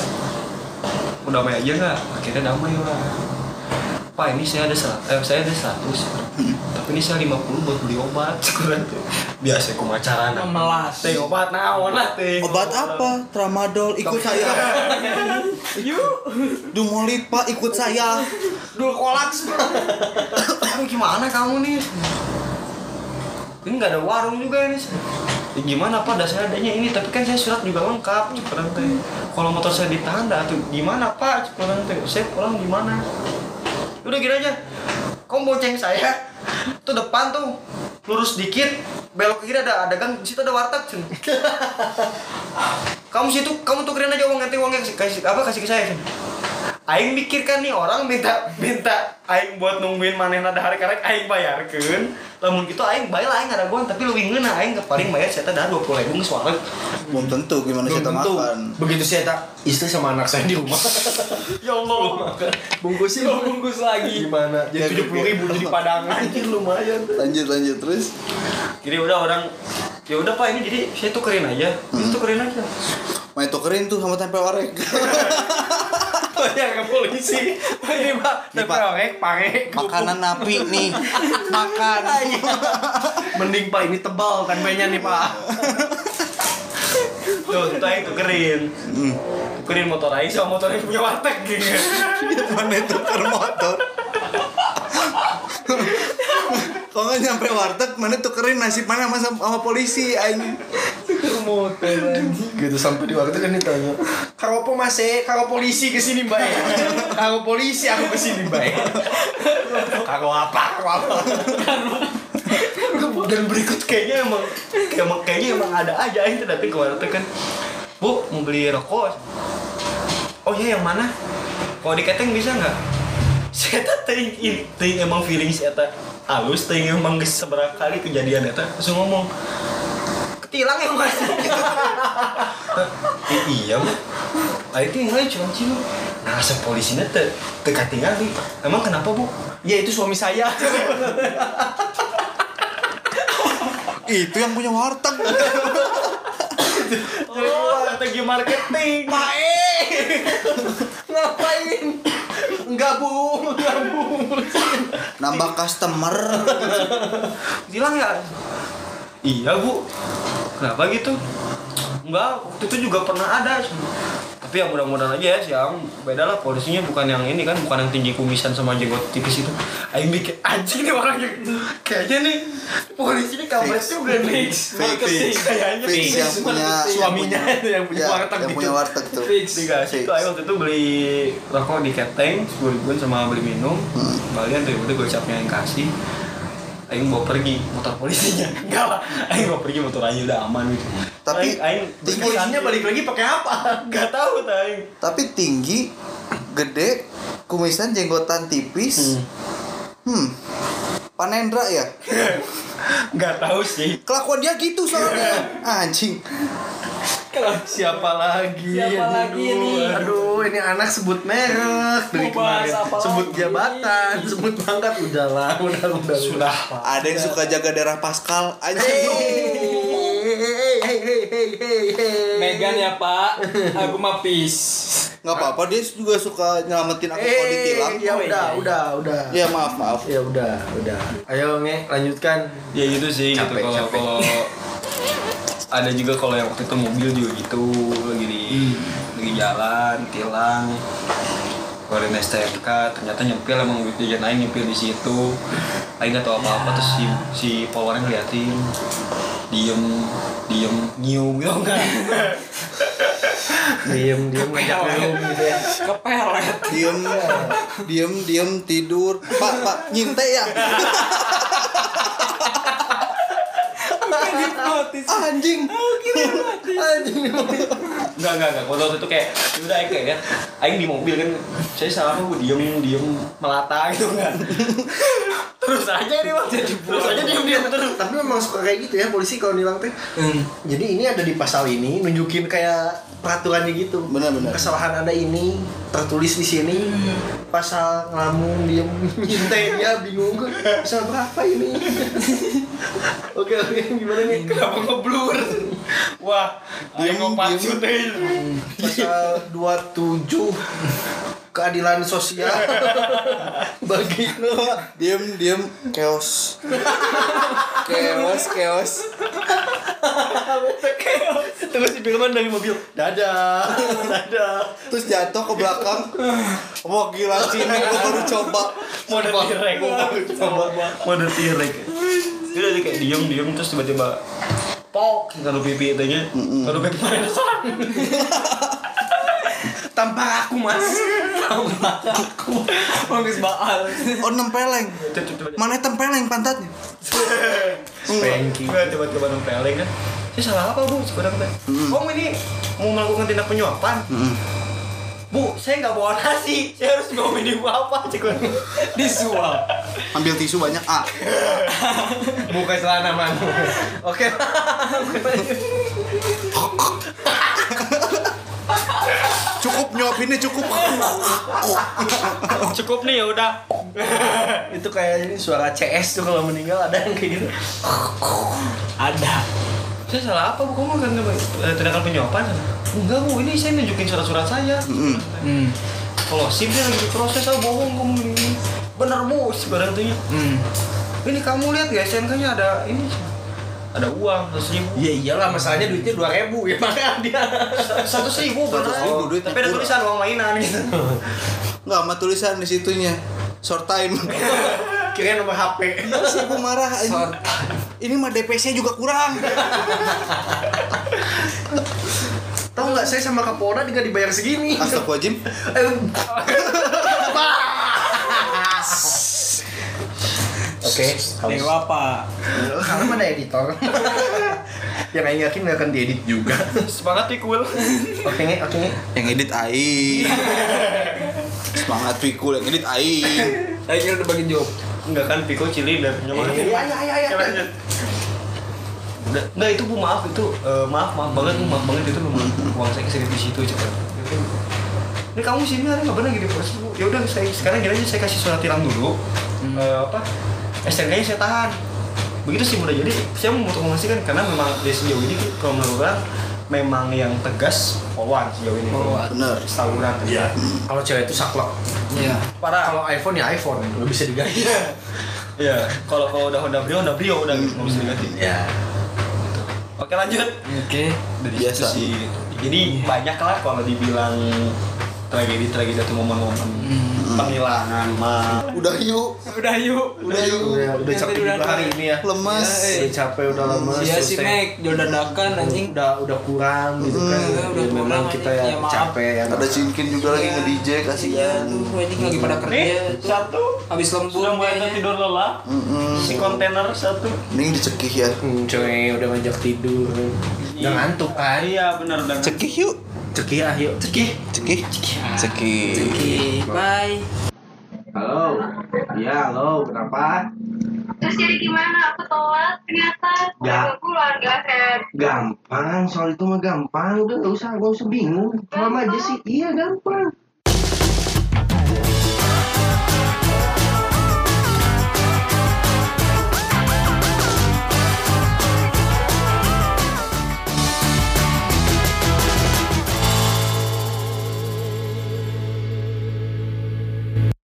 udah damai aja nggak? Akhirnya damai lah. Pak ini saya ada serat, eh, saya ada 100 tapi ini saya 50 buat beli obat. Kurang tuh. Biasa kumacaran melas teh obat naon lah. Teh Obat. Apa? Tramadol ikut saya. yuk. Dumolit Pak ikut saya. Dul kolaks. kamu gimana kamu nih ini nggak ada warung juga ini "Ya gimana pak? Dasar adanya ini tapi kan saya surat juga lengkap cek orang teh. Kalau motor saya ditahan dah tuh gimana pak? Cek orang teh. Saya pulang gimana? Udah gini aja. Kamu bonceng saya? Tuh depan tuh. Lurus dikit. Belok ke kiri ada ada gang di situ ada warteg Cun. kamu situ kamu tukerin aja uang ganti uangnya kasih apa kasih ke saya Cun. Aing mikirkan nih orang minta minta Aing buat nungguin manehna dahar karek Aing bayarkeun lamun gitu Aing bayar Aing ada gua tapi lebih ngeuna Aing ke paling bayar saya dah dua puluh ribu suara belum tentu gimana tentu. makan Begitu saya tak istri sama anak saya di rumah. ya Allah Bungkusin Lo bungkus lagi. gimana? Ya, Jadi tujuh puluh ribu jadi padangan. Anjir lumayan. lanjut lanjut terus jadi udah orang ya udah pak ini jadi saya tukerin aja itu tukerin aja main tukerin tuh sama tempe orek Banyak ke polisi. Ini pak, Nih, tapi Pak. orek pare. makanan napi nih makan Mending pak ini tebal tempenya nih pak. tuh itu Aing tukerin tukerin motor Aing sama motor Aing punya warteg gitu mana tuker motor Kalau nggak nyampe warteg, mana tukerin nasib mana sama, sama polisi aing. gitu sampai di waktu kan ditanya karo apa mas eh? Karo polisi ke sini mbak ya karo polisi aku ke sini mbak ya karo apa? Karo apa? Dan berikut kayaknya emang kayak emang kayaknya emang ada aja Aing datang ke warteg kan. Bu mau beli rokok? Oh iya yang mana? Kalau di keteng bisa nggak saya ting emang feeling saya tak halus ting emang seberapa kali kejadian eta langsung ngomong ketilang ya mas. Eh, iya bu Ayo tinggal cuma cium nah sepolisinya te teka tinggal nih emang kenapa bu? Ya itu suami saya. Itu yang punya warteg. oh strategi marketing. Pak E ngapain? Enggak bu. Enggak bu. Nambah customer. bilang ya? Iya bu. Kenapa gitu enggak waktu itu juga pernah ada tapi ya mudah-mudahan aja ya sih yang beda lah polisinya bukan yang ini kan bukan yang tinggi kumisan sama jenggot tipis itu Aing mikir anjing nih orang yang kayaknya nih polisi ini kabar juga nih Fix. kayaknya Fix fix. yang punya suaminya itu yang punya ya, warteg yang gitu. punya warteg tuh. Fix. dikasih tuh Aing waktu itu beli rokok di keteng sepuluh ribuan sama beli minum kembalian tuh udah gocapnya yang kasih Aing bawa pergi motor polisinya enggak lah Aing bawa pergi motor aja udah aman gitu Tapi Aing, Aing tinggi- polisinya balik lagi pakai apa nggak tahu tuh Aing Tapi tinggi, gede, kumisan jenggotan tipis. Hmm. Panendra ya? nggak tahu sih Kelakuan dia gitu soalnya. Anjing. Kalau siapa lagi Siapa lagi nih? aduh ini anak sebut merek dari kemarin sebut lagi? jabatan sebut pangkat udahlah udah udah sudah Ada yang suka jaga daerah Pascal. Hey, Anjing. hey, hey, hey, hey, hey, hey. Megan ya Pak, aku mah peace. Nggak apa-apa dia juga suka nyelamatin aku kalau ditilang. ya Oh, udah, iya, iya. udah, udah. Ya maaf maaf. Ya udah, udah. Ayo nge, lanjutkan. ya gitu sih gitu Capek, kalau capek. kalau ada juga kalau yang waktu itu mobil juga gitu lagi di lagi jalan tilang keluarin STNK ternyata nyempil emang duit jajan Aing nyempil di situ Aing nggak tahu apa apa terus si si followernya ngeliatin diem diem nyium gitu enggak Diem, diem ngajak minum gitu ya. Kepelet. Diem, diem, diem tidur. Pak, pak, nyintai ya. Hipnotis. Anjing. Enggak, enggak, enggak. Kalau waktu itu kayak, ya udah Aing kayak Aing di mobil kan, saya salah apa, gue diem, diem, melata gitu kan. terus aja nih bang, terus aja diem, diem terus. Tapi memang suka kayak gitu ya polisi kalau nilang teh. Hmm. Jadi ini ada di pasal ini nunjukin kayak peraturannya gitu. Benar, benar. Kesalahan ada ini tertulis di sini. Pasal ngelamun diem ngintai dia bingung pasal berapa ini. oke oke gimana nih? Kenapa ngeblur? Wah, Diem, ngopat diem. deh. Pasal 27 keadilan sosial bagi Diem, diem, chaos. chaos, chaos. terus si Firman dari mobil dadah dadah Terus jatuh ke belakang. Wah gila sini gue baru coba. Mode tirek. Coba. Mode tirek. Dia udah kayak diem, diem, terus tiba-tiba tok kalau pipi itu nya kalau pipi mana Tanpa aku mas. Bagus baal. Oh nempeleng. Mana tempeleng pantatnya? Spanky. Tiba-tiba nempeleng kan saya salah apa bu sebenarnya om ini mau melakukan tindak penyuapan bu saya nggak bawa nasi saya harus bawa minum apa cek Disuap. Ambil tisu banyak ah. Buka celana man. Oke. Cukup nyuapinnya cukup. cukup nih ya udah. Itu kayak ini suara CS tuh kalau meninggal ada yang kayak gitu. Ada. saya salah apa bu? Kamu kan tindakan penyuapan? Enggak bu. Ini saya nunjukin surat-surat saya. Hmm. kalau sim dia lagi diproses ah bohong kamu ini bener bu. Sebarang tuh Hmm. ini kamu lihat ya SNK nya ada ini ada uang seratus ribu Iya iyalah masalahnya duitnya dua ribu ya makanya dia. satu seribu bener Seratus ribu, duitnya tapi ada tulisan uang mainan gitu Enggak sama tulisan di situnya. Short time. Kirain nomor HP. Iya sih aku marah. Ini, Short ini mah DPC juga kurang. Tahu nggak saya sama Kapolda juga dibayar segini. Astagfirullahaladzim. Oke, Dewa pak. Karena mana editor? yang Aing yakin nggak akan diedit juga. semangat pikul Oke nge, oke nge. Yang edit aing. Semangat pikul yang edit aing. Ayo kita udah bagi job. enggak kan pikul cili dan nyaman Iya iya iya iya. enggak itu bu maaf itu eh, maaf maaf banget bu maaf banget itu memang uang saya ke sini di situ coba ini kamu sini hari nggak benar gini proses bu ya udah saya sekarang gini aja saya kasih surat tilang dulu Eh, apa STNK nya saya tahan begitu sih udah jadi saya mau untuk memastikan karena memang dari sejauh ini kalau menurut orang memang yang tegas Polwan sejauh ini Polwan. Bener. tawuran Iya. Kalau cewek itu saklek. Iya. Parah. Kalau iPhone ya iPhone, nggak bisa diganti. Iya, kalau kalau udah Honda Brio, Honda Brio udah nggak bisa diganti. Ya. Oke lanjut. Oke. Dari Biasa. sih. Jadi banyak lah kalau dibilang tragedi tragedi atau momen-momen penghilangan mah. Udah yuk. Udah yuk. Udah yuk. Udah, udah capek Udah, juga udah. hari ini ya. Lemas. Udah capek, udah lemes. Iya si. Mac, jual dadakan anjing. Udah udah kurang gitu kan. Hmm, udah Ya, memang kurang, kita ya, Ya, capek ya. Ada Cinkin juga lagi Iya. nge-DJ Iya kasihan. tuh, anjing lagi pada kerja satu Habis lembur sudah tidur lelah. Si kontainer satu. Mending dicekih ya. Hmm, cewek udah ngajak tidur. Udah ngantuk kan. Iya benar dan. Cekih yuk. Cekih ah yuk. Cekih. Cekih. Cekih. Oke, bye. Halo. Iya, halo. Kenapa? Terus jadi gimana? Aku telat ternyata. Ya. Aku keluarga Ted. Gampang, soal itu mah gampang. Udah nggak usah, nggak usah bingung. Sama aja sih. Iya gampang.